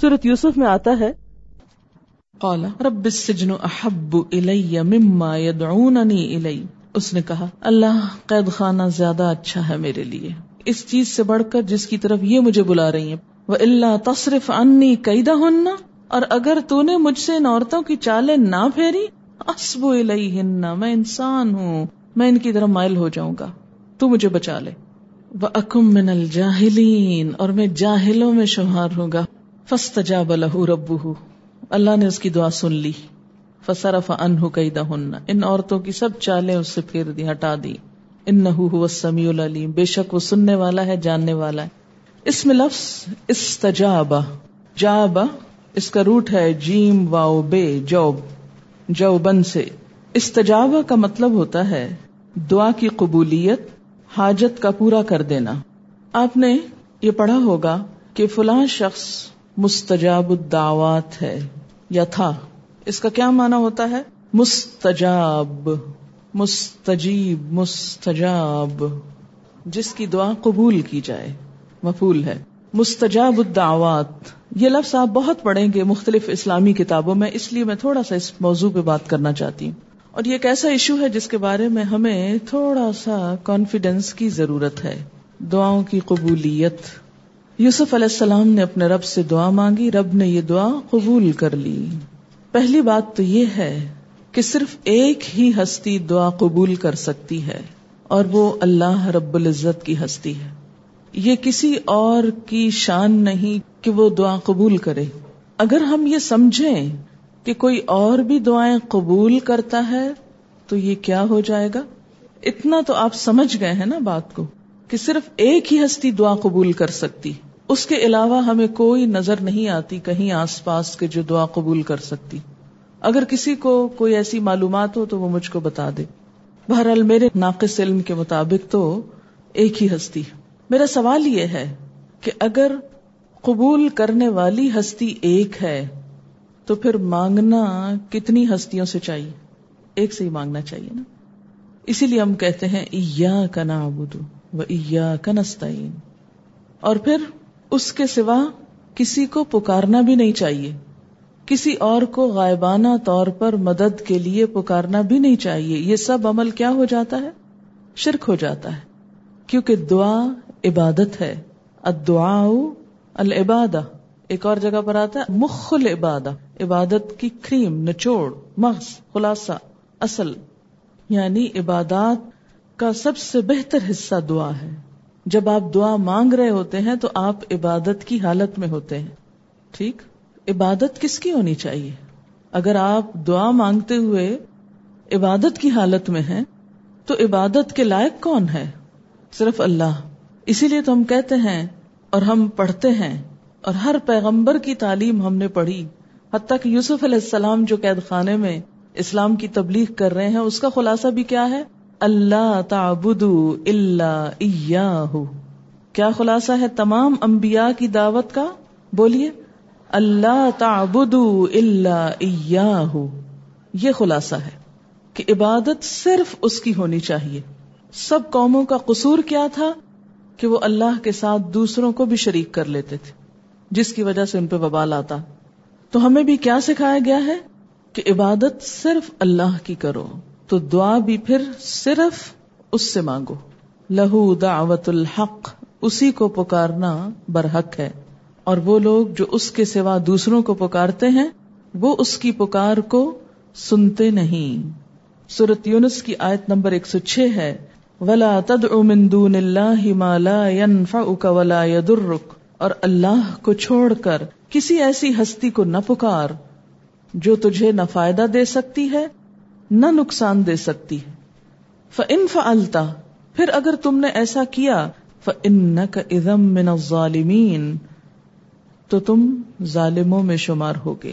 سورت یوسف میں آتا ہے، قال، رب السجن احب الی مما يدعونني الی۔ اس نے کہا، اللہ قید خانہ زیادہ اچھا ہے میرے لیے۔ اس چیز سے بڑھ کر جس کی طرف یہ مجھے بلا رہی ہیں۔ وہ اللہ تصرف انی قیدا ہننا اور اگر تو نے مجھ سے ان عورتوں کی چالیں نہ پھیری اسبو الیہن، میں انسان ہوں، میں ان کی طرف مائل ہو جاؤں گا۔ تو مجھے بچا لے۔ وہ اکم من الجاہلین اور میں جاہلوں میں شمار ہوں گا۔ فاستجاب له ربه۔ اللہ نے اس کی دعا سن لی۔ فصرف انہ کیدہن۔ ان عورتوں کی سب چالیں اس سے پھیر دی، ہٹا دی۔ انہو هو السمیع العلیم۔ بے شک وہ سننے والا ہے، جاننے والا ہے۔ اس میں لفظ استجاب۔ جاب اس کا روٹ ہے جیم واؤ بے، جوب۔ جو بن سے۔ استجاب کا مطلب ہوتا ہے دعا کی قبولیت، حاجت کا پورا کر دینا۔ آپ نے یہ پڑھا ہوگا کہ فلاں شخص مستجاب الدعوات ہے۔ یا تھا۔ اس کا کیا معنی ہوتا ہے؟ مستجاب، مستجیب، مستجاب۔ جس کی دعا قبول کی جائے۔ مفول ہے۔ مستجاب الدعوات۔ یہ لفظ آپ بہت پڑھیں گے مختلف اسلامی کتابوں میں، اس لیے میں تھوڑا سا اس موضوع پہ بات کرنا چاہتی ہوں۔ اور یہ ایک ایسا ایشو ہے جس کے بارے میں ہمیں تھوڑا سا کانفیڈینس کی ضرورت ہے۔ دعاؤں کی قبولیت۔ یوسف علیہ السلام نے اپنے رب سے دعا مانگی، رب نے یہ دعا قبول کر لی۔ پہلی بات تو یہ ہے کہ صرف ایک ہی ہستی دعا قبول کر سکتی ہے، اور وہ اللہ رب العزت کی ہستی ہے۔ یہ کسی اور کی شان نہیں کہ وہ دعا قبول کرے۔ اگر ہم یہ سمجھیں کہ کوئی اور بھی دعائیں قبول کرتا ہے، تو یہ کیا ہو جائے گا؟ اتنا تو آپ سمجھ گئے ہیں نا بات کو۔ کہ صرف ایک ہی ہستی دعا قبول کر سکتی۔ اس کے علاوہ ہمیں کوئی نظر نہیں آتی کہیں آس پاس کے جو دعا قبول کر سکتی۔ اگر کسی کو کوئی ایسی معلومات ہو تو وہ مجھ کو بتا دے۔ بہرحال میرے ناقص علم کے مطابق تو ایک ہی ہستی۔ میرا سوال یہ ہے کہ اگر قبول کرنے والی ہستی ایک ہے تو پھر مانگنا کتنی ہستیوں سے چاہیے؟ ایک سے ہی مانگنا چاہیے نا۔ اسی لیے ہم کہتے ہیں ایا کا نابود نستعین۔ اور پھر اس کے سوا کسی کو پکارنا بھی نہیں چاہیے۔ کسی اور کو غائبانہ طور پر مدد کے لیے پکارنا بھی نہیں چاہیے۔ یہ سب عمل کیا ہو جاتا ہے؟ شرک ہو جاتا ہے۔ کیونکہ دعا عبادت ہے۔ الدعاء العبادہ۔ ایک اور جگہ پر آتا ہے مخل عبادہ عبادت کی کریم، نچوڑ، مغز، خلاصہ، اصل۔ یعنی عبادات کا سب سے بہتر حصہ دعا ہے۔ جب آپ دعا مانگ رہے ہوتے ہیں تو آپ عبادت کی حالت میں ہوتے ہیں۔ ٹھیک؟ عبادت کس کی ہونی چاہیے؟ اگر آپ دعا مانگتے ہوئے عبادت کی حالت میں ہیں، تو عبادت کے لائق کون ہے؟ صرف اللہ۔ اسی لیے تو ہم کہتے ہیں اور ہم پڑھتے ہیں۔ اور ہر پیغمبر کی تعلیم ہم نے پڑھی۔ حتیٰ کہ یوسف علیہ السلام جو قید خانے میں اسلام کی تبلیغ کر رہے ہیں، اس کا خلاصہ بھی کیا ہے؟ اللہ اللہ کیا خلاصہ ہے تمام انبیاء کی دعوت کا؟ بولیے۔ اللہ تعبدوا اللہ یہ خلاصہ ہے کہ عبادت صرف اس کی ہونی چاہیے۔ سب قوموں کا قصور کیا تھا کہ وہ اللہ کے ساتھ دوسروں کو بھی شریک کر لیتے تھے، جس کی وجہ سے ان پہ ببال آتا۔ تو ہمیں بھی کیا سکھایا گیا ہے کہ عبادت صرف اللہ کی کرو۔ تو دعا بھی پھر صرف اس سے مانگو۔ لہو دعوت الحق، اسی کو پکارنا برحق ہے۔ اور وہ لوگ جو اس کے سوا دوسروں کو پکارتے ہیں، وہ اس کی پکار کو سنتے نہیں۔ سورت یونس کی آیت نمبر ایک سو چھ ہے۔ ولا تدع من دون اللہ ما لا ينفعك ولا يضرك اور اللہ کو چھوڑ کر کسی ایسی ہستی کو نہ پکار جو تجھے نہ فائدہ دے سکتی ہے نہ نقصان دے سکتی ہے۔ فَإِن فَعَلْتَ، پھر اگر تم نے ایسا کیا، فَإِنَّكَ اِذَم مِّنَ الظَّالِمِينَ، تو تم ظالموں میں شمار ہوگے۔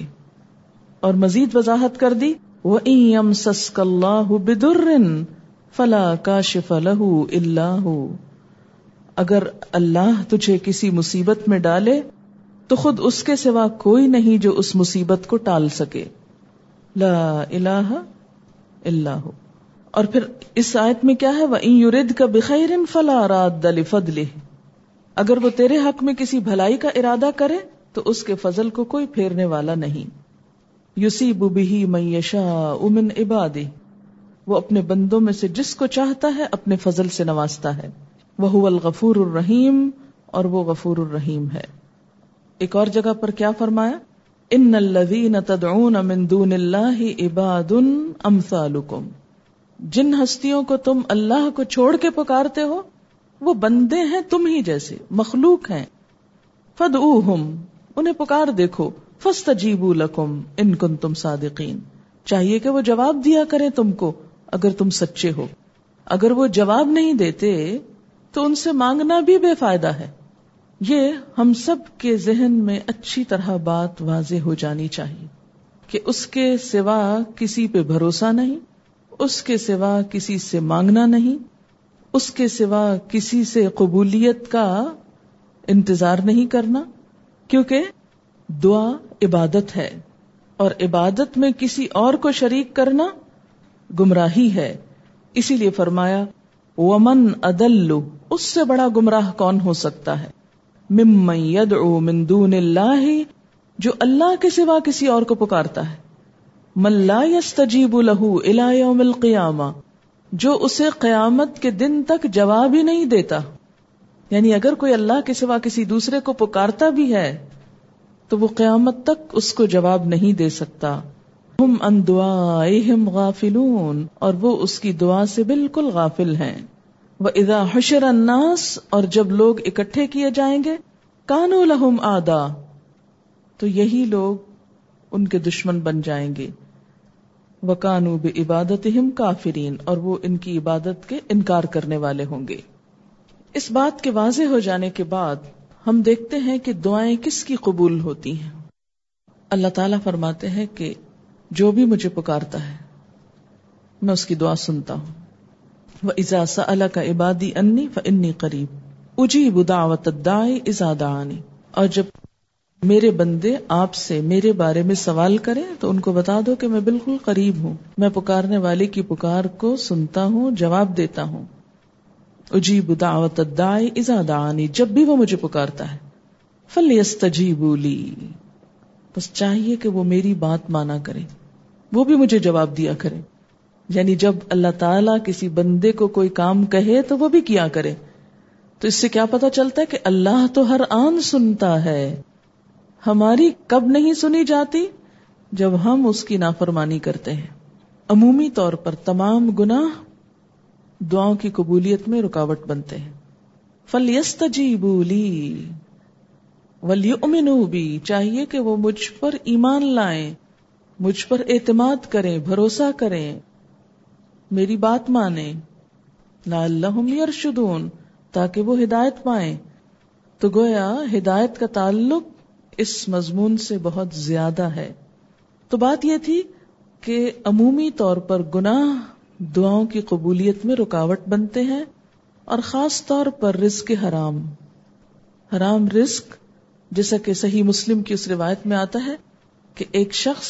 اور مزید وضاحت کر دی، وَإِن يَمْسَسْكَ اللَّهُ بِدُرٍ فلا کاشف له الا هو۔ اگر اللہ تجھے کسی مصیبت میں ڈالے، تو خود اس کے سوا کوئی نہیں جو اس مصیبت کو ٹال سکے۔ لا الہ الا ہو۔ اور پھر اس آیت میں کیا ہے؟ وَإِن يُرِدْكَ بِخَيْرٍ فَلَا رَادَّ لِفَضْلِهِ۔ اگر وہ تیرے حق میں کسی بھلائی کا ارادہ کرے، تو اس کے فضل کو کوئی پھیرنے والا نہیں۔ یوسی ببی میشا امن عبادی وہ اپنے بندوں میں سے جس کو چاہتا ہے، اپنے فضل سے نوازتا ہے۔ وہ الغفور الرحیم اور وہ غفور الرحیم ہے۔ ایک اور جگہ پر کیا فرمایا؟ ان الذین تدعون من دون اللہ عباد امثالکم جن ہستیوں کو تم اللہ کو چھوڑ کے پکارتے ہو، وہ بندے ہیں تم ہی جیسے، مخلوق ہیں۔ فد انہیں پکار دیکھو۔ فسٹ لکم ان کن تم صادقین چاہیے کہ وہ جواب دیا کرے تم کو، اگر تم سچے ہو۔ اگر وہ جواب نہیں دیتے، تو ان سے مانگنا بھی بے فائدہ ہے۔ یہ ہم سب کے ذہن میں اچھی طرح بات واضح ہو جانی چاہیے کہ اس کے سوا کسی پہ بھروسہ نہیں، اس کے سوا کسی سے مانگنا نہیں، اس کے سوا کسی سے قبولیت کا انتظار نہیں کرنا، کیونکہ دعا عبادت ہے اور عبادت میں کسی اور کو شریک کرنا گمراہی ہے۔ اسی لیے فرمایا، ومن ادل اس سے بڑا گمراہ کون ہو سکتا ہے؟ ممن يدعو من دون اللہ، جو اللہ کے سوا کسی اور کو پکارتا ہے۔ من لا يستجیب له الى يوم القیامہ، جو اسے قیامت کے دن تک جواب ہی نہیں دیتا۔ یعنی اگر کوئی اللہ کے سوا کسی دوسرے کو پکارتا بھی ہے، تو وہ قیامت تک اس کو جواب نہیں دے سکتا۔ ہم ان دعائہم غافلون، اور وہ اس کی دعا سے بالکل غافل ہیں۔ وہ ادا حشر الناس اور جب لوگ اکٹھے کیے جائیں گے، کانو لہم آدا تو یہی لوگ ان کے دشمن بن جائیں گے۔ وہ کانو بے عبادت کافرین، اور وہ ان کی عبادت کے انکار کرنے والے ہوں گے۔ اس بات کے واضح ہو جانے کے بعد ہم دیکھتے ہیں کہ دعائیں کس کی قبول ہوتی ہیں۔ اللہ تعالی فرماتے ہیں کہ جو بھی مجھے پکارتا ہے، میں اس کی دعا سنتا ہوں۔ وہ ازا اللہ کا عبادی انی انی قریب اجی بداوت ازاد اور جب میرے بندے آپ سے میرے بارے میں سوال کریں تو ان کو بتا دو کہ میں بالکل قریب ہوں۔ میں پکارنے والے کی پکار کو سنتا ہوں، جواب دیتا ہوں۔ اجیب دعوت ازادانی جب بھی وہ مجھے پکارتا ہے۔ فل لی بس چاہیے کہ وہ میری بات مانا کرے وہ بھی مجھے جواب دیا کرے یعنی جب اللہ تعالیٰ کسی بندے کو کوئی کام کہے تو وہ بھی کیا کرے۔ تو اس سے کیا پتا چلتا ہے کہ اللہ تو ہر آن سنتا ہے۔ ہماری کب نہیں سنی جاتی؟ جب ہم اس کی نافرمانی کرتے ہیں۔ عمومی طور پر تمام گناہ دعاؤں کی قبولیت میں رکاوٹ بنتے ہیں۔ فل یست جی بولی بھی چاہیے کہ وہ مجھ پر ایمان لائیں، مجھ پر اعتماد کریں، بھروسہ کریں۔ میری بات مانیں لا اللہ یرشدون، تاکہ وہ ہدایت پائیں۔ تو گویا ہدایت کا تعلق اس مضمون سے بہت زیادہ ہے۔ تو بات یہ تھی کہ عمومی طور پر گناہ دعاؤں کی قبولیت میں رکاوٹ بنتے ہیں اور خاص طور پر رزق حرام۔ حرام رزق، جیسا کہ صحیح مسلم کی اس روایت میں آتا ہے کہ ایک شخص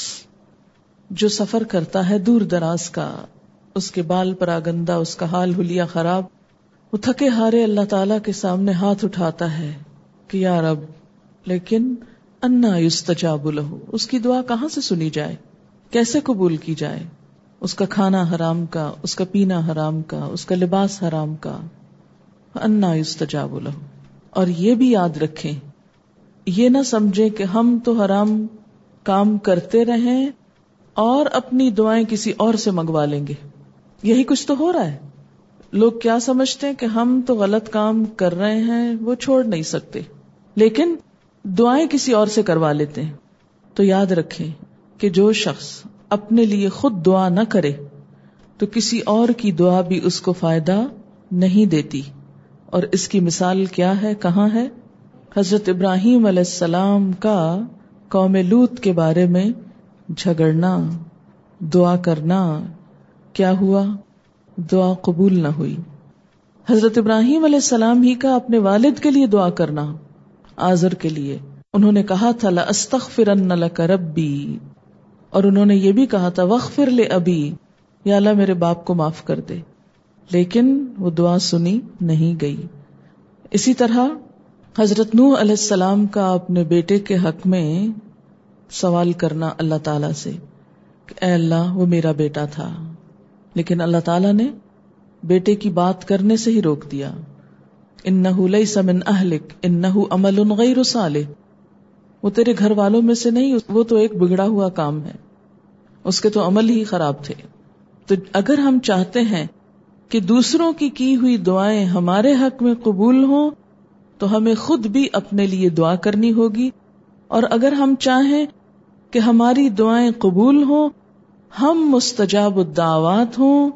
جو سفر کرتا ہے دور دراز کا اس کے بال پر آگندہ اس کا حال ہولیا خراب۔ وہ تھکے ہارے اللہ تعالی کے سامنے ہاتھ اٹھاتا ہے کہ یار اب لیکن انا یستجاب لہو اس کی دعا کہاں سے سنی جائے؟ کیسے قبول کی جائے؟ اس کا کھانا حرام کا، اس کا پینا حرام کا، اس کا لباس حرام کا۔ انا یستجاب لہو اور یہ بھی یاد رکھیں، یہ نہ سمجھے کہ ہم تو حرام کام کرتے رہیں اور اپنی دعائیں کسی اور سے منگوا لیں گے۔ یہی کچھ تو ہو رہا ہے۔ لوگ کیا سمجھتے ہیں کہ ہم تو غلط کام کر رہے ہیں، وہ چھوڑ نہیں سکتے۔ لیکن دعائیں کسی اور سے کروا لیتے ہیں۔ تو یاد رکھیں کہ جو شخص اپنے لیے خود دعا نہ کرے، تو کسی اور کی دعا بھی اس کو فائدہ نہیں دیتی۔ اور اس کی مثال کیا ہے، کہاں ہے؟ حضرت ابراہیم علیہ السلام کا قوم لوت کے بارے میں جھگڑنا، دعا کرنا۔ کیا ہوا؟ دعا قبول نہ ہوئی۔ حضرت ابراہیم علیہ السلام ہی کا اپنے والد کے لیے دعا کرنا آزر کے لیے۔ انہوں نے کہا تھا ربی اور انہوں نے یہ بھی کہا تھا وقف لے ابھی یا اللہ میرے باپ کو معاف کر دے۔ لیکن وہ دعا سنی نہیں گئی۔ اسی طرح حضرت نوح علیہ السلام کا اپنے بیٹے کے حق میں سوال کرنا اللہ تعالی سے کہ اے اللہ، وہ میرا بیٹا تھا۔ لیکن اللہ تعالیٰ نے بیٹے کی بات کرنے سے ہی روک دیا۔ ان سمن اہلک ان امل غیر صالح۔ وہ تیرے گھر والوں میں سے نہیں، وہ تو ایک بگڑا ہوا کام ہے۔ اس کے تو عمل ہی خراب تھے۔ تو اگر ہم چاہتے ہیں کہ دوسروں کی کی ہوئی دعائیں ہمارے حق میں قبول ہوں، تو ہمیں خود بھی اپنے لیے دعا کرنی ہوگی۔ اور اگر ہم چاہیں کہ ہماری دعائیں قبول ہوں ہم مستجاب الدعوات ہوں،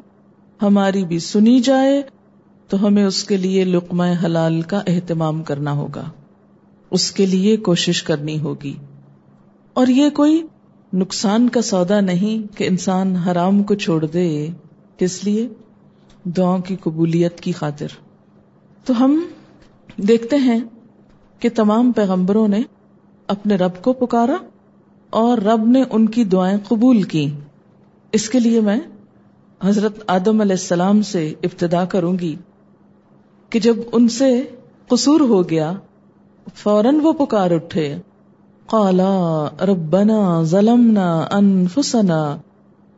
ہماری بھی سنی جائے، تو ہمیں اس کے لیے لقمہ حلال کا اہتمام کرنا ہوگا۔ اس کے لیے کوشش کرنی ہوگی۔ اور یہ کوئی نقصان کا سودا نہیں کہ انسان حرام کو چھوڑ دے۔ کس لیے؟ دعاؤں کی قبولیت کی خاطر۔ تو ہم دیکھتے ہیں کہ تمام پیغمبروں نے اپنے رب کو پکارا اور رب نے ان کی دعائیں قبول کی اس کے لیے میں حضرت آدم علیہ السلام سے ابتدا کروں گی کہ جب ان سے قصور ہو گیا، فوراً وہ پکار اٹھے۔ قالا ربنا ظلمنا انفسنا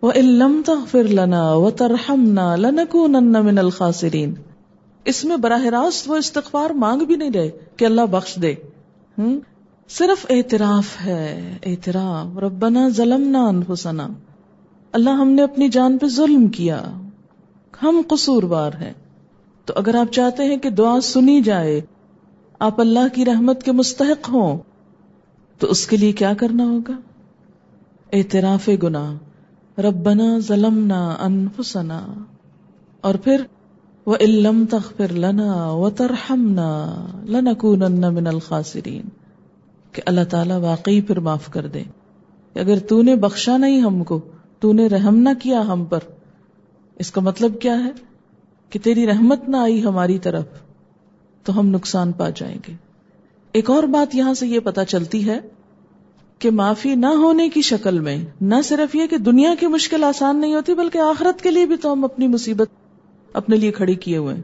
وَإِن تَغْفِرْ لَنَا وَتَرْحَمْنَا لَنَكُونَنَّ مِنَ الْخَاسِرِينَ اس میں براہ راست وہ استغفار مانگ بھی نہیں رہے کہ اللہ بخش دے۔ صرف اعتراف ہے، اعتراف۔ ربنا ظلمنا انفسنا۔ اللہ ہم نے اپنی جان پہ ظلم کیا۔ ہم قصور بار ہیں۔ تو اگر آپ چاہتے ہیں کہ دعا سنی جائے، آپ اللہ کی رحمت کے مستحق ہوں، تو اس کے لیے کیا کرنا ہوگا؟ اعتراف گنا ربنا ظلمنا انفسنا۔ اور پھر وہ علم تخر لنا و ترہمنا لنکونن من الخاسرین کہ اللہ تعالیٰ واقعی پھر معاف کر دے۔ اگر تو نے بخشا نہیں ہم کو تو نے رحم نہ کیا ہم پر۔ اس کا مطلب کیا ہے؟ کہ تیری رحمت نہ آئی ہماری طرف تو ہم نقصان پا جائیں گے۔ ایک اور بات یہاں سے یہ پتا چلتی ہے کہ معافی نہ ہونے کی شکل میں، نہ صرف یہ کہ دنیا کی مشکل آسان نہیں ہوتی، بلکہ آخرت کے لیے بھی تو ہم اپنی مصیبت اپنے لیے کھڑی کیے ہوئے ہیں۔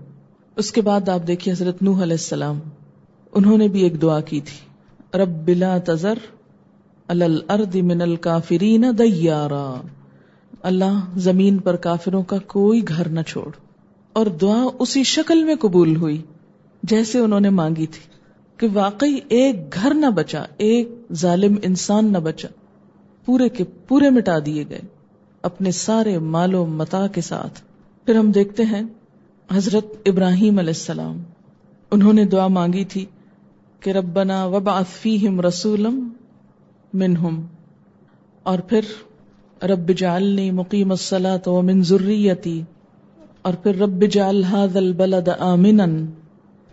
اس کے بعد آپ دیکھیے حضرت نوح علیہ السلام، انہوں نے بھی ایک دعا کی تھی۔ رب بلا تذر الارض من الکافرین دیارا۔ اللہ زمین پر کافروں کا کوئی گھر نہ چھوڑ۔ اور دعا اسی شکل میں قبول ہوئی جیسے انہوں نے مانگی تھی کہ واقعی ایک گھر نہ بچا، ایک ظالم انسان نہ بچا، پورے کے پورے مٹا دیے گئے اپنے سارے مال و متا کے ساتھ۔ پھر ہم دیکھتے ہیں حضرت ابراہیم علیہ السلام، انہوں نے دعا مانگی تھی کہ ربنا وبعث فیہم رسولم منہم۔ اور پھر رب جعلنی مقیم الصلاة ومن ذریتی، اور پھر رب جعل هذا البلد آمنا،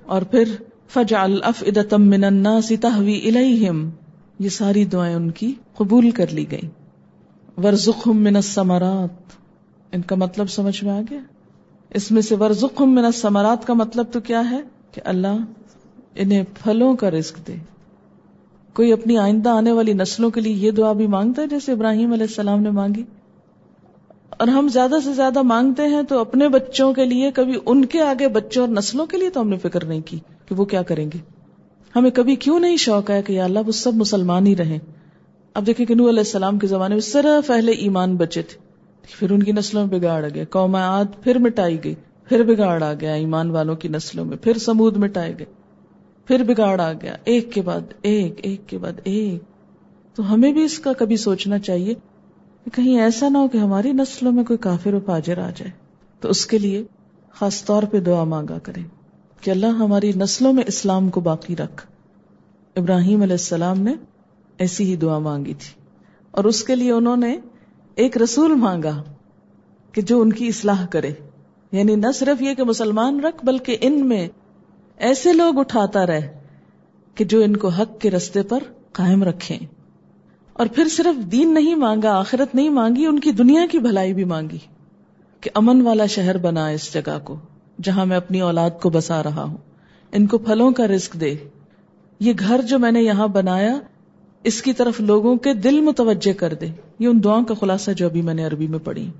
اور پھر فجعل افئدة من الناس تهوی الیہم یہ ساری دعائیں ان کی قبول کر لی گئی ورزقهم من الثمرات۔ ان کا مطلب سمجھ میں آ گیا؟ اس میں سے ورزقهم من الثمرات کا مطلب تو کیا ہے؟ کہ اللہ انہیں پھلوں کا رزق دے۔ کوئی اپنی آئندہ آنے والی نسلوں کے لیے یہ دعا بھی مانگتا ہے جیسے ابراہیم علیہ السلام نے مانگی؟ اور ہم زیادہ سے زیادہ مانگتے ہیں تو اپنے بچوں کے لیے، کبھی ان کے آگے بچوں اور نسلوں کے لیے تو ہم نے فکر نہیں کی کہ وہ کیا کریں گے۔ ہمیں کبھی کیوں نہیں شوق ہے کہ یا اللہ وہ سب مسلمان ہی رہیں۔ اب دیکھیں کہ نو علیہ السلام کے زمانے میں صرف پہلے ایمان بچے تھے۔ پھر ان کی نسلوں میں بگاڑ گئے قوم عاد پھر مٹائی گئی، پھر بگاڑ آ گیا ایمان والوں کی نسلوں میں، پھر سمود مٹائے گئے۔ پھر بگاڑ آ گیا۔ ایک کے بعد ایک ایک کے بعد ایک۔ تو ہمیں بھی اس کا کبھی سوچنا چاہیے کہ کہیں ایسا نہ ہو کہ ہماری نسلوں میں کوئی کافر و فاجر آ جائے۔ تو اس کے لیے خاص طور پہ دعا مانگا کرے کہ اللہ ہماری نسلوں میں اسلام کو باقی رکھ۔ ابراہیم علیہ السلام نے ایسی ہی دعا مانگی تھی۔ اور اس کے لیے انہوں نے ایک رسول مانگا کہ جو ان کی اصلاح کرے۔ یعنی نہ صرف یہ کہ مسلمان رکھ، بلکہ ان میں ایسے لوگ اٹھاتا رہے کہ جو ان کو حق کے رستے پر قائم رکھیں۔ اور پھر صرف دین نہیں مانگا، آخرت نہیں مانگی، ان کی دنیا کی بھلائی بھی مانگی کہ امن والا شہر بنا اس جگہ کو جہاں میں اپنی اولاد کو بسا رہا ہوں۔ ان کو پھلوں کا رزق دے۔ یہ گھر جو میں نے یہاں بنایا، اس کی طرف لوگوں کے دل متوجہ کر دے۔ یہ ان دعاؤں کا خلاصہ جو ابھی میں نے عربی میں پڑھی۔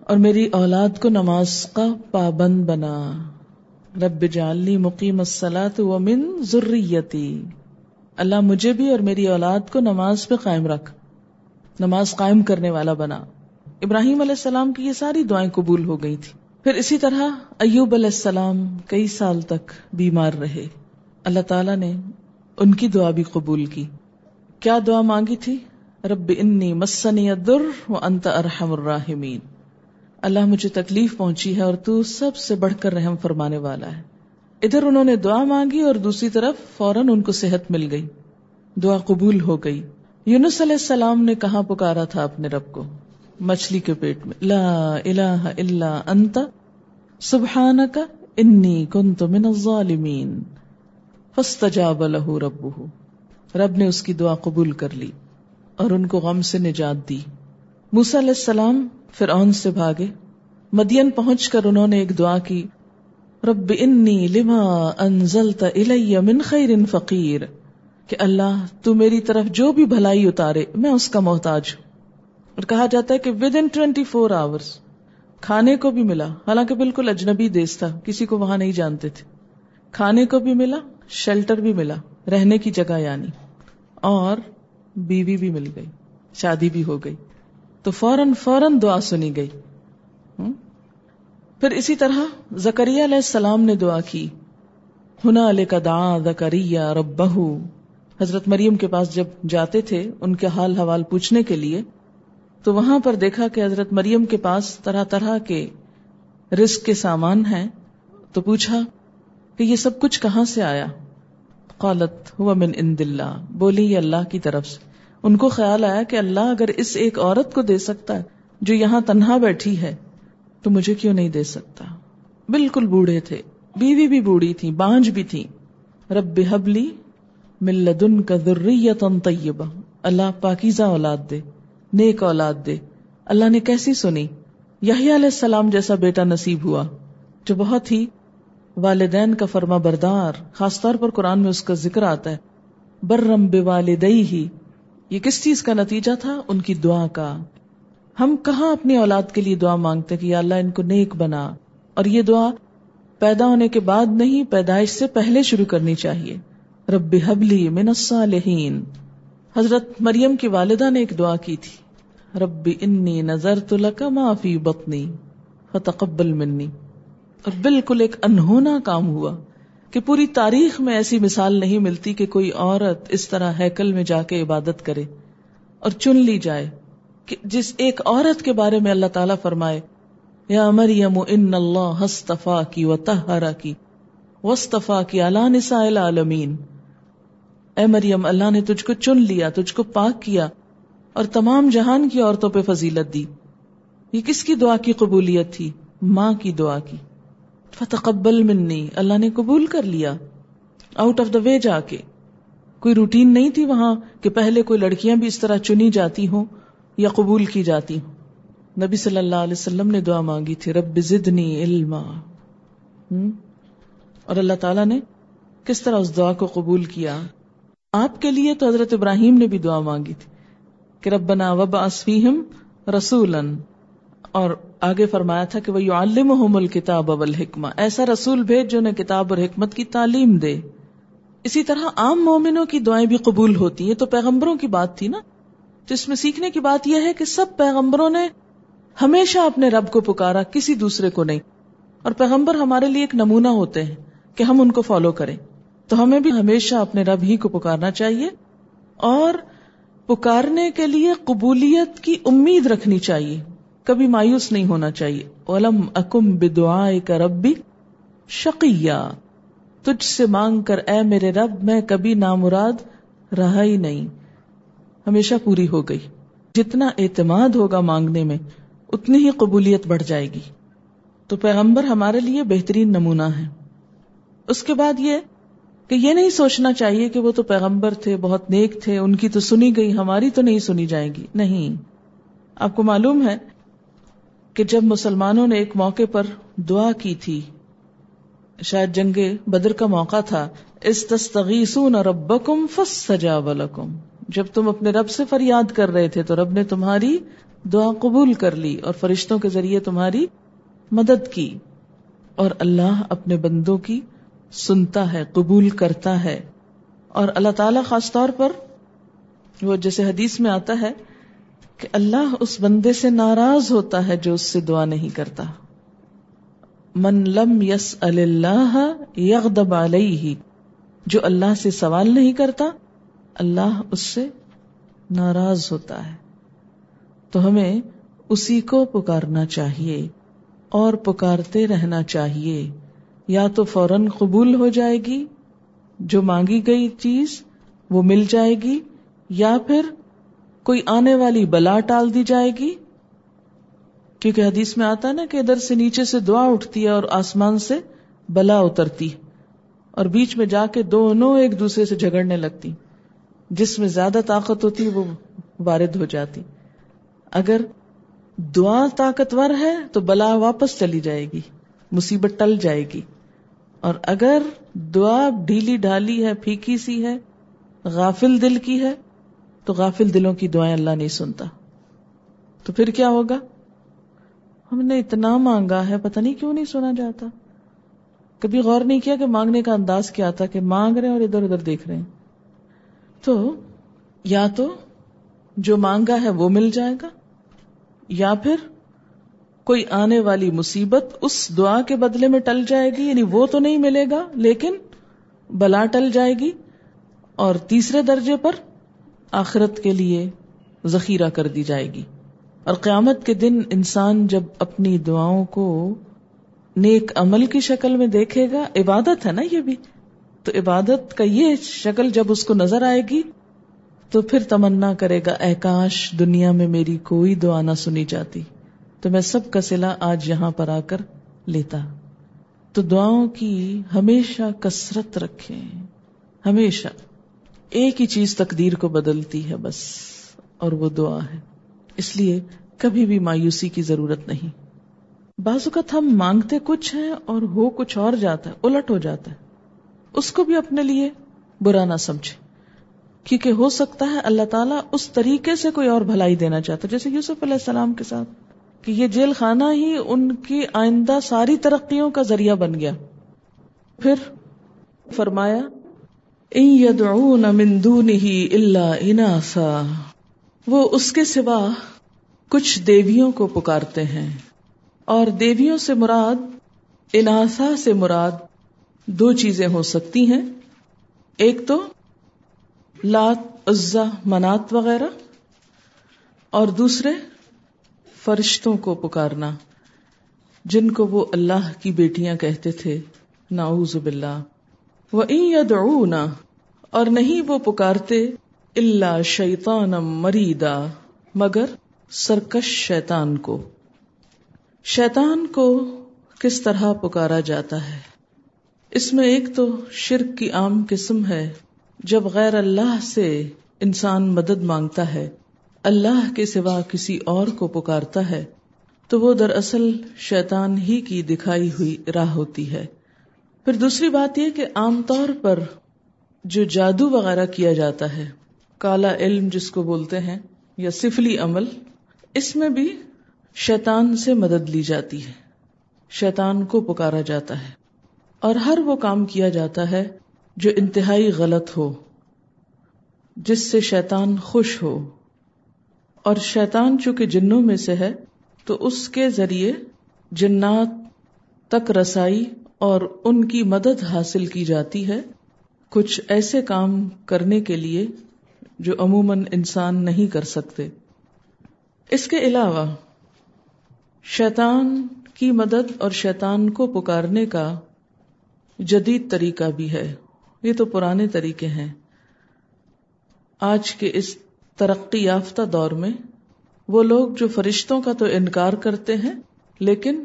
اور میری اولاد کو نماز کا پابند بنا۔ رب جعلنی مقیم الصلاۃ ومن ذریتی۔ اللہ مجھے بھی اور میری اولاد کو نماز پہ قائم رکھ۔ نماز قائم کرنے والا بنا۔ ابراہیم علیہ السلام کی یہ ساری دعائیں قبول ہو گئی تھی۔ پھر اسی طرح ایوب علیہ السلام کئی سال تک بیمار رہے۔ اللہ تعالیٰ نے ان کی دعا بھی قبول کی۔ کیا دعا مانگی تھی؟ رب انی مسنی در و انت ارحم الراحمین۔ اللہ مجھے تکلیف پہنچی ہے اور تو سب سے بڑھ کر رحم فرمانے والا ہے۔ ادھر انہوں نے دعا مانگی اور دوسری طرف فوراً ان کو صحت مل گئی۔ دعا قبول ہو گئی۔ یونس علیہ السلام نے کہاں پکارا تھا اپنے رب کو؟ مچھلی کے پیٹ میں۔ لا الہ الا انت۔ سبحانک انی کنت من الظالمین۔ فاستجاب له ربه رب نے اس کی دعا قبول کر لی اور ان کو غم سے نجات دی۔ موسیٰ علیہ السلام فرعون سے بھاگے۔ مدین پہنچ کر انہوں نے ایک دعا کی، رب انی لما انزلت الی من خیر فقیر، کہ اللہ تو میری طرف جو بھی بھلائی اتارے، میں اس کا محتاج ہوں۔ اور کہا جاتا ہے کہ within twenty four hours کھانے کو بھی ملا۔ حالانکہ بالکل اجنبی دیش تھا، کسی کو وہاں نہیں جانتے تھے۔ کھانے کو بھی ملا شیلٹر بھی ملا، رہنے کی جگہ یعنی اور بیوی بھی مل گئی، شادی بھی ہو گئی۔ تو فوراً فوراً دعا سنی گئی۔ پھر اسی طرح زکریہ علیہ السلام نے دعا کی۔ ہنا علیہ کا دا زکریہ رب حضرت مریم کے پاس جب جاتے تھے ان کے حال حوال پوچھنے کے لیے، تو وہاں پر دیکھا کہ حضرت مریم کے پاس طرح طرح کے رسک کے سامان ہیں۔ تو پوچھا کہ یہ سب کچھ کہاں سے آیا؟ قالت، ہوا من اند اللہ۔ بولی، یہ اللہ کی طرف سے۔ ان کو خیال آیا کہ اللہ اگر اس ایک عورت کو دے سکتا ہے جو یہاں تنہا بیٹھی ہے، تو مجھے کیوں نہیں دے سکتا؟ بالکل بوڑھے تھے۔ بیوی بھی بوڑھی تھی، بانج بھی تھی۔ رب حبلی ملدن کا ذریت طیبہ۔ اللہ پاکیزہ اولاد دے، نیک اولاد دے۔ اللہ نے کیسی سنی؟ یحییٰ علیہ السلام جیسا بیٹا نصیب ہوا، جو بہت ہی والدین کا فرما بردار، خاص طور پر قرآن میں اس کا ذکر آتا ہے۔ برم بے والدئی ہی یہ کس چیز کا نتیجہ تھا؟ ان کی دعا کا۔ ہم کہاں اپنی اولاد کے لیے دعا مانگتے کہ یا اللہ ان کو نیک بنا؟ اور یہ دعا پیدا ہونے کے بعد نہیں، پیدائش سے پہلے شروع کرنی چاہیے۔ رب حبلی من الصالحین۔ حضرت مریم کی والدہ نے ایک دعا کی تھی۔ رب انی نظر تو لکا معافی بطنی فتقبل منی۔ اور بالکل ایک انہونا کام ہوا۔ کہ پوری تاریخ میں ایسی مثال نہیں ملتی کہ کوئی عورت اس طرح ہیکل میں جا کے عبادت کرے اور چن لی جائے کہ جس ایک عورت کے بارے میں اللہ تعالیٰ فرمائے، یا مریم ان اللہ ہستفا کی و تہرا کی وصطفا کی اللہ نساء العالمین۔ اے مریم، اللہ نے تجھ کو چن لیا، تجھ کو پاک کیا اور تمام جہان کی عورتوں پہ فضیلت دی۔ یہ کس کی دعا کی قبولیت تھی؟ ماں کی دعا کی۔ فتقبل منی، اللہ نے قبول کر لیا۔ آؤٹ آف دا وے جا کے کوئی روٹین نہیں تھی وہاں کہ پہلے کوئی لڑکیاں بھی اس طرح چنی جاتی ہوں یا قبول کی جاتی ہوں۔ نبی صلی اللہ علیہ وسلم نے دعا مانگی تھی، رب زدنی علما۔ اور اللہ تعالیٰ نے کس طرح اس دعا کو قبول کیا؟ آپ کے لیے تو حضرت ابراہیم نے بھی دعا مانگی تھی کہ ربنا وب اسفیم رسولن اور آگے فرمایا تھا کہ وہ عالم الکتاب اول حکمہ ایسا رسول بھیج جو نے کتاب اور حکمت کی تعلیم دے۔ اسی طرح عام مومنوں کی دعائیں بھی قبول ہوتی ہیں تو پیغمبروں کی بات تھی نا؟ تو اس میں سیکھنے کی بات یہ ہے کہ سب پیغمبروں نے ہمیشہ اپنے رب کو پکارا، کسی دوسرے کو نہیں۔ اور پیغمبر ہمارے لیے ایک نمونہ ہوتے ہیں کہ ہم ان کو فالو کریں۔ تو ہمیں بھی ہمیشہ اپنے رب ہی کو پکارنا چاہیے اور پکارنے کے لیے قبولیت کی امید رکھنی چاہیے۔ کبھی مایوس نہیں ہونا چاہیے۔ علم اکم بدعا کا ربی شقیہ۔ تجھ سے مانگ کر اے میرے رب، میں کبھی نامراد رہا ہی نہیں۔ ہمیشہ پوری ہو گئی۔ جتنا اعتماد ہوگا مانگنے میں، اتنی ہی قبولیت بڑھ جائے گی۔ تو پیغمبر ہمارے لیے بہترین نمونہ ہے اس کے بعد یہ کہ یہ نہیں سوچنا چاہیے کہ وہ تو پیغمبر تھے، بہت نیک تھے، ان کی تو سنی گئی، ہماری تو نہیں سنی جائے گی۔ نہیں۔ آپ کو معلوم ہے کہ جب مسلمانوں نے ایک موقع پر دعا کی تھی، شاید جنگ بدر کا موقع تھا، استستغیثون ربکم فاستجاب لکم، جب تم اپنے رب سے فریاد کر رہے تھے تو رب نے تمہاری دعا قبول کر لی اور فرشتوں کے ذریعے تمہاری مدد کی، اور اللہ اپنے بندوں کی سنتا ہے، قبول کرتا ہے۔ اور اللہ تعالی خاص طور پر وہ جیسے حدیث میں آتا ہے کہ اللہ اس بندے سے ناراض ہوتا ہے جو اس سے دعا نہیں کرتا۔ من لم یس اللہ یغدب علیہ، جو اللہ سے سوال نہیں کرتا، اللہ اس سے ناراض ہوتا ہے۔ تو ہمیں اسی کو پکارنا چاہیے اور پکارتے رہنا چاہیے۔ یا تو فوراً قبول ہو جائے گی، جو مانگی گئی چیز وہ مل جائے گی، یا پھر کوئی آنے والی بلا ٹال دی جائے گی؟ کیونکہ حدیث میں آتا ہے نا کہ ادھر سے نیچے سے دعا اٹھتی ہے اور آسمان سے بلا اترتی اور بیچ میں جا کے دونوں ایک دوسرے سے جھگڑنے لگتی جس میں زیادہ طاقت ہوتی وہ وارد ہو جاتی اگر دعا طاقتور ہے تو بلا واپس چلی جائے گی، مصیبت ٹل جائے گی۔ اور اگر دعا ڈھیلی ڈھالی ہے، پھیکی سی ہے، غافل دل کی ہے تو غافل دلوں کی دعائیں اللہ نہیں سنتا۔ تو پھر کیا ہوگا؟ ہم نے اتنا مانگا ہے، پتہ نہیں کیوں نہیں سنا جاتا۔ کبھی غور نہیں کیا کہ مانگنے کا انداز کیا تھا کہ مانگ رہے ہیں اور ادھر ادھر دیکھ رہے ہیں۔ تو یا تو جو مانگا ہے وہ مل جائے گا، یا پھر کوئی آنے والی مصیبت اس دعا کے بدلے میں ٹل جائے گی یعنی وہ تو نہیں ملے گا، لیکن بلا ٹل جائے گی۔ اور تیسرے درجے پر آخرت کے لیے ذخیرہ کر دی جائے گی۔ اور قیامت کے دن انسان جب اپنی دعاؤں کو نیک عمل کی شکل میں دیکھے گا، عبادت ہے نا یہ بھی۔ تو عبادت کا یہ شکل جب اس کو نظر آئے گی، تو پھر تمنا کرے گا، اے کاش دنیا میں میری کوئی دعا نہ سنی جاتی۔ تو میں سب کا سلا آج یہاں پر آ کر لیتا۔ تو دعاؤں کی ہمیشہ کثرت رکھے ہمیشہ۔ ایک ہی چیز تقدیر کو بدلتی ہے بس، اور وہ دعا ہے۔ اس لیے کبھی بھی مایوسی کی ضرورت نہیں۔ بعض اوقات ہم مانگتے کچھ ہیں اور ہو کچھ اور جاتا ہے، الٹ ہو جاتا ہے۔ اس کو بھی اپنے لیے برا نہ سمجھے۔ کیونکہ ہو سکتا ہے اللہ تعالیٰ اس طریقے سے کوئی اور بھلائی دینا چاہتا جیسے یوسف علیہ السلام کے ساتھ، کہ یہ جیل خانہ ہی ان کی آئندہ ساری ترقیوں کا ذریعہ بن گیا۔ پھر فرمایا من دونه الا اناسا۔ وہ اس کے سوا کچھ دیویوں کو پکارتے ہیں۔ اور دیویوں سے مراد، اناسا سے مراد دو چیزیں ہو سکتی ہیں۔ ایک تو لات عزا منات وغیرہ۔ اور دوسرے، فرشتوں کو پکارنا۔ جن کو وہ اللہ کی بیٹیاں کہتے تھے۔ ناؤز باللہ۔ وہ یدعونا اور نہیں وہ پکارتے اللہ شیطان مریدا مگر سرکش شیطان کو۔ شیطان کو کس طرح پکارا جاتا ہے؟ اس میں ایک تو شرک کی عام قسم ہے، جب غیر اللہ سے انسان مدد مانگتا ہے، اللہ کے سوا کسی اور کو پکارتا ہے، تو وہ دراصل شیطان ہی کی دکھائی ہوئی راہ ہوتی ہے۔ پھر دوسری بات یہ کہ عام طور پر جو جادو وغیرہ کیا جاتا ہے، کالا علم جس کو بولتے ہیں، یا سفلی عمل، اس میں بھی شیطان سے مدد لی جاتی ہے۔ شیطان کو پکارا جاتا ہے۔ اور ہر وہ کام کیا جاتا ہے جو انتہائی غلط ہو، جس سے شیطان خوش ہو۔ اور شیطان چونکہ جنوں میں سے ہے، تو اس کے ذریعے جنات تک رسائی اور ان کی مدد حاصل کی جاتی ہے کچھ ایسے کام کرنے کے لیے جو عموماً انسان نہیں کر سکتے۔ اس کے علاوہ، شیطان کی مدد اور شیطان کو پکارنے کا جدید طریقہ بھی ہے۔ یہ تو پرانے طریقے ہیں۔ آج کے اس ترقی یافتہ دور میں وہ لوگ جو فرشتوں کا تو انکار کرتے ہیں، لیکن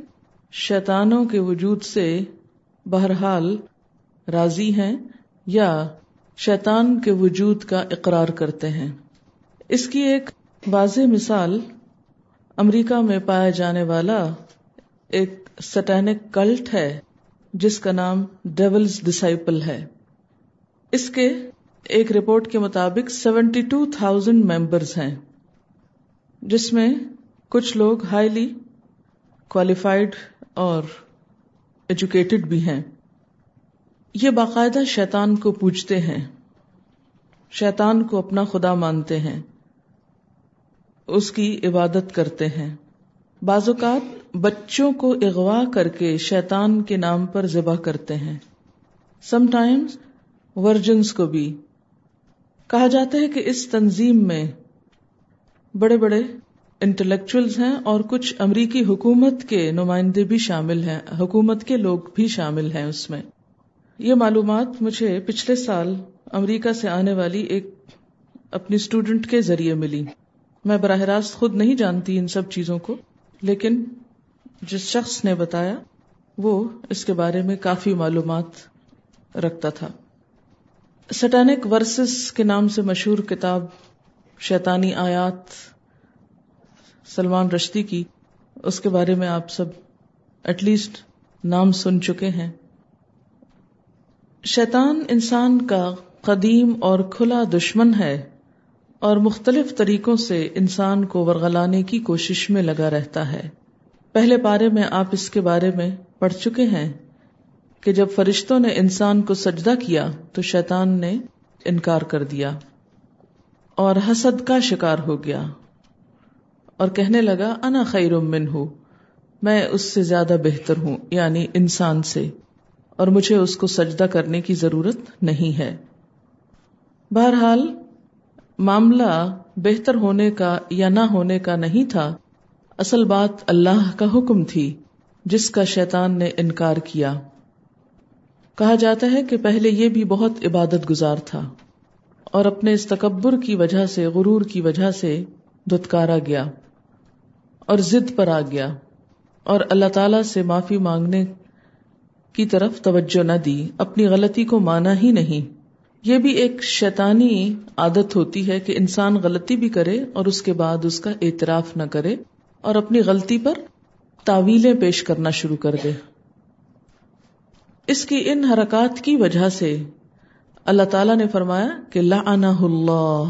شیطانوں کے وجود سے بہرحال راضی ہیں یا شیطان کے وجود کا اقرار کرتے ہیں۔ اس کی ایک واضح مثال امریکہ میں پایا جانے والا ایک سٹینک کلٹ ہے، جس کا نام ڈیولز ڈسائپل ہے۔ اس کے ایک رپورٹ کے مطابق سیونٹی ٹو تھاؤزینڈ ممبرس ہیں، جس میں کچھ لوگ ہائیلی کوالیفائڈ اور ایجوکیٹڈ بھی ہیں۔ یہ باقاعدہ شیطان کو پوچھتے ہیں۔ شیطان کو اپنا خدا مانتے ہیں۔ اس کی عبادت کرتے ہیں۔ بعض اوقات بچوں کو اغوا کر کے شیطان کے نام پر ذبح کرتے ہیں۔ سم ٹائمز ورجنس کو بھی۔ کہا جاتا ہے کہ اس تنظیم میں بڑے بڑے انٹلیکچوئلز ہیں اور کچھ امریکی حکومت کے نمائندے بھی شامل ہیں، حکومت کے لوگ بھی شامل ہیں اس میں۔ یہ معلومات مجھے پچھلے سال امریکہ سے آنے والی ایک اپنی اسٹوڈنٹ کے ذریعے ملی۔ میں براہ راست خود نہیں جانتی ان سب چیزوں کو، لیکن جس شخص نے بتایا، وہ اس کے بارے میں کافی معلومات رکھتا تھا۔ سٹینک ورسز کے نام سے مشہور کتاب شیطانی آیات سلمان رشتی کی، اس کے بارے میں آپ سب ایٹ لیسٹ نام سن چکے ہیں۔ شیطان انسان کا قدیم اور کھلا دشمن ہے اور مختلف طریقوں سے انسان کو ورگلانے کی کوشش میں لگا رہتا ہے۔ پہلے پارے میں آپ اس کے بارے میں پڑھ چکے ہیں کہ جب فرشتوں نے انسان کو سجدہ کیا تو شیطان نے انکار کر دیا اور حسد کا شکار ہو گیا۔ اور کہنے لگا، انا خیر من ہوں میں اس سے زیادہ بہتر ہوں یعنی انسان سے، اور مجھے اس کو سجدہ کرنے کی ضرورت نہیں ہے۔ بہرحال، معاملہ بہتر ہونے کا یا نہ ہونے کا نہیں تھا، اصل بات اللہ کا حکم تھی، جس کا شیطان نے انکار کیا۔ کہا جاتا ہے کہ پہلے یہ بھی بہت عبادت گزار تھا، اور اپنے اس تکبر کی وجہ سے، غرور کی وجہ سے دتکارا گیا۔ اور ضد پر آ گیا اور اللہ تعالی سے معافی مانگنے کی طرف توجہ نہ دی۔ اپنی غلطی کو مانا ہی نہیں۔ یہ بھی ایک شیطانی عادت ہوتی ہے کہ انسان غلطی بھی کرے اور اس کے بعد اس کا اعتراف نہ کرے اور اپنی غلطی پر تعویلیں پیش کرنا شروع کر دے۔ اس کی ان حرکات کی وجہ سے اللہ تعالیٰ نے فرمایا کہ لعنہ اللہ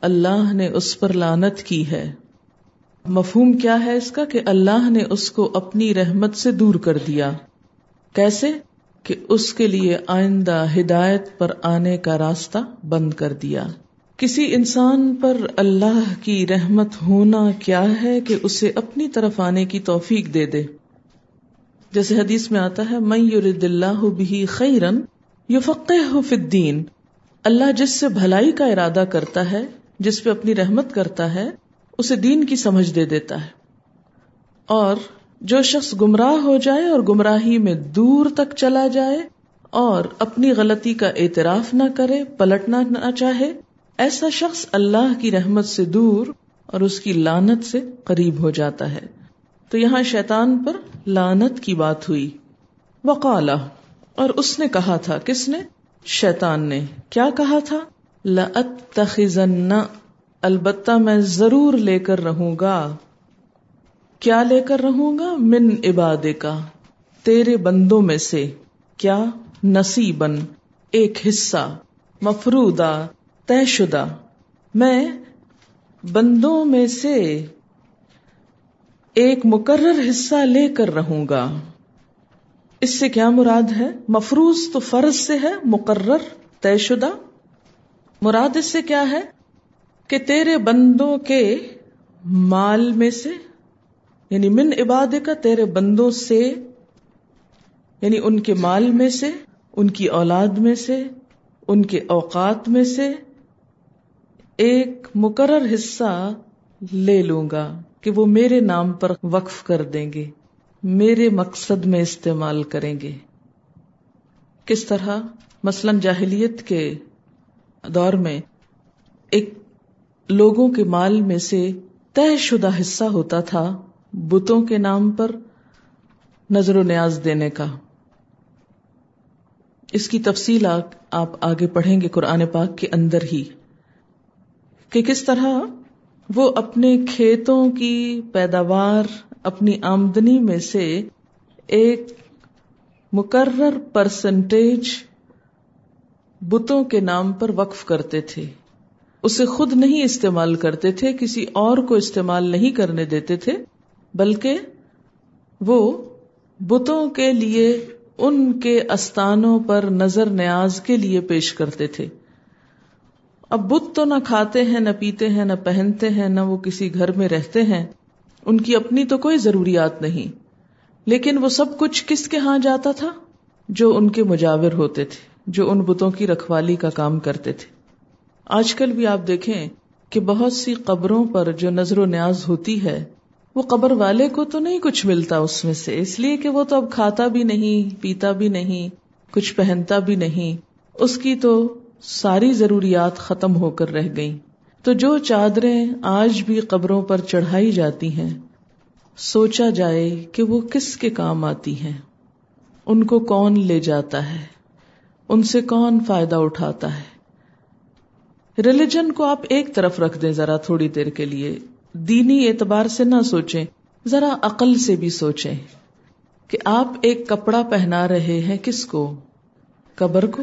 اللہ نے اس پر لانت کی ہے۔ مفہوم کیا ہے اس کا کہ اللہ نے اس کو اپنی رحمت سے دور کر دیا۔ کیسے؟ کہ اس کے لیے آئندہ ہدایت پر آنے کا راستہ بند کر دیا۔ کسی انسان پر اللہ کی رحمت ہونا کیا ہے کہ اسے اپنی طرف آنے کی توفیق دے دے۔ جیسے حدیث میں آتا ہے میں یورد اللہ بھی خیرن یو فی الدین۔ اللہ جس سے بھلائی کا ارادہ کرتا ہے، جس پہ اپنی رحمت کرتا ہے اسے دین کی سمجھ دے دیتا ہے۔ اور جو شخص گمراہ ہو جائے اور گمراہی میں دور تک چلا جائے اور اپنی غلطی کا اعتراف نہ کرے، پلٹنا نہ چاہے، ایسا شخص اللہ کی رحمت سے دور اور اس کی لانت سے قریب ہو جاتا ہے۔ تو یہاں شیطان پر لانت کی بات ہوئی۔ وقالا اور اس نے کہا تھا، کس نے؟ شیطان نے۔ کیا کہا تھا؟ لَأَتَّخِذَنَّ البتہ میں ضرور لے کر رہوں گا۔ کیا لے کر رہوں گا؟ من عباد کا تیرے بندوں میں سے۔ کیا؟ نصیبن ایک حصہ۔ مفرودا طے شدہ۔ میں بندوں میں سے ایک مقرر حصہ لے کر رہوں گا۔ اس سے کیا مراد ہے؟ مفروض تو فرض سے ہے، مقرر، طے شدہ۔ مراد اس سے کیا ہے؟ کہ تیرے بندوں کے مال میں سے یعنی من عباد کا تیرے بندوں سے یعنی ان کے مال میں سے، ان کی اولاد میں سے، ان کے اوقات میں سے ایک مقرر حصہ لے لوں گا کہ وہ میرے نام پر وقف کر دیں گے، میرے مقصد میں استعمال کریں گے۔ کس طرح؟ مثلاً جاہلیت کے دور میں ایک لوگوں کے مال میں سے طے شدہ حصہ ہوتا تھا بتوں کے نام پر نظر و نیاز دینے کا۔ اس کی تفصیل آپ آگے پڑھیں گے قرآن پاک کے اندر ہی کہ کس طرح وہ اپنے کھیتوں کی پیداوار، اپنی آمدنی میں سے ایک مقرر پرسنٹیج بتوں کے نام پر وقف کرتے تھے۔ اسے خود نہیں استعمال کرتے تھے، کسی اور کو استعمال نہیں کرنے دیتے تھے، بلکہ وہ بتوں کے لیے، ان کے استانوں پر نظر نیاز کے لیے پیش کرتے تھے۔ اب بت تو نہ کھاتے ہیں، نہ پیتے ہیں، نہ پہنتے ہیں، نہ وہ کسی گھر میں رہتے ہیں۔ ان کی اپنی تو کوئی ضروریات نہیں۔ لیکن وہ سب کچھ کس کے ہاں جاتا تھا؟ جو ان کے مجاور ہوتے تھے، جو ان بتوں کی رکھوالی کا کام کرتے تھے۔ آج کل بھی آپ دیکھیں کہ بہت سی قبروں پر جو نظر و نیاز ہوتی ہے، وہ قبر والے کو تو نہیں کچھ ملتا اس میں سے۔ اس لیے کہ وہ تو اب کھاتا بھی نہیں، پیتا بھی نہیں، کچھ پہنتا بھی نہیں۔ اس کی تو ساری ضروریات ختم ہو کر رہ گئی تو جو چادریں آج بھی قبروں پر چڑھائی جاتی ہیں، سوچا جائے کہ وہ کس کے کام آتی ہیں۔ ان کو کون لے جاتا ہے؟ ان سے کون فائدہ اٹھاتا ہے؟ ریلیجن کو آپ ایک طرف رکھ دیں ذرا تھوڑی دیر کے لیے۔ دینی اعتبار سے نہ سوچیں، ذرا عقل سے بھی سوچیں کہ آپ ایک کپڑا پہنا رہے ہیں کس کو؟ قبر کو؟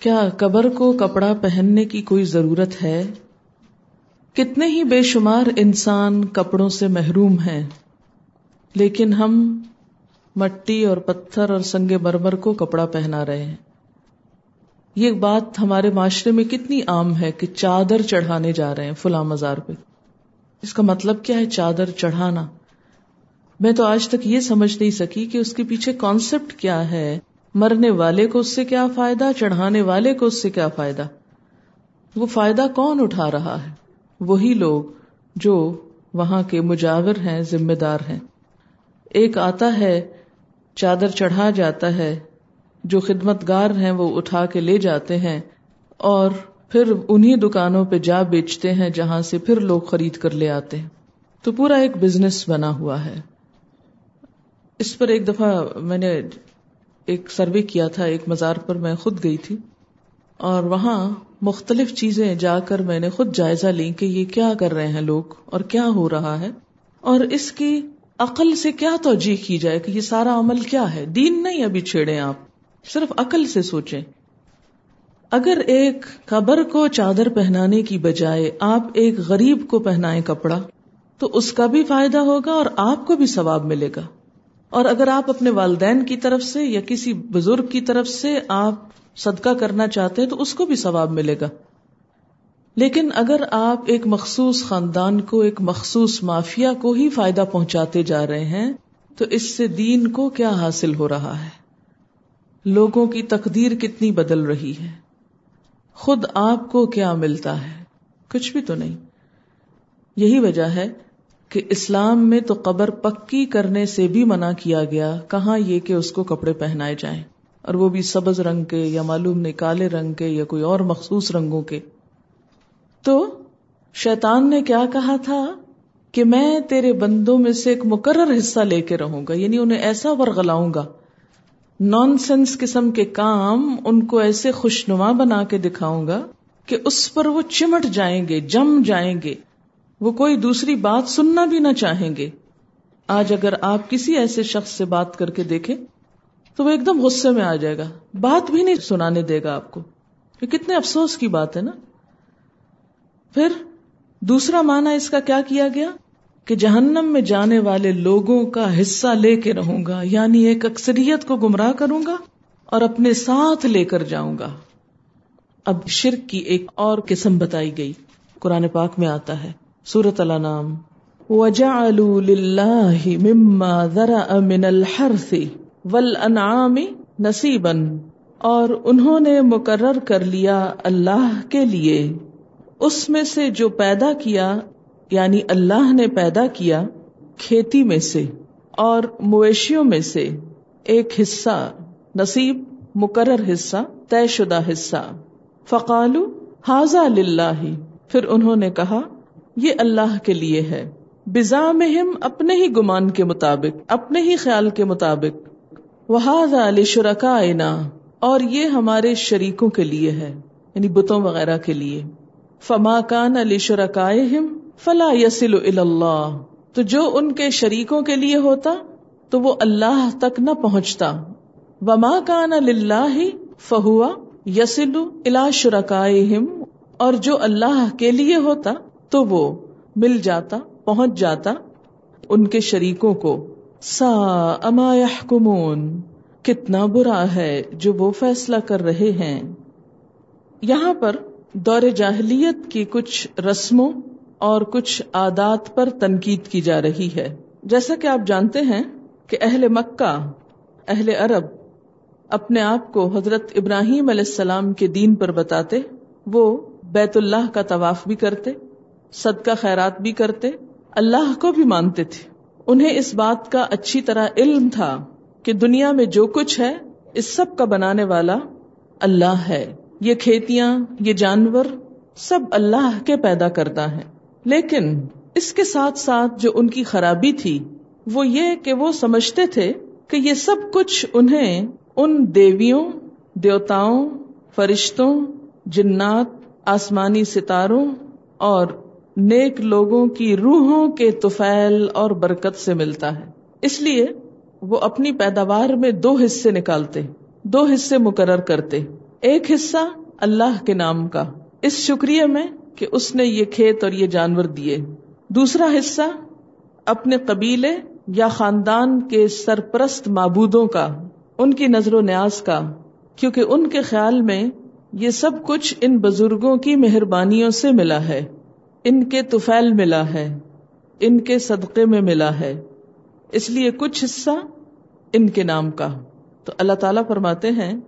کیا قبر کو کپڑا پہننے کی کوئی ضرورت ہے؟ کتنے ہی بے شمار انسان کپڑوں سے محروم ہیں، لیکن ہم مٹی اور پتھر اور سنگ مرمر کو کپڑا پہنا رہے ہیں۔ یہ بات ہمارے معاشرے میں کتنی عام ہے کہ چادر چڑھانے جا رہے ہیں فلاں مزار پہ۔ اس کا مطلب کیا ہے چادر چڑھانا؟ میں تو آج تک یہ سمجھ نہیں سکی کہ اس کے پیچھے کانسیپٹ کیا ہے۔ مرنے والے کو اس سے کیا فائدہ، چڑھانے والے کو اس سے کیا فائدہ؟ وہ فائدہ کون اٹھا رہا ہے؟ وہی لوگ جو وہاں کے مجاور ہیں، ذمہ دار ہیں۔ ایک آتا ہے، چادر چڑھا جاتا ہے جو خدمت گار ہیں وہ اٹھا کے لے جاتے ہیں اور پھر انہیں دکانوں پہ جا بیچتے ہیں جہاں سے پھر لوگ خرید کر لے آتے ہیں۔ تو پورا ایک بزنس بنا ہوا ہے۔ اس پر ایک دفعہ میں نے ایک سروے کیا تھا، ایک مزار پر میں خود گئی تھی اور وہاں مختلف چیزیں جا کر میں نے خود جائزہ لی کہ یہ کیا کر رہے ہیں لوگ اور کیا ہو رہا ہے۔ اور اس کی عقل سے کیا توجہ کی جائے کہ یہ سارا عمل کیا ہے؟ دین نہیں ابھی چھیڑے آپ۔ صرف عقل سے سوچیں۔ اگر ایک قبر کو چادر پہنانے کی بجائے آپ ایک غریب کو پہنائے کپڑا، تو اس کا بھی فائدہ ہوگا اور آپ کو بھی ثواب ملے گا۔ اور اگر آپ اپنے والدین کی طرف سے یا کسی بزرگ کی طرف سے آپ صدقہ کرنا چاہتے ہیں، تو اس کو بھی ثواب ملے گا۔ لیکن اگر آپ ایک مخصوص خاندان کو، ایک مخصوص مافیا کو ہی فائدہ پہنچاتے جا رہے ہیں، تو اس سے دین کو کیا حاصل ہو رہا ہے؟ لوگوں کی تقدیر کتنی بدل رہی ہے۔ خود آپ کو کیا ملتا ہے؟ کچھ بھی تو نہیں۔ یہی وجہ ہے کہ اسلام میں تو قبر پکی کرنے سے بھی منع کیا گیا۔ کہاں یہ کہ اس کو کپڑے پہنائے جائیں اور وہ بھی سبز رنگ کے یا معلوم نہیں کالے رنگ کے یا کوئی اور مخصوص رنگوں کے۔ تو شیطان نے کیا کہا تھا کہ میں تیرے بندوں میں سے ایک مقرر حصہ لے کے رہوں گا یعنی انہیں ایسا ورگلاؤں گا۔ نان سینس قسم کے کام ان کو ایسے خوشنما بنا کے دکھاؤں گا کہ اس پر وہ چمٹ جائیں گے، جم جائیں گے۔ وہ کوئی دوسری بات سننا بھی نہ چاہیں گے۔ آج اگر آپ کسی ایسے شخص سے بات کر کے دیکھیں، تو وہ ایک دم غصے میں آ جائے گا۔ بات بھی نہیں سنانے دے گا آپ کو۔ یہ کتنے افسوس کی بات ہے نا۔ پھر دوسرا معنی اس کا کیا کیا گیا؟ کہ جہنم میں جانے والے لوگوں کا حصہ لے کے رہوں گا یعنی ایک اکثریت کو گمراہ کروں گا اور اپنے ساتھ لے کر جاؤں گا۔ اب شرک کی ایک اور قسم بتائی گئی۔ قرآن پاک میں آتا ہے سورت اللہ نام مما ذرا من الحرث والانعام نصیبا اور انہوں نے مقرر کر لیا اللہ کے لیے۔ اس میں سے جو پیدا کیا یعنی اللہ نے پیدا کیا کھیتی میں سے اور مویشیوں میں سے ایک حصہ، نصیب، مقرر حصہ، طے شدہ حصہ۔ فقالو حاضا للہ پھر انہوں نے کہا، یہ اللہ کے لیے ہے۔ بزا ہم اپنے ہی گمان کے مطابق، اپنے ہی خیال کے مطابق۔ وہ علی شرکا اور یہ ہمارے شریکوں کے لیے ہے یعنی بتوں وغیرہ کے لیے۔ فما کان علی شرکائے فلا یسل اللہ تو جو ان کے شریکوں کے لیے ہوتا، تو وہ اللہ تک نہ پہنچتا۔ وما کان اللہ فہوا یسل الا شرکائے اور جو اللہ کے لیے ہوتا، تو وہ مل جاتا، پہنچ جاتا ان کے شریکوں کو۔ سا اما یحکمون، کتنا برا ہے جو وہ فیصلہ کر رہے ہیں۔ یہاں پر دور جاہلیت کی کچھ رسموں اور کچھ عادات پر تنقید کی جا رہی ہے۔ جیسا کہ آپ جانتے ہیں کہ اہل مکہ، اہل عرب اپنے آپ کو حضرت ابراہیم علیہ السلام کے دین پر بتاتے، وہ بیت اللہ کا طواف بھی کرتے، صدقہ خیرات بھی کرتے، اللہ کو بھی مانتے تھے۔ انہیں اس بات کا اچھی طرح علم تھا کہ دنیا میں جو کچھ ہے، اس سب کا بنانے والا اللہ ہے۔ یہ کھیتیاں، یہ جانور سب اللہ کے پیدا کرتا ہے لیکن اس کے ساتھ ساتھ جو ان کی خرابی تھی، وہ یہ کہ وہ سمجھتے تھے کہ یہ سب کچھ انہیں ان دیویوں، دیوتاؤں، فرشتوں، جنات، آسمانی ستاروں اور نیک لوگوں کی روحوں کے توفیل اور برکت سے ملتا ہے۔ اس لیے وہ اپنی پیداوار میں دو حصے نکالتے، دو حصے مقرر کرتے، ایک حصہ اللہ کے نام کا۔ اس شکریہ میں کہ اس نے یہ کھیت اور یہ جانور دیے۔ دوسرا حصہ اپنے قبیلے یا خاندان کے سرپرست معبودوں کا، ان کی نظر و نیاز کا، کیونکہ ان کے خیال میں یہ سب کچھ ان بزرگوں کی مہربانیوں سے ملا ہے۔ ان کے توفیل ملا ہے، ان کے صدقے میں ملا ہے۔ اس لیے کچھ حصہ ان کے نام کا۔ تو اللہ تعالی فرماتے ہیں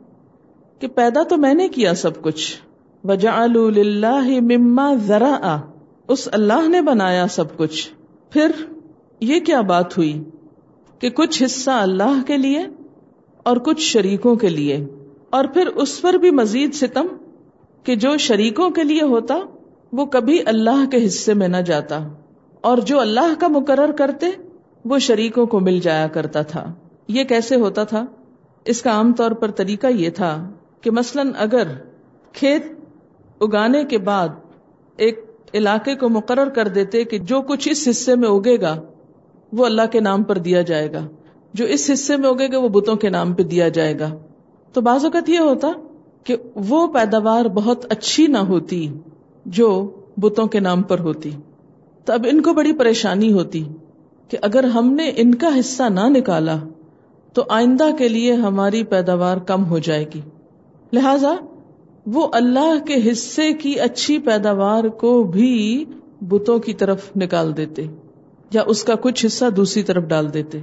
کہ پیدا تو میں نے کیا سب کچھ۔ وجا مما ذرا اس اللہ نے بنایا سب کچھ۔ پھر یہ کیا بات ہوئی؟ کہ کچھ حصہ اللہ کے لیے اور کچھ شریکوں کے لیے۔ اور پھر اس پر بھی مزید ستم کہ جو شریکوں کے لیے ہوتا، وہ کبھی اللہ کے حصے میں نہ جاتا۔ اور جو اللہ کا مقرر کرتے، وہ شریکوں کو مل جایا کرتا تھا۔ یہ کیسے ہوتا تھا؟ اس کا عام طور پر طریقہ یہ تھا کہ مثلاً اگر کھیت اگانے کے بعد ایک علاقے کو مقرر کر دیتے کہ جو کچھ اس حصے میں اگے گا، وہ اللہ کے نام پر دیا جائے گا۔ جو اس حصے میں اگے گا، وہ بتوں کے نام پہ دیا جائے گا۔ تو بعض اوقات یہ ہوتا کہ وہ پیداوار بہت اچھی نہ ہوتی جو بتوں کے نام پر ہوتی۔ تو اب ان کو بڑی پریشانی ہوتی کہ اگر ہم نے ان کا حصہ نہ نکالا، تو آئندہ کے لیے ہماری پیداوار کم ہو جائے گی۔ لہذا وہ اللہ کے حصے کی اچھی پیداوار کو بھی بتوں کی طرف نکال دیتے یا اس کا کچھ حصہ دوسری طرف ڈال دیتے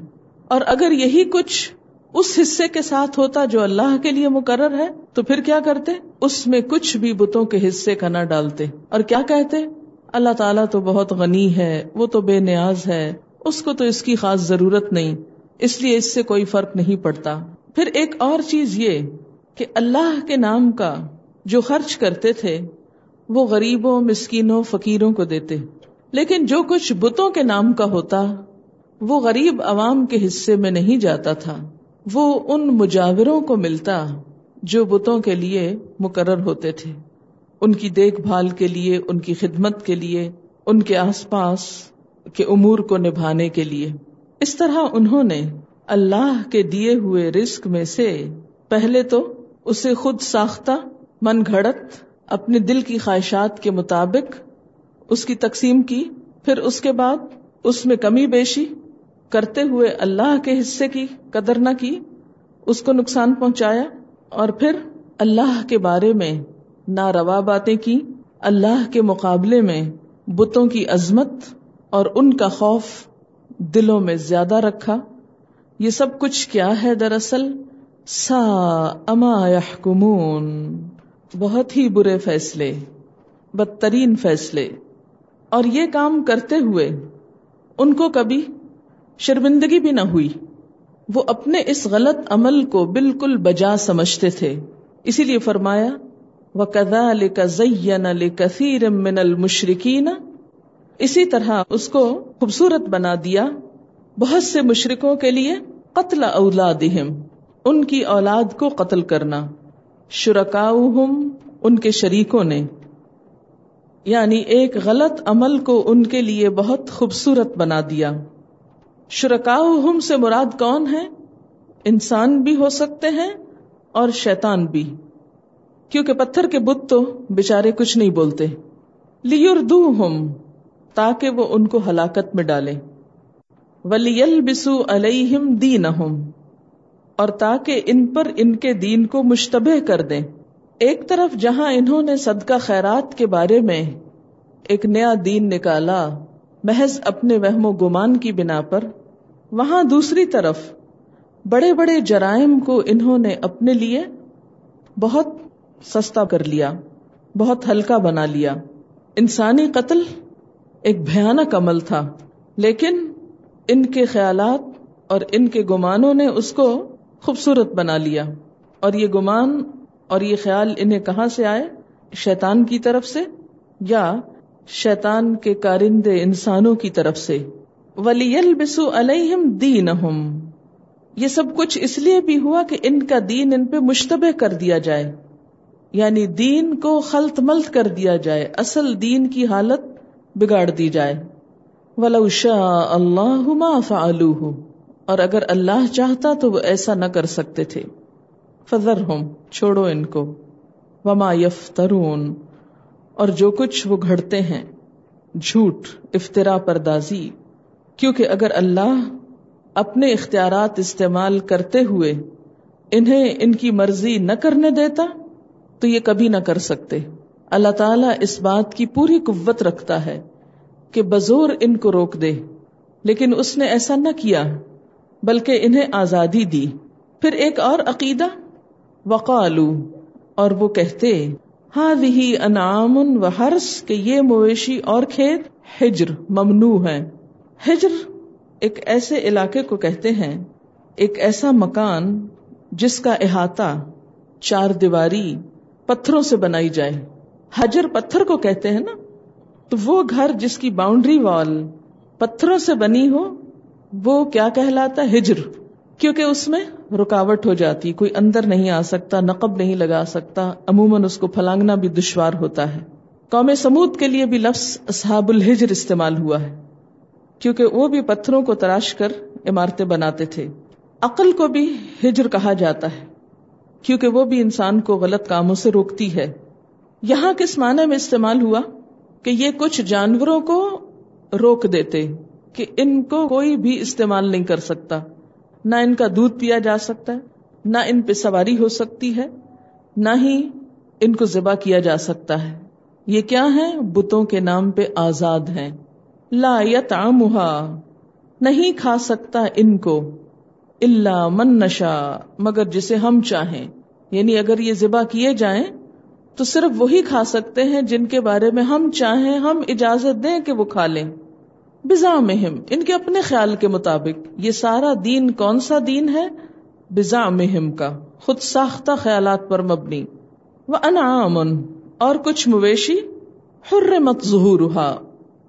اور اگر یہی کچھ اس حصے کے ساتھ ہوتا جو اللہ کے لیے مقرر ہے، تو پھر کیا کرتے؟ اس میں کچھ بھی بتوں کے حصے کا نہ ڈالتے۔ اور کیا کہتے؟ اللہ تعالیٰ تو بہت غنی ہے، وہ تو بے نیاز ہے، اس کو تو اس کی خاص ضرورت نہیں، اس لیے اس سے کوئی فرق نہیں پڑتا۔ پھر ایک اور چیز یہ کہ اللہ کے نام کا جو خرچ کرتے تھے، وہ غریبوں، مسکینوں، فقیروں کو دیتے۔ لیکن جو کچھ بتوں کے نام کا ہوتا، وہ غریب عوام کے حصے میں نہیں جاتا تھا۔ وہ ان مجاوروں کو ملتا جو بتوں کے لیے مقرر ہوتے تھے۔ ان کی دیکھ بھال کے لیے، ان کی خدمت کے لیے، ان کے آس پاس کے امور کو نبھانے کے لیے۔ اس طرح انہوں نے اللہ کے دیے ہوئے رسک میں سے پہلے تو اسے خود ساختہ من گھڑت اپنے دل کی خواہشات کے مطابق اس کی تقسیم کی، پھر اس کے بعد اس میں کمی بیشی کرتے ہوئے اللہ کے حصے کی قدر نہ کی، اس کو نقصان پہنچایا اور پھر اللہ کے بارے میں نہ روا باتیں کی، اللہ کے مقابلے میں بتوں کی عظمت اور ان کا خوف دلوں میں زیادہ رکھا۔ یہ سب کچھ کیا ہے دراصل؟ سا اما یحکمون۔ بہت ہی برے فیصلے، بدترین فیصلے۔ اور یہ کام کرتے ہوئے ان کو کبھی شرمندگی بھی نہ ہوئی۔ وہ اپنے اس غلط عمل کو بالکل بجا سمجھتے تھے۔ اسی لیے فرمایا وہ کدا کثیر من المشرقین اسی طرح اس کو خوبصورت بنا دیا بہت سے مشرقوں کے لیے قتل اولادہم، ان کی اولاد کو قتل کرنا۔ شرکا ان کے شریکوں نے۔ یعنی ایک غلط عمل کو ان کے لیے بہت خوبصورت بنا دیا۔ شرکا سے مراد کون ہے انسان بھی ہو سکتے ہیں اور شیطان بھی۔ کیونکہ پتھر کے بت تو بےچارے کچھ نہیں بولتے۔ لیور ہم تاکہ وہ ان کو ہلاکت میں ڈالے۔ ولیل بسو علیہم دینہم اور تاکہ ان پر ان کے دین کو مشتبہ کر دیں۔ ایک طرف جہاں انہوں نے صدقہ خیرات کے بارے میں ایک نیا دین نکالا، محض اپنے وہم و گمان کی بنا پر، وہاں دوسری طرف بڑے بڑے جرائم کو انہوں نے اپنے لیے بہت سستا کر لیا، بہت ہلکا بنا لیا۔ انسانی قتل ایک بھیانک عمل تھا، لیکن ان کے خیالات اور ان کے گمانوں نے اس کو خوبصورت بنا لیا۔ اور یہ گمان اور یہ خیال انہیں کہاں سے آئے؟ شیطان کی طرف سے یا شیطان کے کارندے انسانوں کی طرف سے؟ ولی بسو علیہم دین یہ سب کچھ اس لیے بھی ہوا کہ ان کا دین ان پہ مشتبہ کر دیا جائے۔ یعنی دین کو خلط ملت کر دیا جائے۔ اصل دین کی حالت بگاڑ دی جائے۔ ولو شاء اللہ ما فعلوہ اور اگر اللہ چاہتا تو وہ ایسا نہ کر سکتے تھے۔ فضر ہوں چھوڑو ان کو۔ وما یفترون، اور جو کچھ وہ گھڑتے ہیں۔ جھوٹ افطرا پردازی۔ کیونکہ اگر اللہ اپنے اختیارات استعمال کرتے ہوئے انہیں ان کی مرضی نہ کرنے دیتا، تو یہ کبھی نہ کر سکتے۔ اللہ تعالیٰ اس بات کی پوری قوت رکھتا ہے کہ بزور ان کو روک دے، لیکن اس نے ایسا نہ کیا۔ بلکہ انہیں آزادی دی۔ پھر ایک اور عقیدہ، وقالو، اور وہ کہتے ہاں انعام و ہرس کہ یہ مویشی اور کھیت ہجر ممنوع ہے ہجر ایک ایسے علاقے کو کہتے ہیں، ایک ایسا مکان جس کا احاطہ، چار دیواری، پتھروں سے بنائی جائے۔ حجر پتھر کو کہتے ہیں نا؟ تو وہ گھر جس کی باؤنڈری وال پتھروں سے بنی ہو وہ کیا کہلاتا ہجر۔ کیونکہ اس میں رکاوٹ ہو جاتی، کوئی اندر نہیں آ سکتا، نقب نہیں لگا سکتا، عموماً اس کو پھلانگنا بھی دشوار ہوتا ہے۔ قوم سمود کے لیے بھی لفظ اصحاب الحجر استعمال ہوا ہے، کیونکہ وہ بھی پتھروں کو تراش کر عمارتیں بناتے تھے۔ عقل کو بھی ہجر کہا جاتا ہے، کیونکہ وہ بھی انسان کو غلط کاموں سے روکتی ہے۔ یہاں کس معنی میں استعمال ہوا؟ کہ یہ کچھ جانوروں کو روک دیتے۔ کہ ان کو کوئی بھی استعمال نہیں کر سکتا۔ نہ ان کا دودھ پیا جا سکتا ہے، نہ ان پہ سواری ہو سکتی ہے، نہ ہی ان کو ذبح کیا جا سکتا ہے۔ یہ کیا ہے بتوں کے نام پہ آزاد ہیں۔ لا یتعمہا نہیں کھا سکتا ان کو اللہ من نشا مگر جسے ہم چاہیں۔ یعنی اگر یہ ذبح کیے جائیں تو صرف وہی کھا سکتے ہیں جن کے بارے میں ہم چاہیں، ہم اجازت دیں کہ وہ کھا لیں۔ بزا مہم، ان کے اپنے خیال کے مطابق، یہ سارا دین کون سا دین ہے؟ بزا مہم کا، خود ساختہ خیالات پر مبنی۔ وہ انعام اور کچھ مویشی۔ حر مت ظہور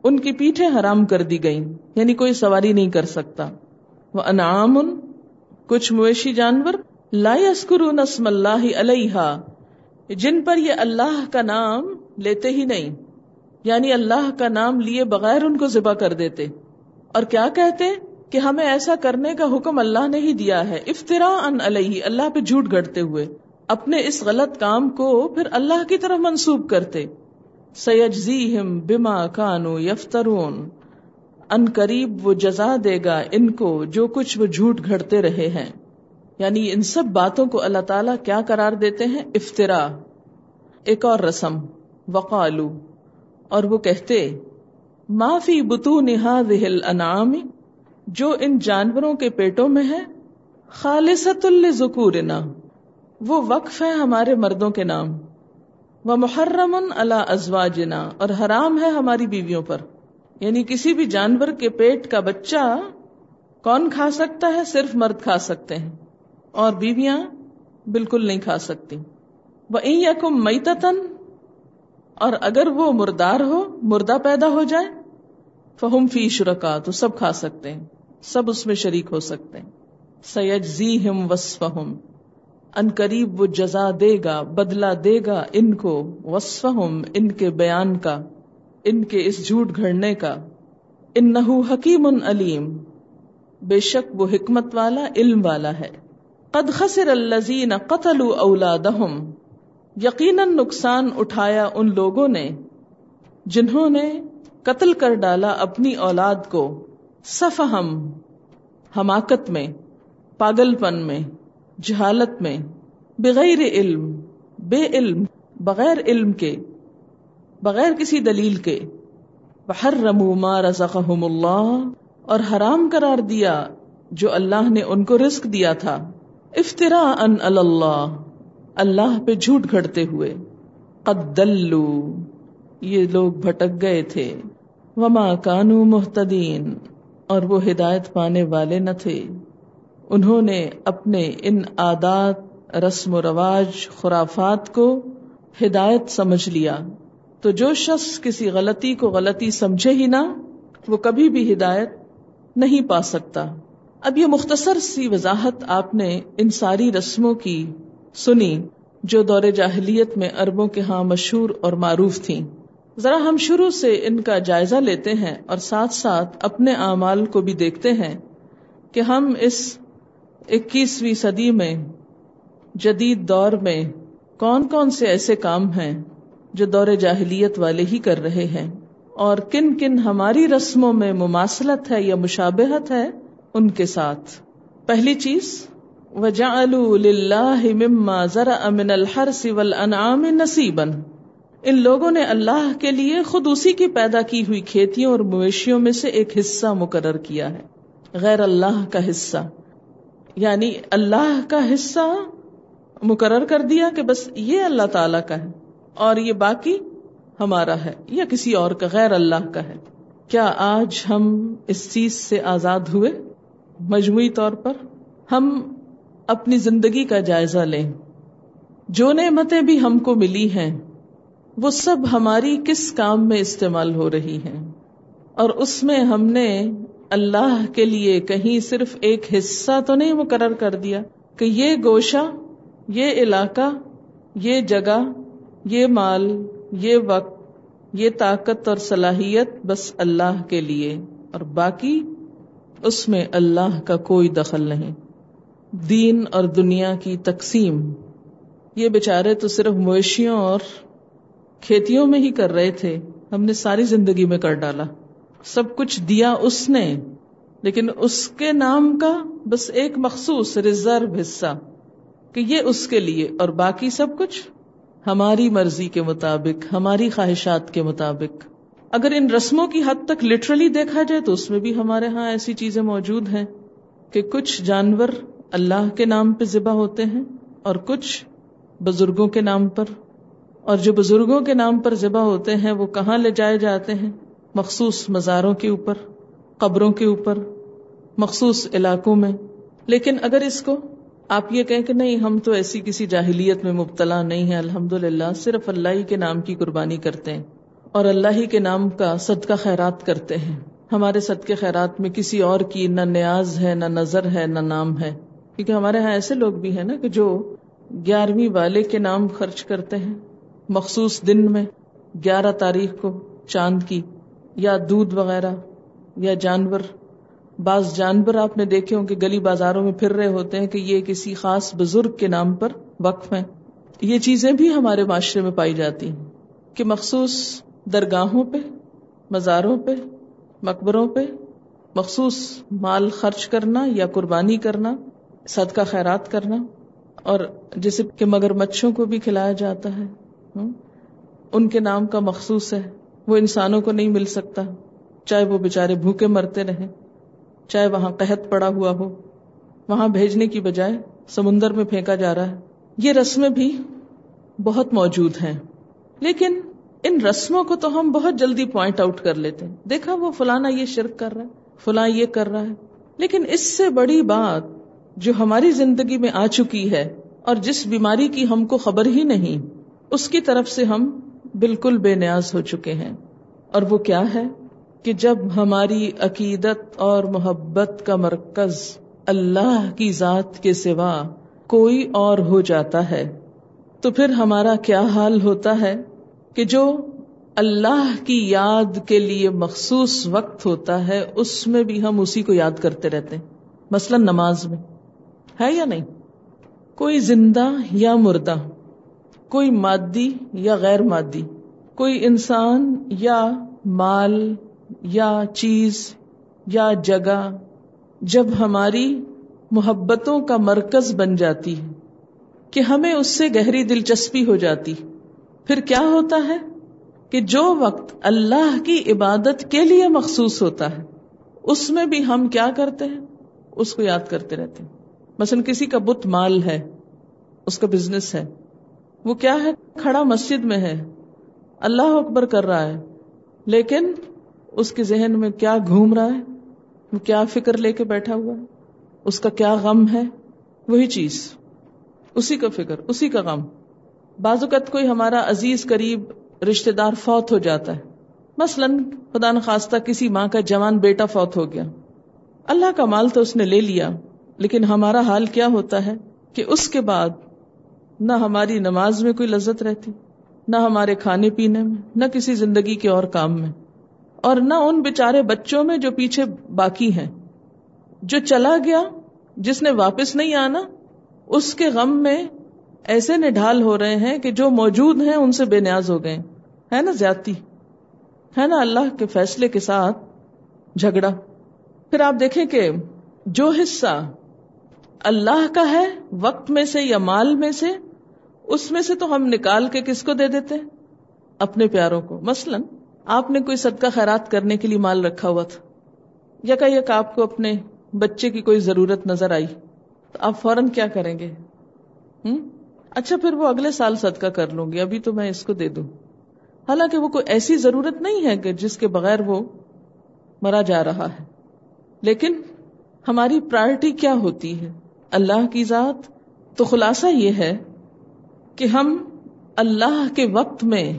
ان کی پیٹھیں حرام کر دی گئیں یعنی کوئی سواری نہیں کر سکتا۔ وہ انعام کچھ مویشی جانور۔ لا اسکر اسم اللہ علیہ جن پر یہ اللہ کا نام لیتے ہی نہیں۔ یعنی اللہ کا نام لیے بغیر ان کو ذبح کر دیتے۔ اور کیا کہتے؟ کہ ہمیں ایسا کرنے کا حکم اللہ نے ہی دیا ہے۔ افطرا ان علیہ، اللہ پہ جھوٹ گھڑتے ہوئے۔ اپنے اس غلط کام کو پھر اللہ کی طرف منسوب کرتے۔ سیجزیہم بما کانو یفترون۔ ان قریب وہ جزا دے گا ان کو جو کچھ وہ جھوٹ گھڑتے رہے ہیں۔ یعنی ان سب باتوں کو اللہ تعالیٰ کیا قرار دیتے ہیں؟ افطرا ایک اور رسم۔ وقالو اور وہ کہتے معافی بتو نہا دہل انعام جو ان جانوروں کے پیٹوں میں ہے خالصت الکورنا وہ وقف ہے ہمارے مردوں کے نام وہ محرم اللہ ازواجنا، اور حرام ہے ہماری بیویوں پر۔ یعنی کسی بھی جانور کے پیٹ کا بچہ کون کھا سکتا ہے؟ صرف مرد کھا سکتے ہیں۔ اور بیویاں بالکل نہیں کھا سکتی۔ وہ یقم مئی اور اگر وہ مردار ہو، مردہ پیدا ہو جائے۔ فہم فی شرکا تو سب کھا سکتے ہیں، سب اس میں شریک ہو سکتے ہیں۔ سید زی ہم وسفہم ان قریب وہ جزا دے گا بدلا دے گا ان کو۔ وسفہم ان کے بیان کا، ان کے اس جھوٹ گھڑنے کا۔ ان نہ حکیم علیم بے شک وہ حکمت والا، علم والا ہے۔ قد خسر الزین قتل اولادہم یقیناً نقصان اٹھایا ان لوگوں نے جنہوں نے قتل کر ڈالا اپنی اولاد کو سفہم حماقت میں پاگل پن میں، جہالت میں، بغیر علم، بے علم، بغیر علم کے، بغیر کسی دلیل کے بحر رمو رزقہم اللہ اور حرام قرار دیا جو اللہ نے ان کو رزق دیا تھا۔ افطرا ان اللہ اللہ پہ جھوٹ گھڑتے ہوئے۔ قد یہ لوگ بھٹک گئے تھے۔ وما کانو محتدین اور وہ ہدایت پانے والے نہ تھے۔ انہوں نے اپنے ان عادات، رسم و رواج، خرافات کو ہدایت سمجھ لیا۔ تو جو شخص کسی غلطی کو غلطی سمجھے ہی نہ، وہ کبھی بھی ہدایت نہیں پا سکتا۔ اب یہ مختصر سی وضاحت آپ نے ان ساری رسموں کی سنی، جو دور جاہلیت میں اربوں کے ہاں مشہور اور معروف تھیں۔ ذرا ہم شروع سے ان کا جائزہ لیتے ہیں اور ساتھ ساتھ اپنے اعمال کو بھی دیکھتے ہیں کہ ہم اس اکیسویں صدی میں جدید دور میں کون کون سے ایسے کام ہیں جو دور جاہلیت والے ہی کر رہے ہیں اور کن کن ہماری رسموں میں مماثلت ہے یا مشابہت ہے ان کے ساتھ۔ پہلی چیز وجہ مما ذرا امن الحرس والانعام نصیبا۔ ان لوگوں نے اللہ کے لیے خود اسی کی پیدا کی ہوئی کھیتیوں اور مویشیوں میں سے ایک حصہ مقرر کیا ہے۔ غیر اللہ کا حصہ۔ یعنی اللہ کا حصہ مقرر کر دیا کہ بس یہ اللہ تعالی کا ہے اور یہ باقی ہمارا ہے یا کسی اور کا غیر اللہ کا ہے۔ کیا آج ہم اس چیز سے آزاد ہوئے؟ مجموعی طور پر ہم اپنی زندگی کا جائزہ لیں۔ جو نعمتیں بھی ہم کو ملی ہیں، وہ سب ہماری کس کام میں استعمال ہو رہی ہیں۔ اور اس میں ہم نے اللہ کے لیے کہیں صرف ایک حصہ تو نہیں مقرر کر دیا کہ یہ گوشہ، یہ علاقہ، یہ جگہ، یہ مال، یہ وقت، یہ طاقت اور صلاحیت بس اللہ کے لیے۔ اور باقی اس میں اللہ کا کوئی دخل نہیں۔ دین اور دنیا کی تقسیم۔ یہ بیچارے تو صرف مویشیوں اور کھیتیوں میں ہی کر رہے تھے۔ ہم نے ساری زندگی میں کر ڈالا۔ سب کچھ دیا اس نے، لیکن اس کے نام کا بس ایک مخصوص ریزرو حصہ کہ یہ اس کے لیے اور باقی سب کچھ ہماری مرضی کے مطابق، ہماری خواہشات کے مطابق۔ اگر ان رسموں کی حد تک لٹرلی دیکھا جائے تو اس میں بھی ہمارے ہاں ایسی چیزیں موجود ہیں کہ کچھ جانور اللہ کے نام پہ ذبح ہوتے ہیں اور کچھ بزرگوں کے نام پر۔ اور جو بزرگوں کے نام پر ذبح ہوتے ہیں، وہ کہاں لے جائے جاتے ہیں؟ مخصوص مزاروں کے اوپر، قبروں کے اوپر، مخصوص علاقوں میں۔ لیکن اگر اس کو آپ یہ کہیں کہ نہیں، ہم تو ایسی کسی جاہلیت میں مبتلا نہیں ہے الحمد للہ صرف اللہ ہی کے نام کی قربانی کرتے ہیں۔ اور اللہ ہی کے نام کا صدقہ خیرات کرتے ہیں۔ ہمارے صدقے خیرات میں کسی اور کی نہ نیاز ہے، نہ نظر ہے، نہ نام ہے۔ کیونکہ ہمارے یہاں ایسے لوگ بھی ہیں نا کہ جو گیارہویں والے کے نام خرچ کرتے ہیں، مخصوص دن میں گیارہ تاریخ کو، چاند کی، یا دودھ وغیرہ، یا جانور۔ بعض جانور آپ نے دیکھے ہوں کہ گلی بازاروں میں پھر رہے ہوتے ہیں کہ یہ کسی خاص بزرگ کے نام پر وقف ہیں۔ یہ چیزیں بھی ہمارے معاشرے میں پائی جاتی ہیں کہ مخصوص درگاہوں پہ، مزاروں پہ، مقبروں پہ مخصوص مال خرچ کرنا یا قربانی کرنا صدقہ خیرات کرنا اور جیسے کہ مگر مچھوں کو بھی کھلایا جاتا ہے ان کے نام کا مخصوص ہے، وہ انسانوں کو نہیں مل سکتا، چاہے وہ بےچارے بھوکے مرتے رہیں، چاہے وہاں قحط پڑا ہوا ہو، وہاں بھیجنے کی بجائے سمندر میں پھینکا جا رہا ہے۔ یہ رسمیں بھی بہت موجود ہیں، لیکن ان رسموں کو تو ہم بہت جلدی پوائنٹ آؤٹ کر لیتے ہیں۔ دیکھا وہ فلانا یہ شرک کر رہا ہے، فلاں یہ کر رہا ہے، لیکن اس سے بڑی بات جو ہماری زندگی میں آ چکی ہے اور جس بیماری کی ہم کو خبر ہی نہیں، اس کی طرف سے ہم بالکل بے نیاز ہو چکے ہیں۔ اور وہ کیا ہے؟ کہ جب ہماری عقیدت اور محبت کا مرکز اللہ کی ذات کے سوا کوئی اور ہو جاتا ہے، تو پھر ہمارا کیا حال ہوتا ہے؟ کہ جو اللہ کی یاد کے لیے مخصوص وقت ہوتا ہے، اس میں بھی ہم اسی کو یاد کرتے رہتے ہیں۔ مثلا نماز میں۔ ہے یا نہیں؟ کوئی زندہ یا مردہ، کوئی مادی یا غیر مادی، کوئی انسان یا مال یا چیز یا جگہ، جب ہماری محبتوں کا مرکز بن جاتی ہے کہ ہمیں اس سے گہری دلچسپی ہو جاتی، پھر کیا ہوتا ہے؟ کہ جو وقت اللہ کی عبادت کے لیے مخصوص ہوتا ہے، اس میں بھی ہم کیا کرتے ہیں؟ اس کو یاد کرتے رہتے ہیں۔ مثلا کسی کا بت مال ہے، اس کا بزنس ہے، وہ کیا ہے؟ کھڑا مسجد میں ہے۔ اللہ اکبر کر رہا ہے۔ لیکن اس کے ذہن میں کیا گھوم رہا ہے؟ وہ کیا فکر لے کے بیٹھا ہوا ہے؟ اس کا کیا غم ہے؟ وہی چیز۔ اسی کا فکر، اسی کا غم۔ بعض اوقات کوئی ہمارا عزیز قریب رشتے دار فوت ہو جاتا ہے۔ مثلا خدا نخواستہ کسی ماں کا جوان بیٹا فوت ہو گیا۔ اللہ کا مال تو اس نے لے لیا۔ لیکن ہمارا حال کیا ہوتا ہے کہ اس کے بعد نہ ہماری نماز میں کوئی لذت رہتی، نہ ہمارے کھانے پینے میں، نہ کسی زندگی کے اور کام میں، اور نہ ان بےچارے بچوں میں جو پیچھے باقی ہیں۔ جو چلا گیا، جس نے واپس نہیں آنا، اس کے غم میں ایسے نڈھال ہو رہے ہیں کہ جو موجود ہیں ان سے بے نیاز ہو گئے۔ ہے نا زیادتی؟ ہے نا اللہ کے فیصلے کے ساتھ جھگڑا۔ پھر آپ دیکھیں کہ جو حصہ اللہ کا ہے وقت میں سے یا مال میں سے، اس میں سے تو ہم نکال کے کس کو دے دیتے اپنے پیاروں کو۔ مثلا، آپ نے کوئی صدقہ خیرات کرنے کے لیے مال رکھا ہوا تھا، یا کہ یک آپ کو اپنے بچے کی کوئی ضرورت نظر آئی، تو آپ فوراً کیا کریں گے؟ ہوں اچھا پھر وہ اگلے سال صدقہ کر لوں گی، ابھی تو میں اس کو دے دوں۔ حالانکہ وہ کوئی ایسی ضرورت نہیں ہے کہ جس کے بغیر وہ مرا جا رہا ہے۔ لیکن ہماری پرائرٹی کیا ہوتی ہے؟ اللہ کی ذات، تو خلاصہ یہ ہے کہ ہم اللہ کے وقت میں،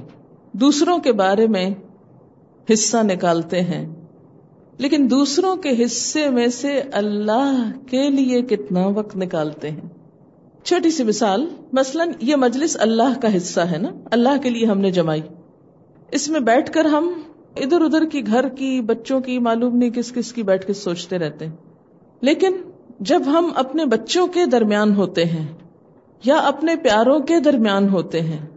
دوسروں کے بارے میں حصہ نکالتے ہیں۔ لیکن دوسروں کے حصے میں سے اللہ کے لیے کتنا وقت نکالتے ہیں۔ چھوٹی سی مثال، مثلا یہ مجلس اللہ کا حصہ ہے نا؟ اللہ کے لیے ہم نے جمائی۔ اس میں بیٹھ کر ہم ادھر ادھر کی گھر کی، بچوں کی، معلوم نہیں کس کس کی بیٹھ کے سوچتے رہتے ہیں۔ لیکن جب ہم اپنے بچوں کے درمیان ہوتے ہیں یا اپنے پیاروں کے درمیان ہوتے ہیں،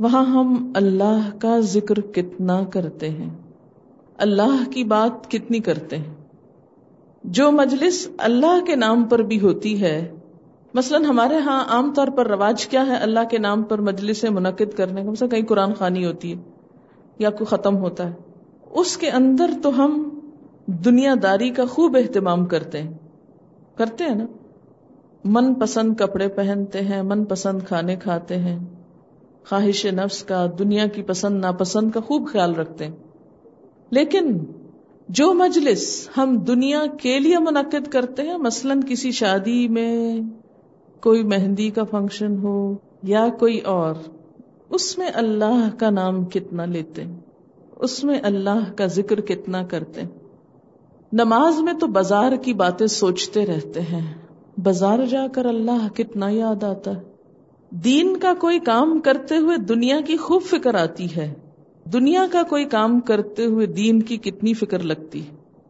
وہاں ہم اللہ کا ذکر کتنا کرتے ہیں۔ اللہ کی بات کتنی کرتے ہیں۔ جو مجلس اللہ کے نام پر بھی ہوتی ہے، مثلا ہمارے ہاں عام طور پر رواج کیا ہے اللہ کے نام پر مجلس منعقد کرنے کا؟ مثلا کہیں قرآن خانی ہوتی ہے یا کوئی ختم ہوتا ہے۔ اس کے اندر تو ہم دنیا داری کا خوب اہتمام کرتے ہیں۔ کرتے ہیں نا۔ من پسند کپڑے پہنتے ہیں، من پسند کھانے کھاتے ہیں۔ خواہش نفس کا، دنیا کی پسند ناپسند کا خوب خیال رکھتے ہیں۔ لیکن جو مجلس ہم دنیا کے لیے منعقد کرتے ہیں، مثلا کسی شادی میں کوئی مہندی کا فنکشن ہو یا کوئی اور، اس میں اللہ کا نام کتنا لیتے ہیں؟ اس میں اللہ کا ذکر کتنا کرتے ہیں؟ نماز میں تو بازار کی باتیں سوچتے رہتے ہیں۔ بازار جا کر اللہ کتنا یاد آتا ہے۔ دین کا کوئی کام کرتے ہوئے دنیا کی خوب فکر آتی ہے۔ دنیا کا کوئی کام کرتے ہوئے دین کی کتنی فکر لگتی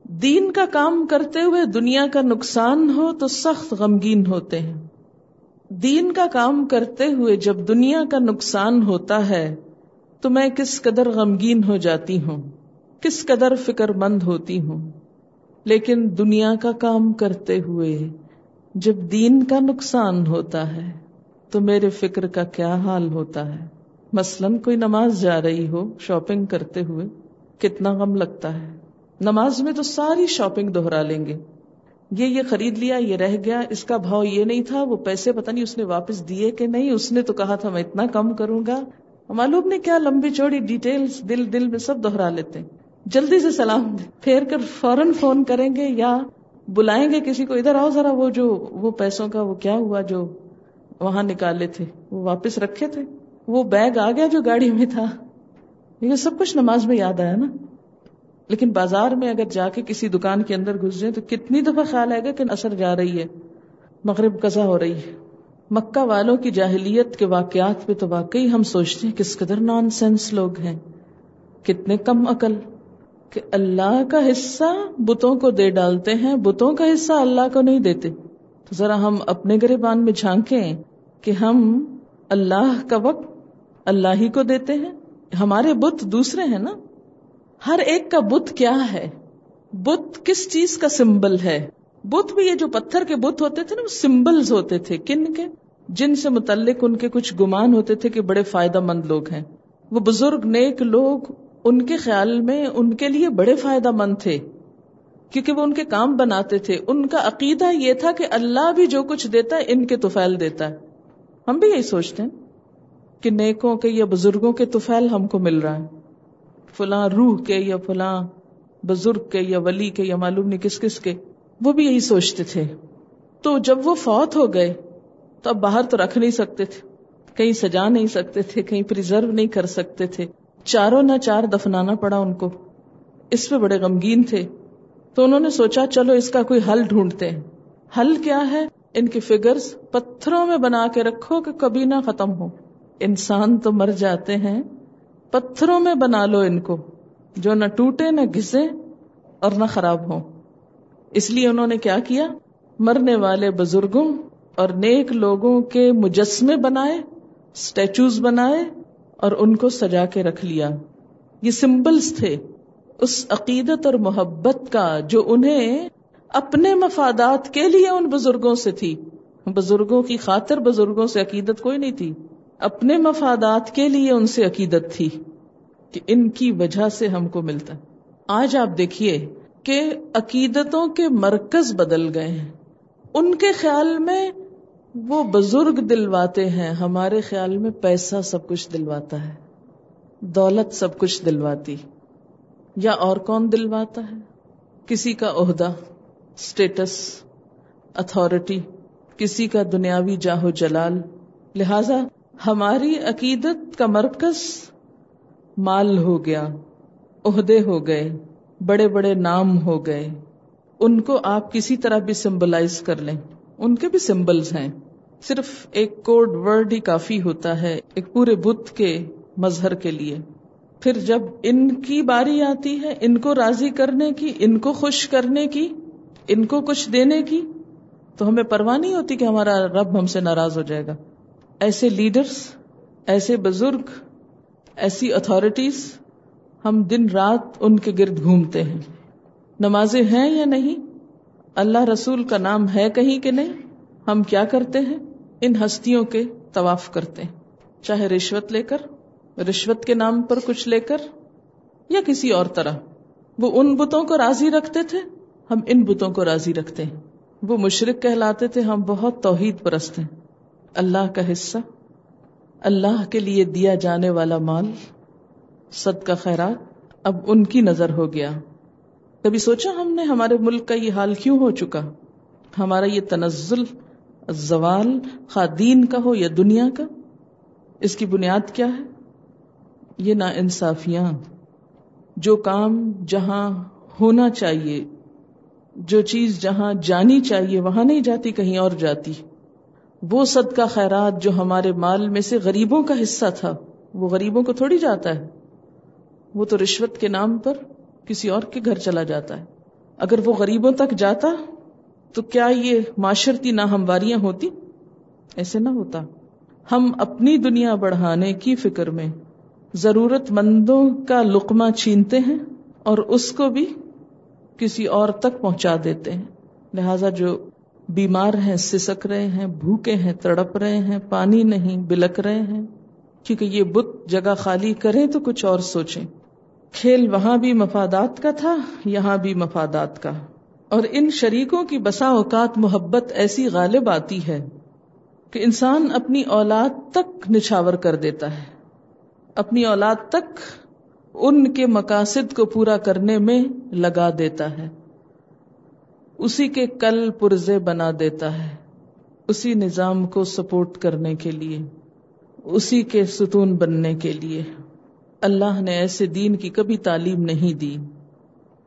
دین کا کام کرتے ہوئے دنیا کا نقصان ہو تو سخت غمگین ہوتے ہیں۔ دین کا کام کرتے ہوئے جب دنیا کا نقصان ہوتا ہے تو میں کس قدر غمگین ہو جاتی ہوں، کس قدر فکر مند ہوتی ہوں۔ لیکن دنیا کا کام کرتے ہوئے جب دین کا نقصان ہوتا ہے تو میرے فکر کا کیا حال ہوتا ہے؟ مثلاً کوئی نماز جا رہی ہو شاپنگ کرتے ہوئے، کتنا غم لگتا ہے؟ نماز میں تو ساری شاپنگ دوہرا لیں گے۔ یہ یہ خرید لیا، یہ رہ گیا، اس کا بھاؤ یہ نہیں تھا، وہ پیسے پتہ نہیں اس نے واپس دیے کہ نہیں، اس نے تو کہا تھا میں اتنا کم کروں گا۔ معلوم نے کیا لمبی چوڑی ڈیٹیلز دل دل میں سب دوہرا لیتے ہیں۔ جلدی سے سلام پھیر کر فوراً فون کریں گے یا بلائیں گے کسی کو، ادھر آؤ ذرا، وہ جو، وہ پیسوں کا، وہ کیا ہوا جو وہاں نکالے تھے، وہ واپس رکھے تھے، وہ بیگ آ گیا جو گاڑی میں تھا۔ یہ سب کچھ نماز میں یاد آیا نا۔ لیکن بازار میں اگر جا کے کسی دکان کے اندر گھس جائیں تو کتنی دفعہ خیال آئے گا کہ اثر جا رہی ہے، مغرب قزا ہو رہی ہے۔ مکہ والوں کی جاہلیت کے واقعات پہ تو واقعی ہم سوچتے ہیں کس قدر نان سینس لوگ ہیں، کتنے کم عقل۔ کہ اللہ کا حصہ بتوں کو دے ڈالتے ہیں، بتوں کا حصہ اللہ کو نہیں دیتے۔ تو ذرا ہم اپنے گریبان میں جھانکیں کہ ہم اللہ کا وقت اللہ ہی کو دیتے ہیں۔ ہمارے بت دوسرے ہیں نا۔ ہر ایک کا بت کیا ہے؟ بت کس چیز کا سمبل ہے؟ بت بھی یہ جو پتھر کے بت ہوتے تھے نا، وہ سمبلز ہوتے تھے۔ کن کے؟ جن سے متعلق ان کے کچھ گمان ہوتے تھے کہ بڑے فائدہ مند لوگ ہیں۔ وہ بزرگ، نیک لوگ ان کے خیال میں ان کے لیے بڑے فائدہ مند تھے، کیونکہ وہ ان کے کام بناتے تھے۔ ان کا عقیدہ یہ تھا کہ اللہ بھی جو کچھ دیتا ہے، ان کے توفیل دیتا ہے۔ ہم بھی یہی سوچتے ہیں کہ نیکوں کے یا بزرگوں کے توفیل ہم کو مل رہا ہے۔ فلاں روح کے یا فلاں بزرگ کے یا ولی کے یا معلوم نہیں کس کس کے، وہ بھی یہی سوچتے تھے۔ تو جب وہ فوت ہو گئے، تو اب باہر تو رکھ نہیں سکتے تھے، کہیں سجا نہیں سکتے تھے، کہیں پرزرو نہیں کر سکتے تھے۔ چاروں نہ چار دفنانا پڑا ان کو۔ اس پہ بڑے غمگین تھے۔ تو انہوں نے سوچا، چلو اس کا کوئی حل ڈھونڈتے ہیں۔ حل کیا ہے؟ ان کی فگرز پتھروں میں بنا کے رکھو کہ کبھی نہ ختم ہو۔ انسان تو مر جاتے ہیں۔ پتھروں میں بنا لو ان کو۔ جو نہ ٹوٹے، نہ گھسے اور نہ خراب ہو اس لیے انہوں نے کیا کیا؟ مرنے والے بزرگوں اور نیک لوگوں کے مجسمے بنائے اسٹیچوز بنائے اور ان کو سجا کے رکھ لیا۔ یہ سمبلس تھے اس عقیدت اور محبت کا جو انہیں اپنے مفادات کے لیے ان بزرگوں سے تھی۔ بزرگوں کی خاطر بزرگوں سے عقیدت کوئی نہیں تھی۔ اپنے مفادات کے لیے ان سے عقیدت تھی کہ ان کی وجہ سے ہم کو ملتا۔ آج آپ دیکھیے کہ عقیدتوں کے مرکز بدل گئے ہیں۔ ان کے خیال میں وہ بزرگ دلواتے ہیں، ہمارے خیال میں پیسہ سب کچھ دلواتا ہے، دولت سب کچھ دلواتی، یا اور کون دلواتا ہے؟ کسی کا عہدہ اسٹیٹس اتارٹی کسی کا دنیاوی جاہو جلال۔ لہذا ہماری عقیدت کا مرکز مال ہو گیا، عہدے ہو گئے، بڑے بڑے نام ہو گئے۔ ان کو آپ کسی طرح بھی سمبلائز کر لیں۔ ان کے بھی سمبلز ہیں۔ صرف ایک کوڈ ورڈ ہی کافی ہوتا ہے ایک پورے بت کے مظہر کے لیے۔ پھر جب ان کی باری آتی ہے، ان کو راضی کرنے کی، ان کو خوش کرنے کی، ان کو کچھ دینے کی، تو ہمیں پرواہ نہیں ہوتی کہ ہمارا رب ہم سے ناراض ہو جائے گا۔ ایسے لیڈرز، ایسے بزرگ، ایسی اتارٹیز ہم دن رات ان کے گرد گھومتے ہیں۔ نمازیں ہیں یا نہیں؟ اللہ رسول کا نام ہے کہیں کہ نہیں؟ ہم کیا کرتے ہیں؟ ان ہستیوں کے طواف کرتے ہیں۔ چاہے رشوت لے کر، رشوت کے نام پر کچھ لے کر، یا کسی اور طرح۔ وہ ان بتوں کو راضی رکھتے تھے، ہم ان بتوں کو راضی رکھتے ہیں۔ وہ مشرق کہلاتے تھے، ہم بہت توحید پرست ہیں۔ اللہ کا حصہ، اللہ کے لیے دیا جانے والا مال صد کا خیرات اب ان کی نظر ہو گیا۔ کبھی سوچا ہم نے ہمارے ملک کا یہ حال کیوں ہو چکا؟ ہمارا یہ تنزل زوال خادین کا ہو یا دنیا کا، اس کی بنیاد کیا ہے؟ یہ نا انصافیاں جو کام جہاں ہونا چاہیے، جو چیز جہاں جانی چاہیے، وہاں نہیں جاتی، کہیں اور جاتی۔ وہ صدقہ خیرات جو ہمارے مال میں سے غریبوں کا حصہ تھا، وہ غریبوں کو تھوڑی جاتا ہے۔ وہ تو رشوت کے نام پر کسی اور کے گھر چلا جاتا ہے۔ اگر وہ غریبوں تک جاتا تو کیا یہ معاشرتی نہ ہمواریاں ہوتی؟ ایسے نہ ہوتا۔ ہم اپنی دنیا بڑھانے کی فکر میں ضرورت مندوں کا لقمہ چھینتے ہیں اور اس کو بھی کسی اور تک پہنچا دیتے ہیں۔ لہذا جو بیمار ہیں، سسک رہے ہیں، بھوکے ہیں، تڑپ رہے ہیں، پانی نہیں، بلک رہے ہیں، کیونکہ یہ بت جگہ خالی کریں تو کچھ اور سوچیں۔ کھیل وہاں بھی مفادات کا تھا، یہاں بھی مفادات کا۔ اور ان شریکوں کی بسا اوقات محبت ایسی غالب آتی ہے کہ انسان اپنی اولاد تک نچھاور کر دیتا ہے۔ اپنی اولاد تک ان کے مقاصد کو پورا کرنے میں لگا دیتا ہے۔ اسی کے کل پرزے بنا دیتا ہے۔ اسی نظام کو سپورٹ کرنے کے لیے۔ اسی کے ستون بننے کے لیے۔ اللہ نے ایسے دین کی کبھی تعلیم نہیں دی۔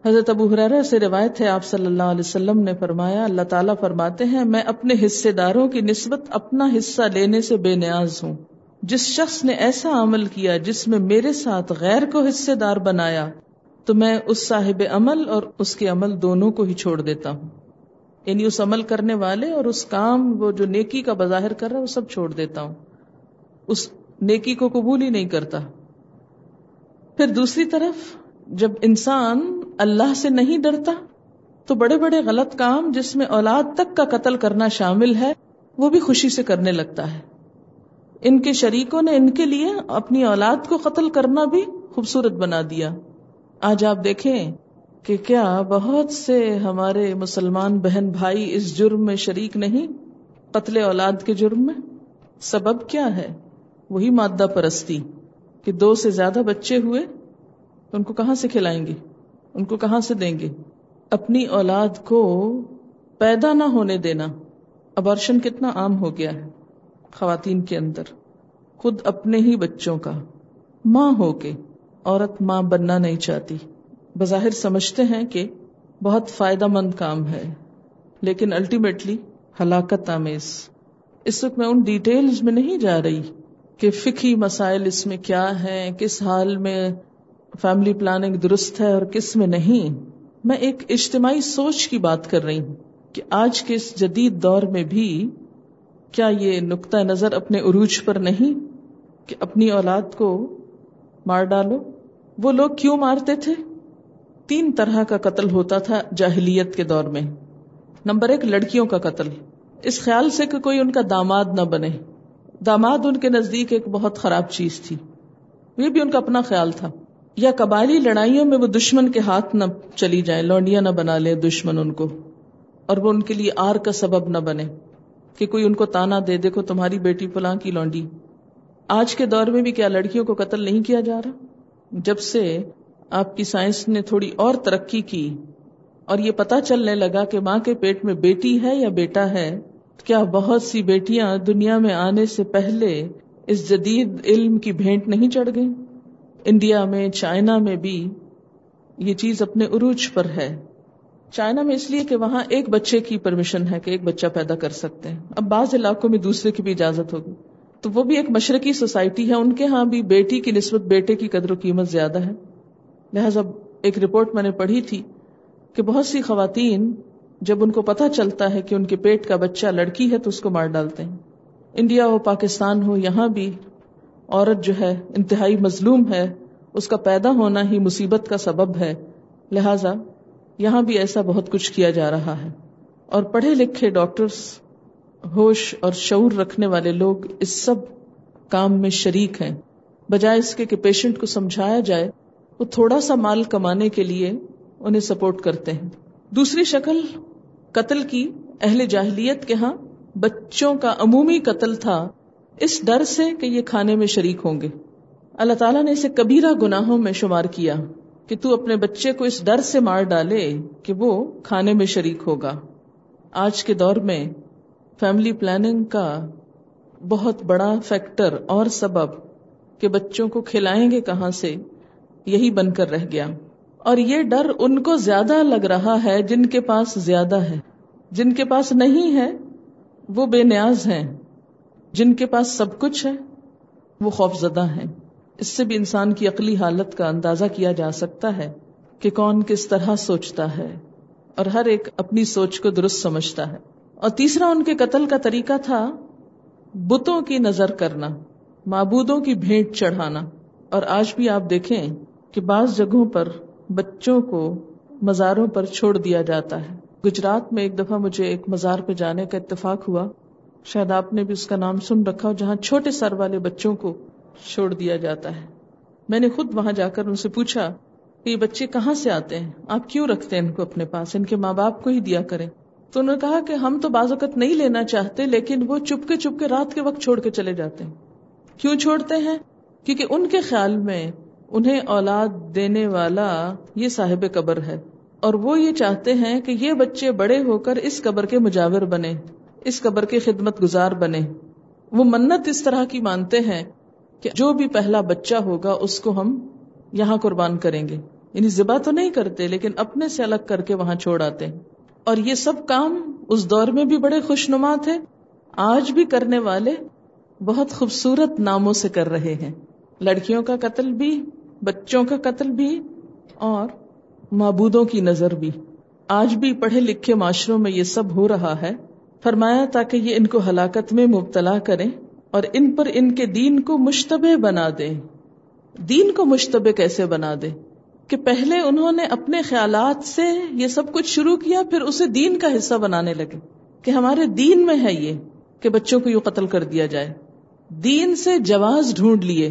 حضرت ابو حرارہ سے روایت ہے، آپ صلی اللہ علیہ وسلم نے فرمایا، اللہ تعالیٰ فرماتے ہیں، میں اپنے حصے داروں کی نسبت اپنا حصہ لینے سے بے نیاز ہوں۔ جس شخص نے ایسا عمل کیا جس میں میرے ساتھ غیر کو حصے دار بنایا، تو میں اس صاحب عمل اور اس کے عمل دونوں کو ہی چھوڑ دیتا ہوں۔ یعنی اس عمل کرنے والے اور اس کام، وہ جو نیکی کا بظاہر کر رہا ہے، وہ سب چھوڑ دیتا ہوں۔ اس نیکی کو قبول ہی نہیں کرتا۔ پھر دوسری طرف جب انسان اللہ سے نہیں ڈرتا، تو بڑے بڑے غلط کام جس میں اولاد تک کا قتل کرنا شامل ہے، وہ بھی خوشی سے کرنے لگتا ہے۔ ان کے شریکوں نے ان کے لیے اپنی اولاد کو قتل کرنا بھی خوبصورت بنا دیا۔ آج آپ دیکھیں کہ کیا بہت سے ہمارے مسلمان بہن بھائی اس جرم میں شریک نہیں، قتل اولاد کے جرم میں؟ سبب کیا ہے؟ وہی مادہ پرستی کہ دو سے زیادہ بچے ہوئے ان کو کہاں سے کھلائیں گے؟ ان کو کہاں سے دیں گے؟ اپنی اولاد کو پیدا نہ ہونے دینا۔ ابارشن کتنا عام ہو گیا ہے خواتین کے اندر۔ خود اپنے ہی بچوں کا۔ ماں ہو کے۔ عورت ماں بننا نہیں چاہتی۔ بظاہر سمجھتے ہیں کہ بہت فائدہ مند کام ہے۔ لیکن الٹیمیٹلی ہلاکت آمیز۔ اس وقت میں ان ڈیٹیلز میں نہیں جا رہی کہ فکی مسائل اس میں کیا ہے کس حال میں فیملی پلاننگ درست ہے اور کس میں نہیں، میں ایک اجتماعی سوچ کی بات کر رہی ہوں کہ آج کے اس جدید دور میں بھی کیا یہ نقطۂ نظر اپنے عروج پر نہیں کہ اپنی اولاد کو مار ڈالو؟ وہ لوگ کیوں مارتے تھے؟ تین طرح کا قتل ہوتا تھا جاہلیت کے دور میں۔ نمبر ایک، لڑکیوں کا قتل۔ اس خیال سے کہ کوئی ان کا داماد نہ بنے۔ داماد ان کے نزدیک ایک بہت خراب چیز تھی۔ یہ بھی ان کا اپنا خیال تھا۔ یا قبائلی لڑائیوں میں وہ دشمن کے ہاتھ نہ چلی جائیں، لونڈیاں نہ بنا لے دشمن ان کو، اور وہ ان کے لیے آر کا سبب نہ بنے کہ کوئی ان کو تانا دے دیکھو تمہاری بیٹی فلاں کی لونڈی۔ آج کے دور میں بھی کیا لڑکیوں کو قتل نہیں کیا جا رہا؟ جب سے آپ کی سائنس نے تھوڑی اور ترقی کی اور یہ پتا چلنے لگا کہ ماں کے پیٹ میں بیٹی ہے یا بیٹا ہے کیا بہت سی بیٹیاں دنیا میں آنے سے پہلے اس جدید علم کی بھینٹ نہیں چڑھ گئی انڈیا میں، چائنا میں بھی یہ چیز اپنے عروج پر ہے۔ چائنا میں اس لیے کہ وہاں ایک بچے کی پرمیشن ہے کہ ایک بچہ پیدا کر سکتے ہیں۔ اب بعض علاقوں میں دوسرے کی بھی اجازت ہوگی۔ تو وہ بھی ایک مشرقی سوسائٹی ہے۔ ان کے ہاں بھی بیٹی کی نسبت بیٹے کی قدر و قیمت زیادہ ہے۔ لہٰذا ایک رپورٹ میں نے پڑھی تھی کہ بہت سی خواتین جب ان کو پتا چلتا ہے کہ ان کے پیٹ کا بچہ لڑکی ہے تو اس کو مار ڈالتے ہیں۔ انڈیا ہو، پاکستان ہو، یہاں بھی عورت جو ہے انتہائی مظلوم ہے، اس کا پیدا ہونا ہی مصیبت کا سبب ہے۔ لہذا یہاں بھی ایسا بہت کچھ کیا جا رہا ہے۔ اور پڑھے لکھے ڈاکٹرس ہوش اور شعور رکھنے والے لوگ اس سب کام میں شریک ہیں۔ بجائے اس کے کہ پیشنٹ کو سمجھایا جائے، وہ تھوڑا سا مال کمانے کے لیے انہیں سپورٹ کرتے ہیں۔ دوسری شکل، قتل کی۔ اہل جاہلیت کے ہاں بچوں کا عمومی قتل تھا۔ اس ڈر سے کہ یہ کھانے میں شریک ہوں گے۔ اللہ تعالیٰ نے اسے کبیرہ گناہوں میں شمار کیا کہ تو اپنے بچے کو اس ڈر سے مار ڈالے کہ وہ کھانے میں شریک ہوگا۔ آج کے دور میں فیملی پلاننگ کا بہت بڑا فیکٹر اور سبب کہ بچوں کو کھلائیں گے کہاں سے یہی بن کر رہ گیا۔ اور یہ ڈر ان کو زیادہ لگ رہا ہے جن کے پاس زیادہ ہے۔ جن کے پاس نہیں ہے وہ بے نیاز ہیں۔ جن کے پاس سب کچھ ہے، وہ خوف زدہ ہیں۔ اس سے بھی انسان کی عقلی حالت کا اندازہ کیا جا سکتا ہے کہ کون کس طرح سوچتا ہے اور ہر ایک اپنی سوچ کو درست سمجھتا ہے۔ اور تیسرا ان کے قتل کا طریقہ تھا، بتوں کی نظر کرنا، معبودوں کی بھیٹ چڑھانا۔ اور آج بھی آپ دیکھیں کہ بعض جگہوں پر بچوں کو مزاروں پر چھوڑ دیا جاتا ہے۔ گجرات میں ایک دفعہ مجھے ایک مزار پہ جانے کا اتفاق ہوا۔ شاید آپ نے بھی اس کا نام سن رکھا جہاں چھوٹے سر والے بچوں کو چھوڑ دیا جاتا ہے۔ میں نے خود وہاں جا کر ان سے پوچھا کہ یہ بچے کہاں سے آتے ہیں؟ آپ کیوں رکھتے ہیں ان کو اپنے پاس؟ ان کے ماں باپ کو ہی دیا کریں۔ تو انہوں نے کہا کہ ہم تو بعض اوقات نہیں لینا چاہتے، لیکن وہ چپ کے چپ کے رات کے وقت چھوڑ کے چلے جاتے ہیں۔ کیوں چھوڑتے ہیں؟ کیونکہ ان کے خیال میں انہیں اولاد دینے والا یہ صاحب قبر ہے اور وہ یہ چاہتے ہیں کہ یہ بچے بڑے ہو کر اس قبر کے مجاور بنے اس قبر کے خدمت گزار بنے۔ وہ منت اس طرح کی مانتے ہیں کہ جو بھی پہلا بچہ ہوگا اس کو ہم یہاں قربان کریں گے۔ یعنی ذبح تو نہیں کرتے لیکن اپنے سے الگ کر کے وہاں چھوڑ آتے ہیں۔ اور یہ سب کام اس دور میں بھی بڑے خوش نما تھے۔ آج بھی کرنے والے بہت خوبصورت ناموں سے کر رہے ہیں۔ لڑکیوں کا قتل بھی، بچوں کا قتل بھی اور معبودوں کی نظر بھی۔ آج بھی پڑھے لکھے معاشروں میں یہ سب ہو رہا ہے۔ فرمایا تاکہ یہ ان کو ہلاکت میں مبتلا کرے اور ان پر ان کے دین کو مشتبہ بنا دے دین کو مشتبہ کیسے بنا دے کہ پہلے انہوں نے اپنے خیالات سے یہ سب کچھ شروع کیا، پھر اسے دین کا حصہ بنانے لگے۔ کہ ہمارے دین میں ہے یہ کہ بچوں کو یوں قتل کر دیا جائے۔ دین سے جواز ڈھونڈ لیے۔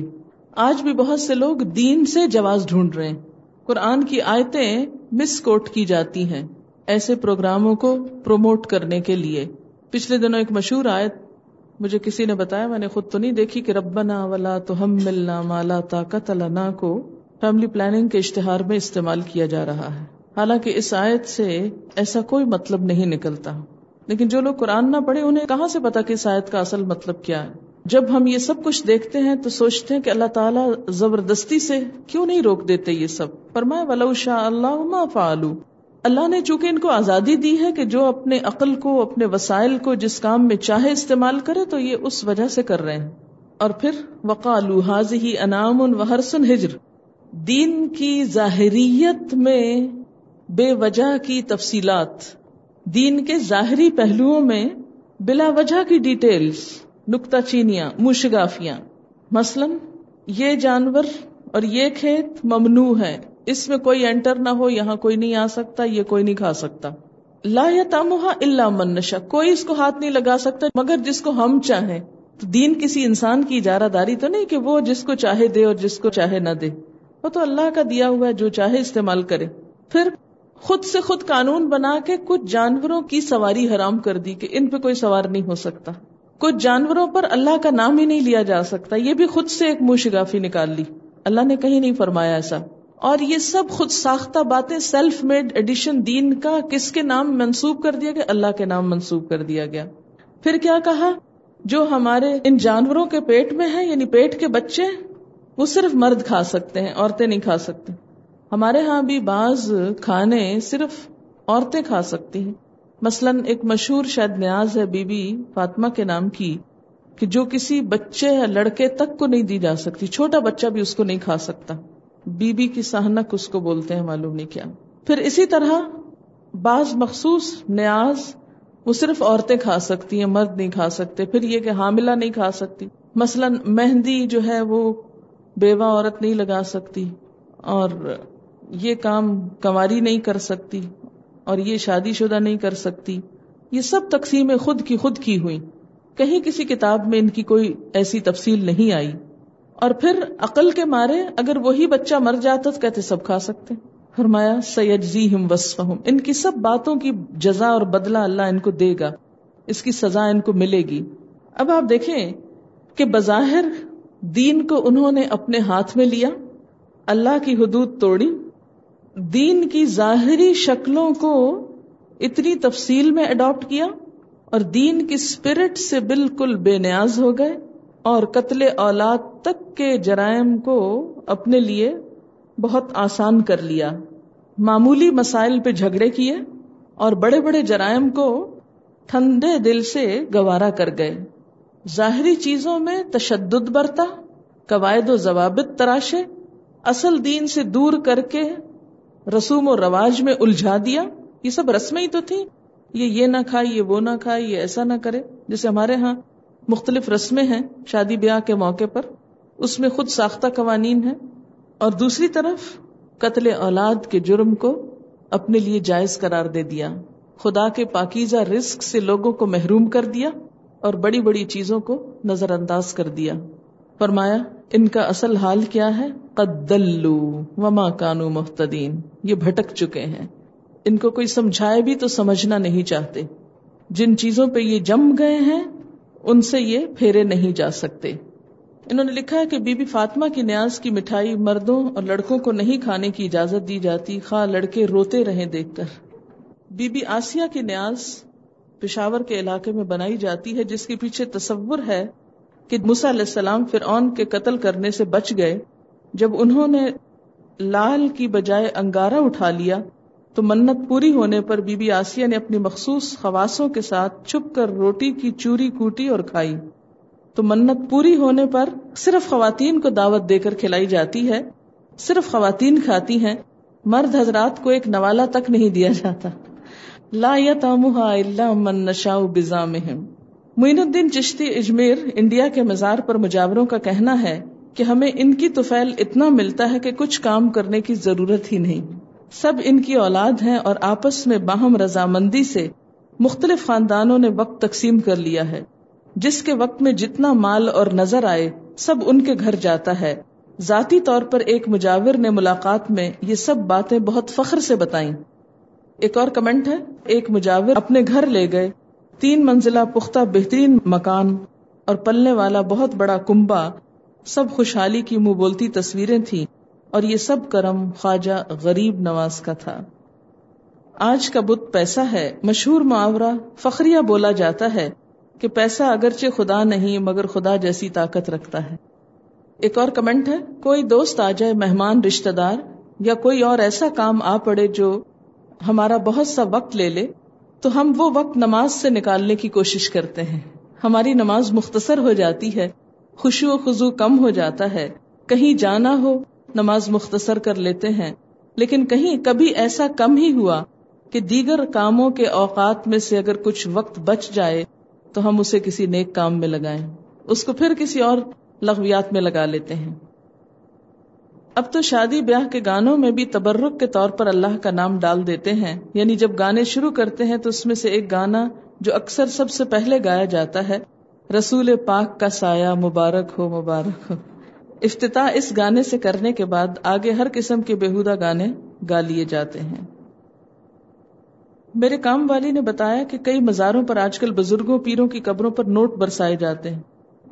آج بھی بہت سے لوگ دین سے جواز ڈھونڈ رہے ہیں۔ قرآن کی آیتیں مس کوٹ کی جاتی ہیں ایسے پروگراموں کو پروموٹ کرنے کے لیے۔ پچھلے دنوں ایک مشہور آیت مجھے کسی نے بتایا، میں نے خود تو نہیں دیکھی کہ ربنا ولا تو ہم ملنا مالا طاقت اللہ کو فیملی پلاننگ کے اشتہار میں استعمال کیا جا رہا ہے۔ حالانکہ اس آیت سے ایسا کوئی مطلب نہیں نکلتا۔ لیکن جو لوگ قرآن نہ پڑھے انہیں کہاں سے پتا کہ اس آیت کا اصل مطلب کیا ہے؟ جب ہم یہ سب کچھ دیکھتے ہیں تو سوچتے ہیں کہ اللہ تعالیٰ زبردستی سے کیوں نہیں روک دیتے یہ سب؟ فرمایا، ولو شاء اللہ فعلو اللہ نے چونکہ ان کو آزادی دی ہے کہ جو اپنے عقل کو، اپنے وسائل کو جس کام میں چاہے استعمال کرے، تو یہ اس وجہ سے کر رہے ہیں۔ اور پھر وقالو حاضی انعام و ہرسن ہجر۔ دین کی ظاہریت میں بے وجہ کی تفصیلات۔ دین کے ظاہری پہلوؤں میں بلا وجہ کی ڈیٹیلز نکتا چینیاں مشگافیاں مثلا یہ جانور اور یہ کھیت ممنوع ہے اس میں کوئی انٹر نہ ہو، یہاں کوئی نہیں آ سکتا، یہ کوئی نہیں کھا سکتا۔ لا یا تامہ اللہ منشا کوئی اس کو ہاتھ نہیں لگا سکتا، مگر جس کو ہم چاہیں۔ تو دین کسی انسان کی اجارہ داری تو نہیں کہ وہ جس کو چاہے دے اور جس کو چاہے نہ دے۔ وہ تو اللہ کا دیا ہوا ہے، جو چاہے استعمال کرے۔ پھر خود سے خود قانون بنا کے کچھ جانوروں کی سواری حرام کر دی کہ ان پہ کوئی سوار نہیں ہو سکتا۔ کچھ جانوروں پر اللہ کا نام ہی نہیں لیا جا سکتا، یہ بھی خود سے ایک منہ شگافی نکال لی۔ اللہ نے کہیں نہیں فرمایا ایسا۔ اور یہ سب خود ساختہ باتیں سیلف میڈ ایڈیشن دین کا کس کے نام منسوب کر دیا گیا؟ اللہ کے نام منسوب کر دیا گیا۔ پھر کیا کہا؟ جو ہمارے ان جانوروں کے پیٹ میں ہے یعنی پیٹ کے بچے، وہ صرف مرد کھا سکتے ہیں، عورتیں نہیں کھا سکتے ہمارے ہاں بھی بعض کھانے صرف عورتیں کھا سکتی ہیں۔ مثلاً ایک مشہور شاید نیاز ہے بی بی فاطمہ کے نام کی، کہ جو کسی بچے یا لڑکے تک کو نہیں دی جا سکتی، چھوٹا بچہ بھی اس کو نہیں کھا سکتا۔ بی بی کی سہنک اس کو بولتے ہیں معلوم نہیں کیا۔ پھر اسی طرح بعض مخصوص نیاز، وہ صرف عورتیں کھا سکتی ہیں، مرد نہیں کھا سکتے۔ پھر یہ کہ حاملہ نہیں کھا سکتی۔ مثلاً مہندی جو ہے وہ بیوہ عورت نہیں لگا سکتی اور یہ کام کنواری نہیں کر سکتی اور یہ شادی شدہ نہیں کر سکتی۔ یہ سب تقسیم خود کی خود کی ہوئی کہیں کسی کتاب میں ان کی کوئی ایسی تفصیل نہیں آئی۔ اور پھر عقل کے مارے اگر وہی بچہ مر جاتا تو کہتے سب کھا سکتے فرمایا سیدی ہم وسفہم ان کی سب باتوں کی جزا اور بدلہ اللہ ان کو دے گا۔ اس کی سزا ان کو ملے گی۔ اب آپ دیکھیں کہ بظاہر دین کو انہوں نے اپنے ہاتھ میں لیا، اللہ کی حدود توڑی۔ دین کی ظاہری شکلوں کو اتنی تفصیل میں اڈاپٹ کیا اور دین کی اسپرٹ سے بالکل بے نیاز ہو گئے۔ اور قتل اولاد تک کے جرائم کو اپنے لیے بہت آسان کر لیا۔ معمولی مسائل پہ جھگڑے کیے اور بڑے بڑے جرائم کو ٹھنڈے دل سے گوارا کر گئے۔ ظاہری چیزوں میں تشدد برتا، قواعد و ضوابط تراشے، اصل دین سے دور کر کے رسوم و رواج میں الجھا دیا۔ یہ سب رسمیں ہی تو تھی یہ یہ نہ کھائے، یہ وہ نہ کھائے، یہ ایسا نہ کرے، جیسے ہمارے ہاں مختلف رسمیں ہیں شادی بیاہ کے موقع پر، اس میں خود ساختہ قوانین ہیں، اور دوسری طرف قتل اولاد کے جرم کو اپنے لیے جائز قرار دے دیا، خدا کے پاکیزہ رزق سے لوگوں کو محروم کر دیا، اور بڑی بڑی چیزوں کو نظر انداز کر دیا۔ فرمایا، ان کا اصل حال کیا ہے؟ قدلو وما کانو محتدین یہ بھٹک چکے ہیں۔ ان کو کوئی سمجھائے بھی تو سمجھنا نہیں چاہتے۔ جن چیزوں پہ یہ جم گئے ہیں ان سے یہ پھیرے نہیں جا سکتے۔ انہوں نے لکھا ہے کہ بی بی فاطمہ کی نیاز کی مٹھائی مردوں اور لڑکوں کو نہیں کھانے کی اجازت دی جاتی، خواہ لڑکے روتے رہے دیکھ کر۔ بی بی آسیہ کی نیاز پشاور کے علاقے میں بنائی جاتی ہے، جس کے پیچھے تصور ہے کہ علیہ السلام فرعون کے قتل کرنے سے بچ گئے۔ جب انہوں نے لال کی بجائے انگارا اٹھا لیا تو منت پوری ہونے پر بی بی آسیہ نے اپنی مخصوص خواسوں کے ساتھ چھپ کر روٹی کی چوری کوٹی اور کھائی۔ تو منت پوری ہونے پر صرف خواتین کو دعوت دے کر کھلائی جاتی ہے، صرف خواتین کھاتی ہیں، مرد حضرات کو ایک نوالا تک نہیں دیا جاتا۔ لا الا من نشاء بزامہم۔ معین الدین چشتی اجمیر انڈیا کے مزار پر مجاوروں کا کہنا ہے کہ ہمیں ان کی توفیل اتنا ملتا ہے کہ کچھ کام کرنے کی ضرورت ہی نہیں۔ سب ان کی اولاد ہیں اور آپس میں باہم رضامندی سے مختلف خاندانوں نے وقت تقسیم کر لیا ہے۔ جس کے وقت میں جتنا مال اور نظر آئے، سب ان کے گھر جاتا ہے۔ ذاتی طور پر ایک مجاور نے ملاقات میں یہ سب باتیں بہت فخر سے بتائیں۔ ایک اور کمنٹ ہے، ایک مجاور اپنے گھر لے گئے۔ تین منزلہ پختہ بہترین مکان اور پلنے والا بہت بڑا کنبا سب خوشحالی کی منہ بولتی تصویریں تھیں۔ اور یہ سب کرم خواجہ غریب نواز کا تھا۔ آج کا بت پیسہ ہے، مشہور معاورہ فخریہ بولا جاتا ہے کہ پیسہ اگرچہ خدا نہیں، مگر خدا جیسی طاقت رکھتا ہے۔ ایک اور کمنٹ ہے، کوئی دوست آ جائے مہمان رشتے دار یا کوئی اور ایسا کام آ پڑے جو ہمارا بہت سا وقت لے لے، تو ہم وہ وقت نماز سے نکالنے کی کوشش کرتے ہیں۔ ہماری نماز مختصر ہو جاتی ہے خوشو و خزو کم ہو جاتا ہے، کہیں جانا ہو نماز مختصر کر لیتے ہیں۔ لیکن کہیں کبھی ایسا کم ہی ہوا کہ دیگر کاموں کے اوقات میں سے اگر کچھ وقت بچ جائے تو ہم اسے کسی نیک کام میں لگائیں۔ اس کو پھر کسی اور لغویات میں لگا لیتے ہیں۔ اب تو شادی بیاہ کے گانوں میں بھی تبرک کے طور پر اللہ کا نام ڈال دیتے ہیں۔ یعنی جب گانے شروع کرتے ہیں تو اس میں سے ایک گانا جو اکثر سب سے پہلے گایا جاتا ہے، رسول پاک کا سایہ مبارک ہو مبارک ہو۔ افتتاح اس گانے سے کرنے کے بعد آگے ہر قسم کے بےحدہ گانے گا لیے جاتے ہیں۔ میرے کام والی نے بتایا کہ کئی مزاروں پر آج کل بزرگوں پیروں کی قبروں پر نوٹ برسائے جاتے ہیں۔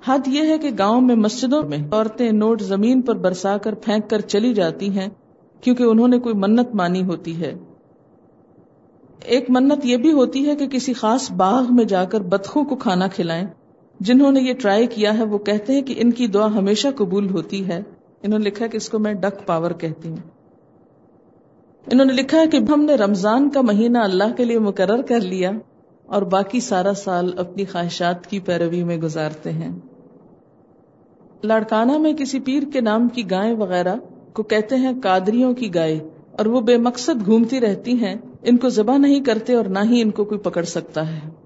حد یہ ہے کہ گاؤں میں مسجدوں میں عورتیں نوٹ زمین پر برسا کر پھینک کر چلی جاتی ہیں کیونکہ انہوں نے کوئی منت مانی ہوتی ہے۔ ایک منت یہ بھی ہوتی ہے کہ کسی خاص باغ میں جا کر بطخوں کو کھانا کھلائیں۔ جنہوں نے یہ ٹرائی کیا ہے، وہ کہتے ہیں کہ ان کی دعا ہمیشہ قبول ہوتی ہے۔ انہوں نے لکھا کہ اس کو میں ڈک پاور کہتی ہوں۔ انہوں نے لکھا ہے کہ ہم نے رمضان کا مہینہ اللہ کے لیے مقرر کر لیا اور باقی سارا سال اپنی خواہشات کی پیروی میں گزارتے ہیں۔ لاڑکانہ میں کسی پیر کے نام کی گائے وغیرہ کو کہتے ہیں کادریوں کی گائے اور وہ بے مقصد گھومتی رہتی ہیں۔ ان کو ذبح نہیں کرتے اور نہ ہی ان کو کوئی پکڑ سکتا ہے۔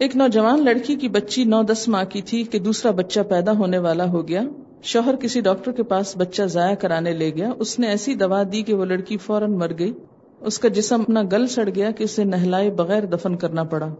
ایک نوجوان لڑکی کی بچی نو دس ماہ کی تھی کہ دوسرا بچہ پیدا ہونے والا ہو گیا۔ شوہر کسی ڈاکٹر کے پاس بچہ ضائع کرانے لے گیا۔ اس نے ایسی دوا دی کہ وہ لڑکی فوراً مر گئی۔ اس کا جسم اپنا گل سڑ گیا کہ اسے نہلائے بغیر دفن کرنا پڑا۔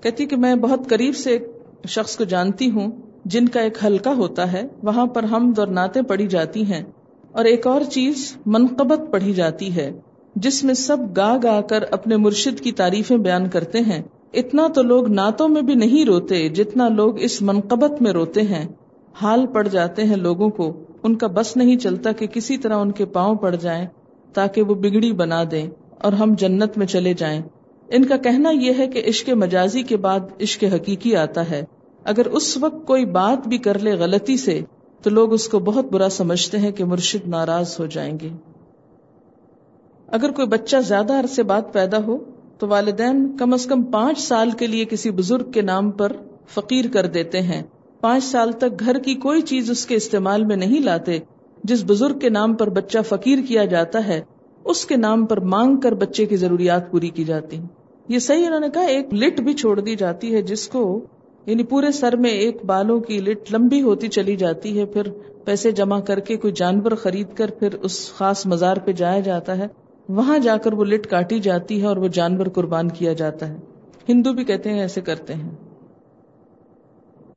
کہتی کہ میں بہت قریب سے ایک شخص کو جانتی ہوں، جن کا ایک حلقہ ہوتا ہے، وہاں پر ہم دور نعتیں پڑھی جاتی ہیں۔ اور ایک اور چیز منقبت پڑھی جاتی ہے۔ جس میں سب گا گا کر اپنے مرشد کی تعریفیں بیان کرتے ہیں، اتنا تو لوگ نعتوں میں بھی نہیں روتے جتنا لوگ اس منقبت میں روتے ہیں۔ حال پڑ جاتے ہیں لوگوں کو، ان کا بس نہیں چلتا کہ کسی طرح ان کے پاؤں پڑ جائیں تاکہ وہ بگڑی بنا دیں اور ہم جنت میں چلے جائیں۔ ان کا کہنا یہ ہے کہ عشق مجازی کے بعد عشق حقیقی آتا ہے۔ اگر اس وقت کوئی بات بھی کر لے غلطی سے، تو لوگ اس کو بہت برا سمجھتے ہیں کہ مرشد ناراض ہو جائیں گے۔ اگر کوئی بچہ زیادہ عرصے بعد پیدا ہو تو والدین کم از کم پانچ سال کے لیے کسی بزرگ کے نام پر فقیر کر دیتے ہیں۔ پانچ سال تک گھر کی کوئی چیز اس کے استعمال میں نہیں لاتے۔ جس بزرگ کے نام پر بچہ فقیر کیا جاتا ہے، اس کے نام پر مانگ کر بچے کی ضروریات پوری کی جاتی یہ صحیح انہوں نے کہا، ایک لٹ بھی چھوڑ دی جاتی ہے، جس کو یعنی پورے سر میں ایک بالوں کی لٹ لمبی ہوتی چلی جاتی ہے، پھر پیسے جمع کر کے کوئی جانور خرید کر پھر اس خاص مزار پہ جایا جاتا ہے۔ وہاں جا کر وہ لٹ کاٹی جاتی ہے اور وہ جانور قربان کیا جاتا ہے۔ ہندو بھی کہتے ہیں ایسے کرتے ہیں۔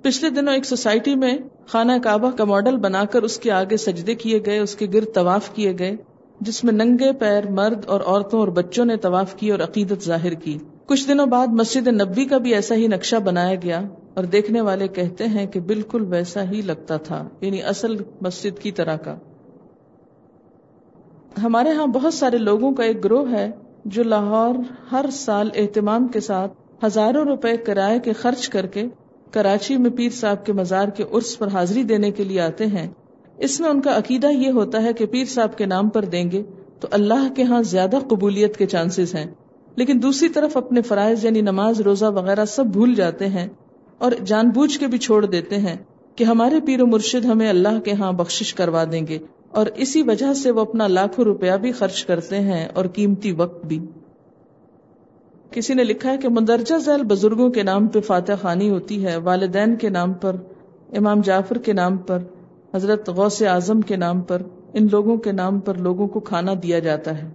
پچھلے دنوں ایک سوسائٹی میں خانہ کعبہ کا ماڈل بنا کر اس کے آگے سجدے کیے گئے، اس کے گرد طواف کیے گئے، جس میں ننگے پیر، مرد اور عورتوں اور بچوں نے طواف کی اور عقیدت ظاہر کی۔ کچھ دنوں بعد مسجد نبی کا بھی ایسا ہی نقشہ بنایا گیا اور دیکھنے والے کہتے ہیں کہ بالکل ویسا ہی لگتا تھا یعنی اصل مسجد کی طرح کا۔ ہمارے ہاں بہت سارے لوگوں کا ایک گروہ ہے جو لاہور ہر سال اہتمام کے ساتھ ہزاروں روپے کرائے کے خرچ کر کے کراچی میں پیر صاحب کے مزار کے عرس پر حاضری دینے کے لیے آتے ہیں۔ اس میں ان کا عقیدہ یہ ہوتا ہے کہ پیر صاحب کے نام پر دیں گے تو اللہ کے ہاں زیادہ قبولیت کے چانسز ہیں۔ لیکن دوسری طرف اپنے فرائض یعنی نماز، روزہ وغیرہ سب بھول جاتے ہیں اور جان بوجھ کے بھی چھوڑ دیتے ہیں کہ ہمارے پیر و مرشد ہمیں اللہ کے ہاں بخشش کروا دیں گے۔ اور اسی وجہ سے وہ اپنا لاکھوں روپیہ بھی خرچ کرتے ہیں اور قیمتی وقت بھی۔ کسی نے لکھا ہے کہ مندرجہ ذیل بزرگوں کے نام پہ فاتح خانی ہوتی ہے، والدین کے نام پر، امام جعفر کے نام پر، حضرت غوث اعظم کے نام پر، ان لوگوں کے نام پر لوگوں کو کھانا دیا جاتا ہے۔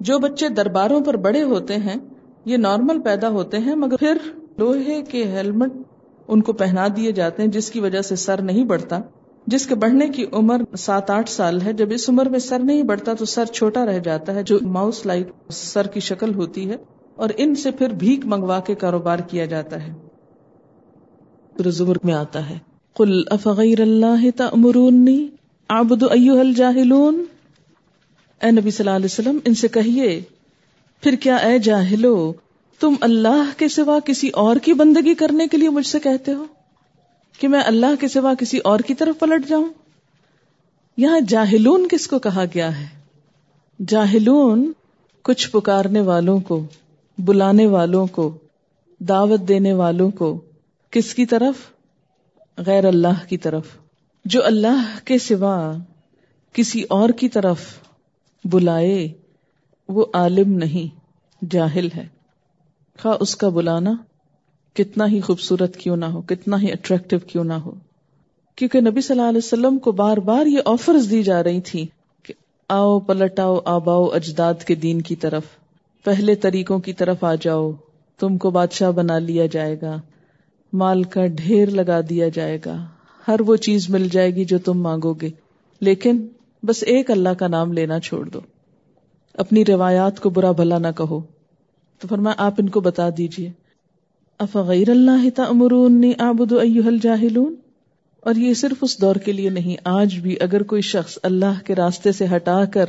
جو بچے درباروں پر بڑے ہوتے ہیں، یہ نارمل پیدا ہوتے ہیں، مگر پھر لوہے کے ہیلمٹ ان کو پہنا دیے جاتے ہیں، جس کی وجہ سے سر نہیں بڑھتا۔ جس کے بڑھنے کی عمر سات آٹھ سال ہے، جب اس عمر میں سر نہیں بڑھتا تو سر چھوٹا رہ جاتا ہے، جو ماؤس لائک سر کی شکل ہوتی ہے، اور ان سے پھر بھیک منگوا کے کاروبار کیا جاتا ہے۔ زبر میں آتا ہے کل افغیر اللہ تأمرونی آبد ایوہ الجاہلون۔ اے نبی صلی اللہ علیہ وسلم، ان سے کہیے، پھر کیا اے جاہلو، تم اللہ کے سوا کسی اور کی بندگی کرنے کے لیے مجھ سے کہتے ہو؟ کہ میں اللہ کے سوا کسی اور کی طرف پلٹ جاؤں؟ یہاں جاہلون کس کو کہا گیا ہے؟ جاہلون کچھ پکارنے والوں کو، بلانے والوں کو، دعوت دینے والوں کو کس کی طرف؟ غیر اللہ کی طرف۔ جو اللہ کے سوا کسی اور کی طرف بلائے، وہ عالم نہیں، جاہل ہے۔ خواہ اس کا بلانا کتنا ہی خوبصورت کیوں نہ ہو، کتنا ہی اٹریکٹو کیوں نہ ہو۔ کیونکہ نبی صلی اللہ علیہ وسلم کو بار بار یہ آفرز دی جا رہی تھی کہ آؤ، پلٹاؤ، آباؤ اجداد کے دین کی طرف، پہلے طریقوں کی طرف آ جاؤ، تم کو بادشاہ بنا لیا جائے گا، مال کا ڈھیر لگا دیا جائے گا، ہر وہ چیز مل جائے گی جو تم مانگو گے۔ لیکن بس ایک اللہ کا نام لینا چھوڑ دو۔ اپنی روایات کو برا بھلا نہ کہو۔ تو فرما آپ ان کو بتا دیجیے۔ افغیر اللہ تأمرونی اعبد ایوہ الجاہلون؟ اور یہ صرف اس دور کے لیے نہیں، آج بھی اگر کوئی شخص اللہ کے راستے سے ہٹا کر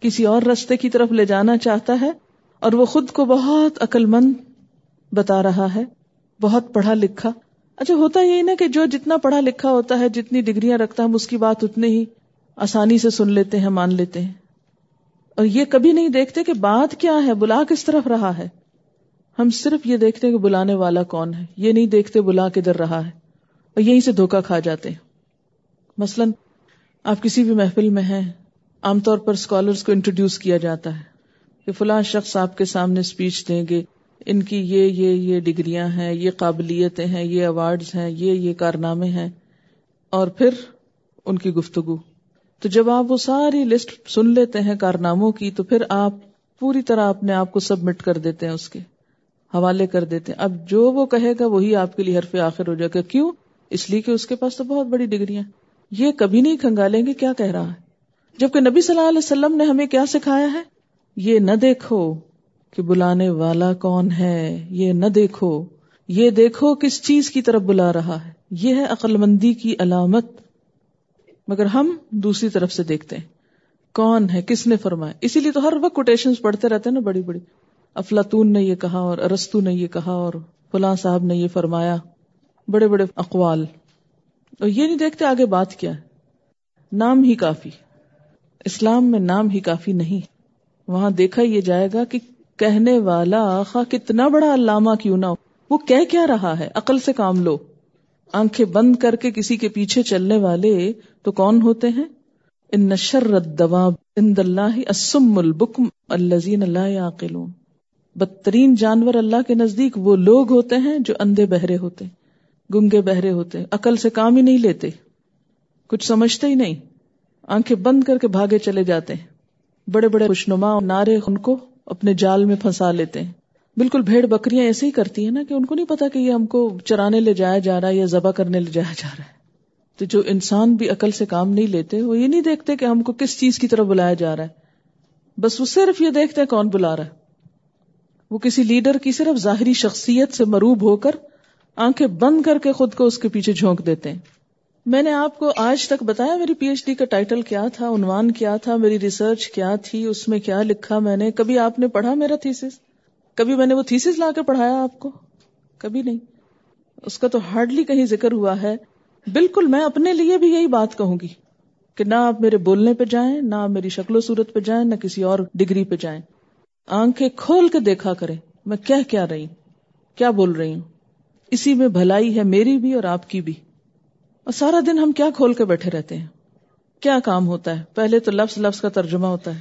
کسی اور راستے کی طرف لے جانا چاہتا ہے اور وہ خود کو بہت عقل مند بتا رہا ہے، بہت پڑھا لکھا اچھا ہوتا یہی نا کہ جو جتنا پڑھا لکھا ہوتا ہے، جتنی ڈگریاں رکھتا ہے ہم اس کی بات اتنے ہی آسانی سے سن لیتے ہیں، مان لیتے ہیں۔ اور یہ کبھی نہیں دیکھتے کہ بات کیا ہے بلا کس طرف رہا ہے۔ ہم صرف یہ دیکھتے ہیں کہ بلانے والا کون ہے، یہ نہیں دیکھتے بلا کدھر رہا ہے، اور یہیں سے دھوکا کھا جاتے ہیں۔ مثلاً، آپ کسی بھی محفل میں ہیں، عام طور پر اسکالرس کو انٹروڈیوس کیا جاتا ہے کہ فلاں شخص آپ کے سامنے اسپیچ دیں گے، ان کی یہ یہ یہ ڈگریاں ہیں، یہ قابلیتیں ہیں، یہ ایوارڈز ہیں، یہ یہ کارنامے ہیں، اور پھر ان کی گفتگو۔ تو جب آپ وہ ساری لسٹ سن لیتے ہیں کارناموں کی، تو پھر آپ پوری طرح اپنے آپ کو سبمٹ کر دیتے ہیں اس کے۔ حوالے کر دیتے ہیں۔ اب جو وہ کہے گا وہی آپ کے لیے حرف آخر ہو جائے گا۔ کیوں؟ اس لیے کہ اس کے پاس تو بہت بڑی ڈگریاں یہ کبھی نہیں کھنگالیں گے کیا کہہ رہا ہے۔ جبکہ نبی صلی اللہ علیہ وسلم نے ہمیں کیا سکھایا ہے؟ یہ نہ دیکھو کہ بلانے والا کون ہے۔ یہ نہ دیکھو۔ یہ دیکھو کس چیز کی طرف بلا رہا ہے۔ یہ ہے عقل مندی کی علامت۔ مگر ہم دوسری طرف سے دیکھتے ہیں۔ کون ہے؟ کس نے فرمایا؟ اسی لیے تو ہر وقت کوٹیشن پڑھتے رہتے ہیں نا بڑی بڑی۔ افلاطون نے یہ کہا اور ارستو نے یہ کہا اور فلاں صاحب نے یہ فرمایا، بڑے بڑے اقوال۔ اور یہ نہیں دیکھتے آگے بات کیا ہے۔ نام ہی کافی۔ اسلام میں نام ہی کافی نہیں۔ وہاں دیکھا یہ جائے گا کہ کہنے والا آخا کتنا بڑا علامہ کیوں نہ ہو۔ وہ کہہ کیا رہا ہے؟ عقل سے کام لو۔ آنکھیں بند کر کے کسی کے پیچھے چلنے والے تو کون ہوتے ہیں؟ ان نشر اللہ اسم البکم الزین اللہ بدترین جانور اللہ کے نزدیک وہ لوگ ہوتے ہیں جو اندھے بہرے ہوتے ہیں، گنگے بہرے ہوتے عقل سے کام ہی نہیں لیتے، کچھ سمجھتے ہی نہیں، آنکھیں بند کر کے بھاگے چلے جاتے ہیں۔ بڑے بڑے خوشنما نعرے ان کو اپنے جال میں پھنسا لیتے ہیں۔ بالکل بھیڑ بکریاں ایسے ہی کرتی ہیں نا کہ ان کو نہیں پتا کہ یہ ہم کو چرانے لے جایا جا رہا ہے یا ذبح کرنے لے جایا جا رہا ہے۔ تو جو انسان بھی عقل سے کام نہیں لیتے، وہ یہ نہیں دیکھتے کہ ہم کو کس چیز کی طرف بلایا جا رہا ہے۔ بس وہ صرف یہ دیکھتے کون بلا رہا ہے۔ وہ کسی لیڈر کی صرف ظاہری شخصیت سے مروب ہو کر آنکھیں بند کر کے خود کو اس کے پیچھے جھونک دیتے ہیں۔ میں نے آپ کو آج تک بتایا میری پی ایچ ڈی کا ٹائٹل کیا تھا، عنوان کیا تھا، میری ریسرچ کیا تھی، اس میں کیا لکھا میں نے۔ کبھی آپ نے پڑھا میرا تھیسس؟ کبھی میں نے وہ تھیسس لا کے پڑھایا آپ کو؟ کبھی نہیں۔ اس کا تو ہارڈلی کہیں ذکر ہوا ہے۔ بالکل میں اپنے لیے بھی یہی بات کہوں گی کہ نہ آپ میرے بولنے پہ جائیں، نہ آپ میری شکل و صورت پہ جائیں، نہ کسی اور ڈگری پہ جائیں۔ آنکھیں کھول کے دیکھا کریں، میں کیا کیا رہی، کیا بول رہی ہوں؟ اسی میں بھلائی ہے میری بھی اور آپ کی بھی۔ اور سارا دن ہم کیا کھول کے بیٹھے رہتے ہیں؟ کیا کام ہوتا ہے؟ پہلے تو لفظ لفظ کا ترجمہ ہوتا ہے۔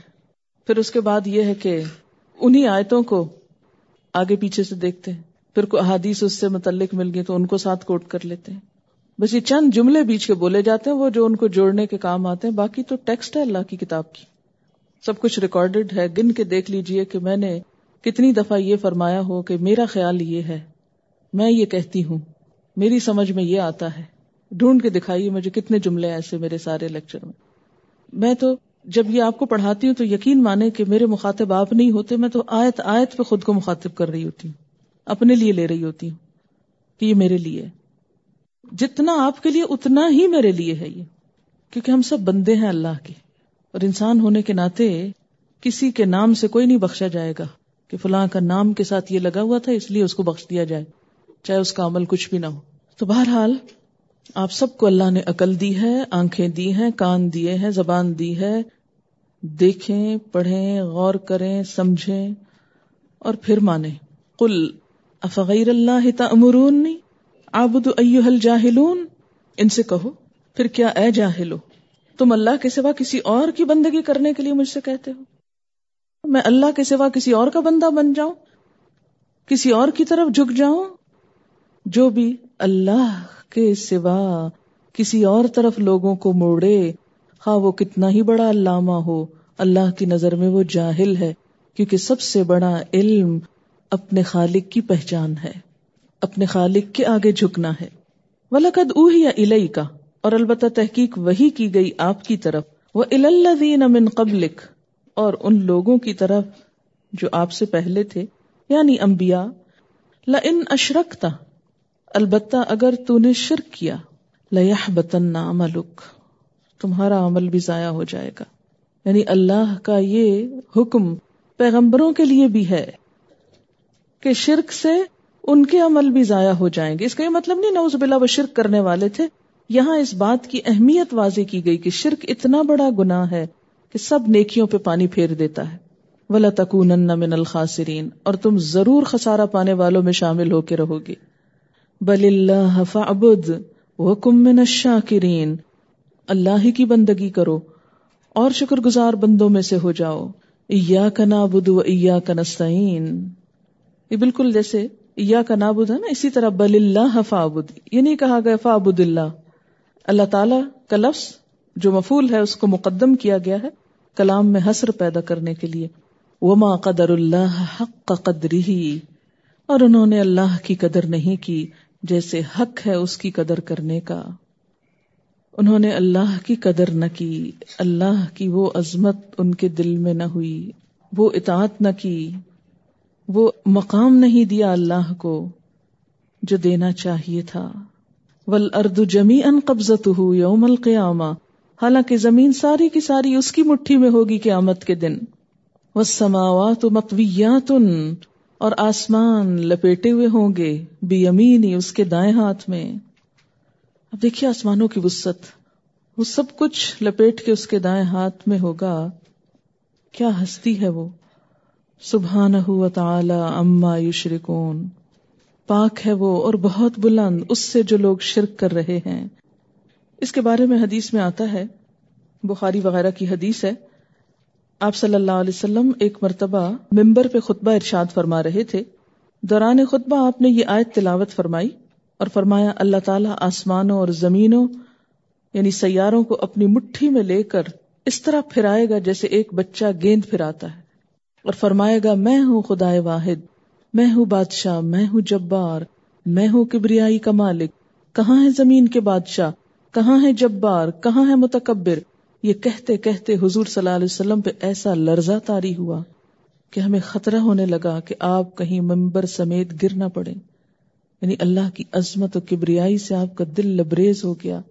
پھر اس کے بعد یہ ہے کہ انہی آیتوں کو آگے پیچھے سے دیکھتے ہیں۔ پھر کوئی احادیث اس سے متعلق مل گئی تو ان کو ساتھ کوٹ کر لیتے ہیں۔ بس یہ چند جملے بیچ کے بولے جاتے ہیں، وہ جو ان کو جوڑنے کے کام آتے ہیں، باقی تو ٹیکسٹ ہے اللہ کی کتاب کی۔ سب کچھ ریکارڈڈ ہے۔ گن کے دیکھ لیجیے کہ میں نے کتنی دفعہ یہ فرمایا ہو کہ میرا خیال یہ ہے۔ میں یہ کہتی ہوں۔ میری سمجھ میں یہ آتا ہے۔ ڈھونڈ کے دکھائیے مجھے کتنے جملے ایسے میرے سارے لیکچر میں۔ میں تو جب یہ آپ کو پڑھاتی ہوں تو یقین مانے کہ میرے مخاطب آپ نہیں ہوتے، میں تو آیت آیت پہ خود کو مخاطب کر رہی ہوتی ہوں۔ اپنے لیے لے رہی ہوتی ہوں کہ یہ میرے لیے جتنا آپ کے لیے اتنا ہی میرے لیے ہے یہ۔ کیونکہ ہم سب بندے ہیں اللہ کے۔ اور انسان ہونے کے ناطے کسی کے نام سے کوئی نہیں بخشا جائے گا کہ فلاں کا نام کے ساتھ یہ لگا ہوا تھا، اس لیے اس کو بخش دیا جائے، چاہے اس کا عمل کچھ بھی نہ ہو۔ تو بہرحال، آپ سب کو اللہ نے عقل دی ہے، آنکھیں دی ہیں، کان دیے ہیں، زبان دی ہے۔ دیکھیں، پڑھیں، غور کریں، سمجھیں اور پھر مانیں۔ کل افغیر اللہ تأمرونی؟ آبد ایوہ الجاہلون؟ ان سے کہو، پھر کیا اے جاہلو؟ تم اللہ کے سوا کسی اور کی بندگی کرنے کے لیے مجھ سے کہتے ہو؟ میں اللہ کے سوا کسی اور کا بندہ بن جاؤں؟ کسی اور کی طرف جھک جاؤں؟ جو بھی اللہ کے سوا کسی اور طرف لوگوں کو موڑے، خواہ وہ کتنا ہی بڑا علامہ ہو، اللہ کی نظر میں وہ جاہل ہے، کیونکہ سب سے بڑا علم اپنے خالق کی پہچان ہے، اپنے خالق کے آگے جھکنا ہے۔ ولقد اوہی الئی کا اور البتہ تحقیق وہی کی گئی آپ کی طرف۔ وہ الدین من قبلک اور ان لوگوں کی طرف جو آپ سے پہلے تھے۔ یعنی انبیاء۔ لئن اشرکتا البتہ اگر تو نے شرک کیا۔ لیح بتن عملک۔ تمہارا عمل بھی ضائع ہو جائے گا۔ یعنی اللہ کا یہ حکم پیغمبروں کے لیے بھی ہے کہ شرک سے ان کے عمل بھی ضائع ہو جائیں گے۔ اس کا یہ مطلب نہیں نوز بلا وہ شرک کرنے والے تھے۔ یہاں اس بات کی اہمیت واضح کی گئی کہ شرک اتنا بڑا گناہ ہے کہ سب نیکیوں پہ پانی پھیر دیتا ہے۔ ولا تکون من الخاسرین اور تم ضرور خسارہ پانے والوں میں شامل ہو کے رہو گے۔ بل اللہ فعبد وکم من الشاکرین اللہ ہی کی بندگی کرو اور شکر گزار بندوں میں سے ہو جاؤ۔ ایاک نعبد و ایاک نستعین یہ بالکل جیسے یا کا ہے نا، اسی طرح بل اللہ فابد یہ نہیں کہا گیا فابد اللہ۔ اللہ تعالی کا لفظ جو مفول ہے، اس کو مقدم کیا گیا ہے کلام میں حسر پیدا کرنے کے لیے۔ وما قدر اللہ حق قدری ہی اور انہوں نے اللہ کی قدر نہیں کی جیسے حق ہے اس کی قدر کرنے کا۔ انہوں نے اللہ کی قدر نہ کی، اللہ کی وہ عظمت ان کے دل میں نہ ہوئی، وہ اطاعت نہ کی، وہ مقام نہیں دیا اللہ کو جو دینا چاہیے تھا۔ ول ارد جمی ان قبضت یوم القیامہ۔ حالانکہ زمین ساری کی ساری اس کی مٹھی میں ہوگی قیامت کے دن۔ وہ سماوات متویات اور آسمان لپیٹے ہوئے ہوں گے بی امینی اس کے دائیں ہاتھ میں۔ اب دیکھیے آسمانوں کی وسط وہ سب کچھ لپیٹ کے اس کے دائیں ہاتھ میں ہوگا۔ کیا ہستی ہے وہ۔ سبحان تعالی اما یشرکون۔ پاک ہے وہ اور بہت بلند اس سے جو لوگ شرک کر رہے ہیں۔ اس کے بارے میں حدیث میں آتا ہے، بخاری وغیرہ کی حدیث ہے۔ آپ صلی اللہ علیہ وسلم ایک مرتبہ ممبر پہ خطبہ ارشاد فرما رہے تھے۔ دوران خطبہ آپ نے یہ آیت تلاوت فرمائی اور فرمایا، اللہ تعالیٰ آسمانوں اور زمینوں یعنی سیاروں کو اپنی مٹھی میں لے کر اس طرح پھرائے گا جیسے ایک بچہ گیند پھراتا ہے۔ اور فرمائے گا، میں ہوں خدا واحد۔ میں ہوں بادشاہ، میں ہوں جبار، میں ہوں کبریائی کا مالک۔ کہاں ہے زمین کے بادشاہ؟ کہاں ہے جبار؟ کہاں ہے متکبر؟ یہ کہتے کہتے حضور صلی اللہ علیہ وسلم پہ ایسا لرزہ تاری ہوا کہ ہمیں خطرہ ہونے لگا کہ آپ کہیں ممبر سمیت گر نہ پڑے یعنی اللہ کی عظمت و کبریائی سے آپ کا دل لبریز ہو گیا۔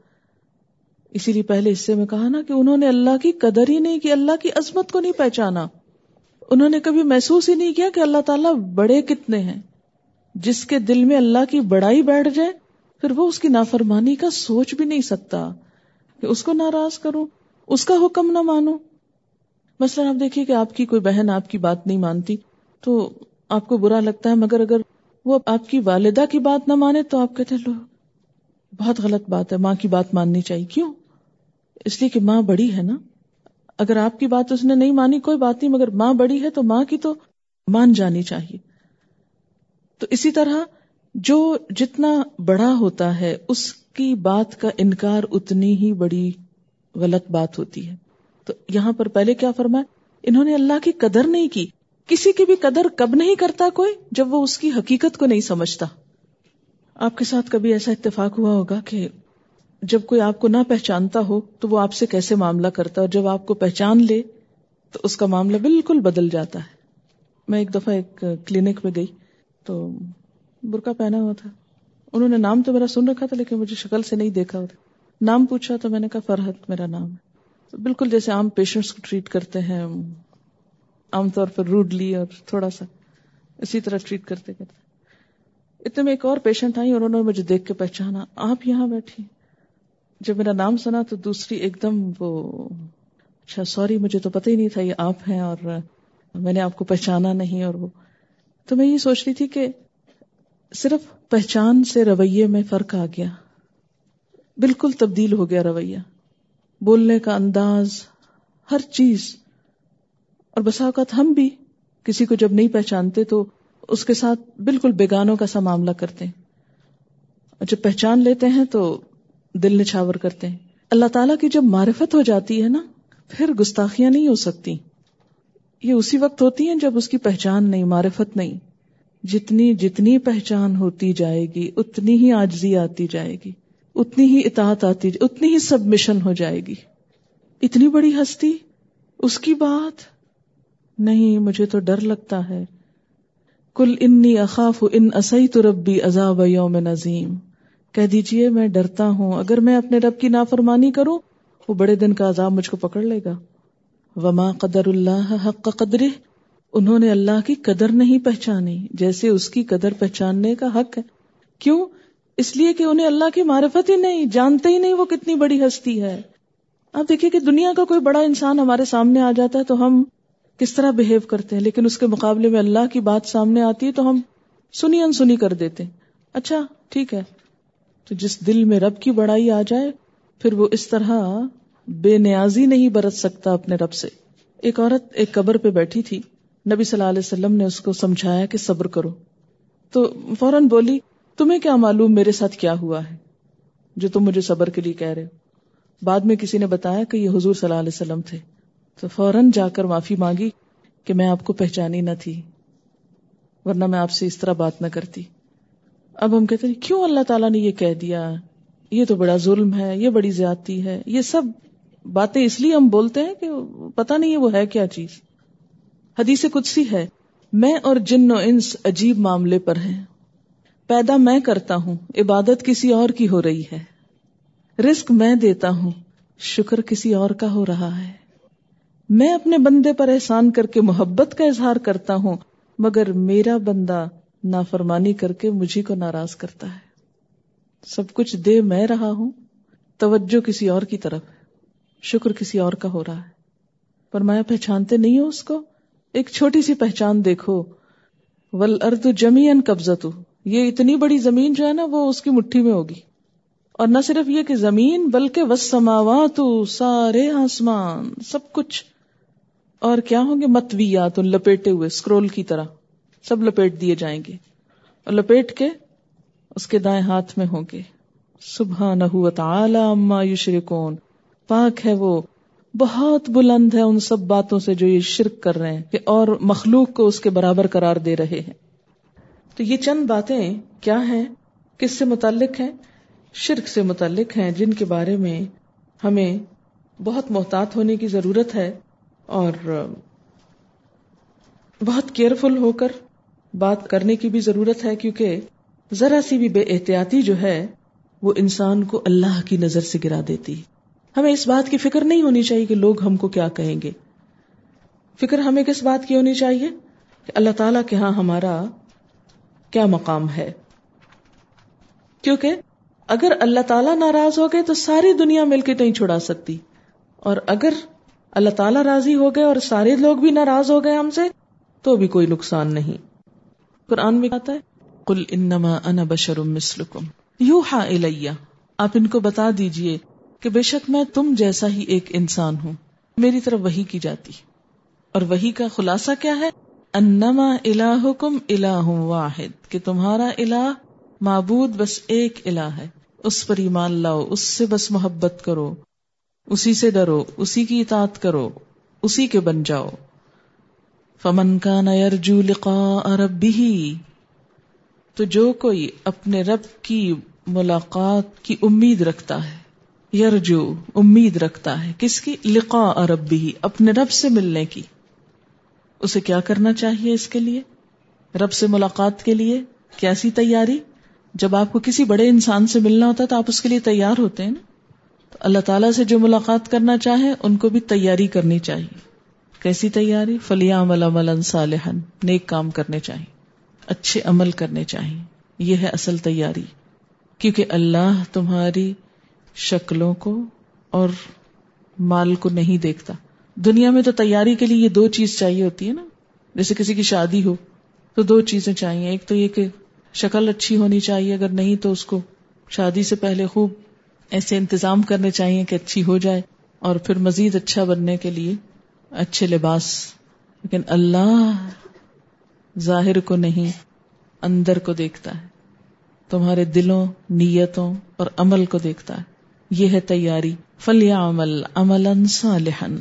اسی لیے پہلے حصے میں کہا نا کہ انہوں نے اللہ کی قدر ہی نہیں کی، اللہ کی عظمت کو نہیں پہچانا۔ انہوں نے کبھی محسوس ہی نہیں کیا کہ اللہ تعالیٰ بڑے کتنے ہیں۔ جس کے دل میں اللہ کی بڑائی بیٹھ جائے، پھر وہ اس کی نافرمانی کا سوچ بھی نہیں سکتا کہ اس کو ناراض کروں، اس کا حکم نہ مانو مثلاً آپ دیکھیے کہ آپ کی کوئی بہن آپ کی بات نہیں مانتی، تو آپ کو برا لگتا ہے، مگر اگر وہ آپ کی والدہ کی بات نہ مانے تو آپ کہتے لو، بہت غلط بات ہے، ماں کی بات ماننی چاہیے۔ کیوں؟ اس لیے کہ ماں بڑی ہے نا۔ اگر آپ کی بات اس نے نہیں مانی، کوئی بات نہیں، مگر ماں بڑی ہے تو ماں کی تو مان جانی چاہیے۔ تو اسی طرح جو جتنا بڑا ہوتا ہے، اس کی بات کا انکار اتنی ہی بڑی غلط بات ہوتی ہے۔ تو یہاں پر پہلے کیا فرمایا؟ انہوں نے اللہ کی قدر نہیں کی۔ کسی کی بھی قدر کب نہیں کرتا کوئی جب وہ اس کی حقیقت کو نہیں سمجھتا۔ آپ کے ساتھ کبھی ایسا اتفاق ہوا ہوگا کہ جب کوئی آپ کو نہ پہچانتا ہو تو وہ آپ سے کیسے معاملہ کرتا ہے؟ اور جب آپ کو پہچان لے تو اس کا معاملہ بالکل بدل جاتا ہے۔ میں ایک دفعہ ایک کلینک میں گئی تو برقع پہنا ہوا تھا۔ انہوں نے نام تو میرا سن رکھا تھا لیکن مجھے شکل سے نہیں دیکھا ہوتا نام پوچھا تو میں نے کہا فرحت میرا نام ہے۔ بالکل جیسے عام پیشنٹس کو ٹریٹ کرتے ہیں، عام طور پر روڈلی اور تھوڑا سا اسی طرح ٹریٹ کرتے کرتے۔ اتنے میں ایک اور پیشنٹ آئی اور انہوں نے مجھے دیکھ کے پہچانا۔ آپ یہاں بیٹھی جب میرا نام سنا تو دوسری ایک دم وہ اچھا سوری، مجھے تو پتہ ہی نہیں تھا یہ آپ ہیں اور میں نے آپ کو پہچانا نہیں اور وہ۔ تو میں یہ سوچ رہی تھی کہ صرف پہچان سے رویے میں فرق آ گیا۔ بالکل تبدیل ہو گیا رویہ۔ بولنے کا انداز، ہر چیز۔ اور بسا اوقات ہم بھی کسی کو جب نہیں پہچانتے تو اس کے ساتھ بالکل بیگانوں کا سا معاملہ کرتے۔ ہیں اور جب پہچان لیتے ہیں تو دل نچھاور کرتے ہیں۔ اللہ تعالیٰ کی جب معرفت ہو جاتی ہے نا، پھر گستاخیاں نہیں ہو سکتی۔ یہ اسی وقت ہوتی ہیں جب اس کی پہچان نہیں، معرفت نہیں۔ جتنی جتنی پہچان ہوتی جائے گی، اتنی ہی آجزی آتی جائے گی۔ اتنی ہی اطاعت آتی اتنی ہی سبمشن ہو جائے گی۔ اتنی بڑی ہستی، اس کی بات؟ نہیں، مجھے تو ڈر لگتا ہے۔ کل انی اخاف ان اسی تو ربی عذاب یوم نظیم کہہ دیجیے میں ڈرتا ہوں، اگر میں اپنے رب کی نافرمانی کروں، وہ بڑے دن کا عذاب مجھ کو پکڑ لے گا۔ وما قدر اللہ حق قدر انہوں نے اللہ کی قدر نہیں پہچانی، جیسے اس کی قدر پہچاننے کا حق ہے۔ کیوں؟ اس لیے کہ انہیں اللہ کی معرفت ہی نہیں، جانتے ہی نہیں وہ کتنی بڑی ہستی ہے۔ آپ دیکھیے کہ دنیا کا کوئی بڑا انسان ہمارے سامنے آ جاتا ہے تو ہم کس طرح بہیو کرتے ہیں، لیکن اس کے مقابلے میں اللہ کی بات سامنے آتی ہے تو ہم سنی انسنی کر دیتے اچھا ٹھیک ہے۔ تو جس دل میں رب کی بڑائی آ جائے، پھر وہ اس طرح بے نیازی نہیں برت سکتا اپنے رب سے۔ ایک عورت ایک قبر پہ بیٹھی تھی۔ نبی صلی اللہ علیہ وسلم نے اس کو سمجھایا کہ صبر کرو۔ تو فوراً بولی، تمہیں کیا معلوم میرے ساتھ کیا ہوا ہے؟ جو تم مجھے صبر کے لیے کہہ رہے ہو۔ بعد میں کسی نے بتایا کہ یہ حضور صلی اللہ علیہ وسلم تھے۔ تو فوراً جا کر معافی مانگی کہ میں آپ کو پہچانی نہ تھی، ورنہ میں آپ سے اس طرح بات نہ کرتی۔ اب ہم کہتے ہیں، کیوں اللہ تعالیٰ نے یہ کہہ دیا؟ یہ تو بڑا ظلم ہے، یہ بڑی زیادتی ہے، یہ سب باتیں اس لیے ہم بولتے ہیں کہ پتا نہیں ہے وہ ہے کیا چیز۔ حدیث قدسی ہے، میں اور جن و انس عجیب معاملے پر ہیں۔ پیدا میں کرتا ہوں، عبادت کسی اور کی ہو رہی ہے۔ رسک میں دیتا ہوں، شکر کسی اور کا ہو رہا ہے۔ میں اپنے بندے پر احسان کر کے محبت کا اظہار کرتا ہوں، مگر میرا بندہ نافرمانی کر کے مجھے کو ناراض کرتا ہے۔ سب کچھ دے میں رہا ہوں۔ توجہ کسی اور کی طرف۔ شکر کسی اور کا ہو رہا ہے۔ پر میں پہچانتے نہیں ہو اس کو۔ ایک چھوٹی سی پہچان دیکھو۔ ول ارد جمی ان قبضت یہ اتنی بڑی زمین جو ہے نا، وہ اس کی مٹھی میں ہوگی۔ اور نہ صرف یہ کہ زمین، بلکہ وس سماوات سارے آسمان، سب کچھ۔ اور کیا ہوں گے؟ متویات لپیٹے ہوئے اسکرول کی طرح۔ سب لپیٹ دیے جائیں گے اور لپیٹ کے اس کے دائیں ہاتھ میں ہوں گے۔ صبح نہ یشرکون۔ پاک ہے وہ۔ بہت بلند ہے ان سب باتوں سے جو یہ شرک کر رہے ہیں کہ اور مخلوق کو اس کے برابر قرار دے رہے ہیں۔ تو یہ چند باتیں کیا ہیں؟ کس سے متعلق ہیں؟ شرک سے متعلق ہیں، جن کے بارے میں ہمیں بہت محتاط ہونے کی ضرورت ہے اور بہت کیئرفل ہو کر بات کرنے کی بھی ضرورت ہے کیونکہ ذرا سی بھی بے احتیاطی جو ہے، وہ انسان کو اللہ کی نظر سے گرا دیتی۔ ہمیں اس بات کی فکر نہیں ہونی چاہیے کہ لوگ ہم کو کیا کہیں گے۔ فکر ہمیں کس بات کی ہونی چاہیے؟ کہ اللہ تعالی کے ہاں ہمارا کیا مقام ہے۔ کیونکہ اگر اللہ تعالیٰ ناراض ہو گئے تو ساری دنیا مل کے نہیں چھڑا سکتی۔ اور اگر اللہ تعالیٰ راضی ہو گئے اور سارے لوگ بھی ناراض ہو گئے ہم سے، تو بھی کوئی نقصان نہیں۔ قرآن میں کہتا ہے کل انما انا بشر مثلکم. یوحا الیہ، آپ ان کو بتا دیجیے کہ بے شک میں تم جیسا ہی ایک انسان ہوں، میری طرف وہی کی جاتی۔ اور وہی کا خلاصہ کیا ہے؟ انما الہکم الہ واحد، کہ تمہارا الہ معبود بس ایک الہ ہے۔ اس پر ایمان لاؤ، اس سے بس محبت کرو، اسی سے ڈرو، اسی کی اطاعت کرو، اسی کے بن جاؤ۔ فمن کا نیرجو لقاء ربه تو جو کوئی اپنے رب کی ملاقات کی امید رکھتا ہے، یرجو، امید رکھتا ہے، کس کی؟ لقاء ربه اپنے رب سے ملنے کی۔ اسے کیا کرنا چاہیے اس کے لیے؟ رب سے ملاقات کے لیے کیسی تیاری؟ جب آپ کو کسی بڑے انسان سے ملنا ہوتا ہے تو آپ اس کے لیے تیار ہوتے ہیں نا؟ تو اللہ تعالیٰ سے جو ملاقات کرنا چاہے، ان کو بھی تیاری کرنی چاہیے۔ کیسی تیاری؟ فلیام عمل صالحن نیک کام کرنے چاہیے اچھے عمل کرنے چاہیے یہ ہے اصل تیاری۔ کیونکہ اللہ تمہاری شکلوں کو اور مال کو نہیں دیکھتا۔ دنیا میں تو تیاری کے لیے یہ دو چیز چاہیے ہوتی ہے نا۔ جیسے کسی کی شادی ہو، تو دو چیزیں چاہیے۔ ایک تو یہ کہ شکل اچھی ہونی چاہیے، اگر نہیں تو اس کو شادی سے pہلے خوب ایسے انتظام کرنے چاہیے کہ اچھی ہو جائے اور پھر مزید اچھا بننے کے لیے۔ اچھے لباس، لیکن اللہ ظاہر کو نہیں، اندر کو دیکھتا ہے۔ تمہارے دلوں، نیتوں اور عمل کو دیکھتا ہے۔ یہ ہے تیاری۔ فلیا عمل عمل صالحن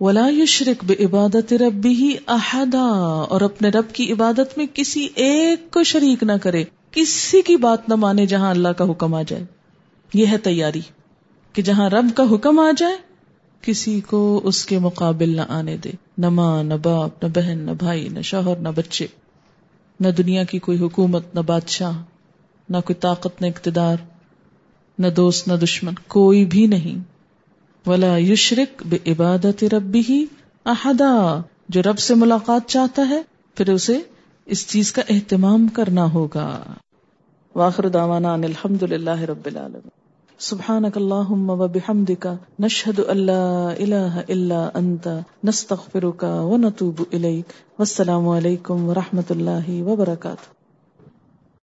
ولا یشرک بے عبادت ربی ہی احدا اور اپنے رب کی عبادت میں کسی ایک کو شریک نہ کرے۔ کسی کی بات نہ مانے جہاں اللہ کا حکم آ جائے۔ یہ ہے تیاری۔ کہ جہاں رب کا حکم آ جائے کسی کو اس کے مقابل نہ آنے دے۔ نہ ماں، نہ باپ، نہ بہن، نہ بھائی، نہ شوہر، نہ بچے۔ نہ دنیا کی کوئی حکومت، نہ بادشاہ، نہ کوئی طاقت، نہ اقتدار، نہ دوست، نہ دشمن، کوئی بھی نہیں۔ ولا یشرک بے عبادت ربی ہی احدا جو رب سے ملاقات چاہتا ہے، پھر اسے اس چیز کا اہتمام کرنا ہوگا۔ واخر دعوانا ان الحمد للہ رب العالمین سبحانك اللهم وبحمدك نشهد ان لا اله الا انت نستغفرك ونتوب اليك والسلام عليكم ورحمه الله وبركاته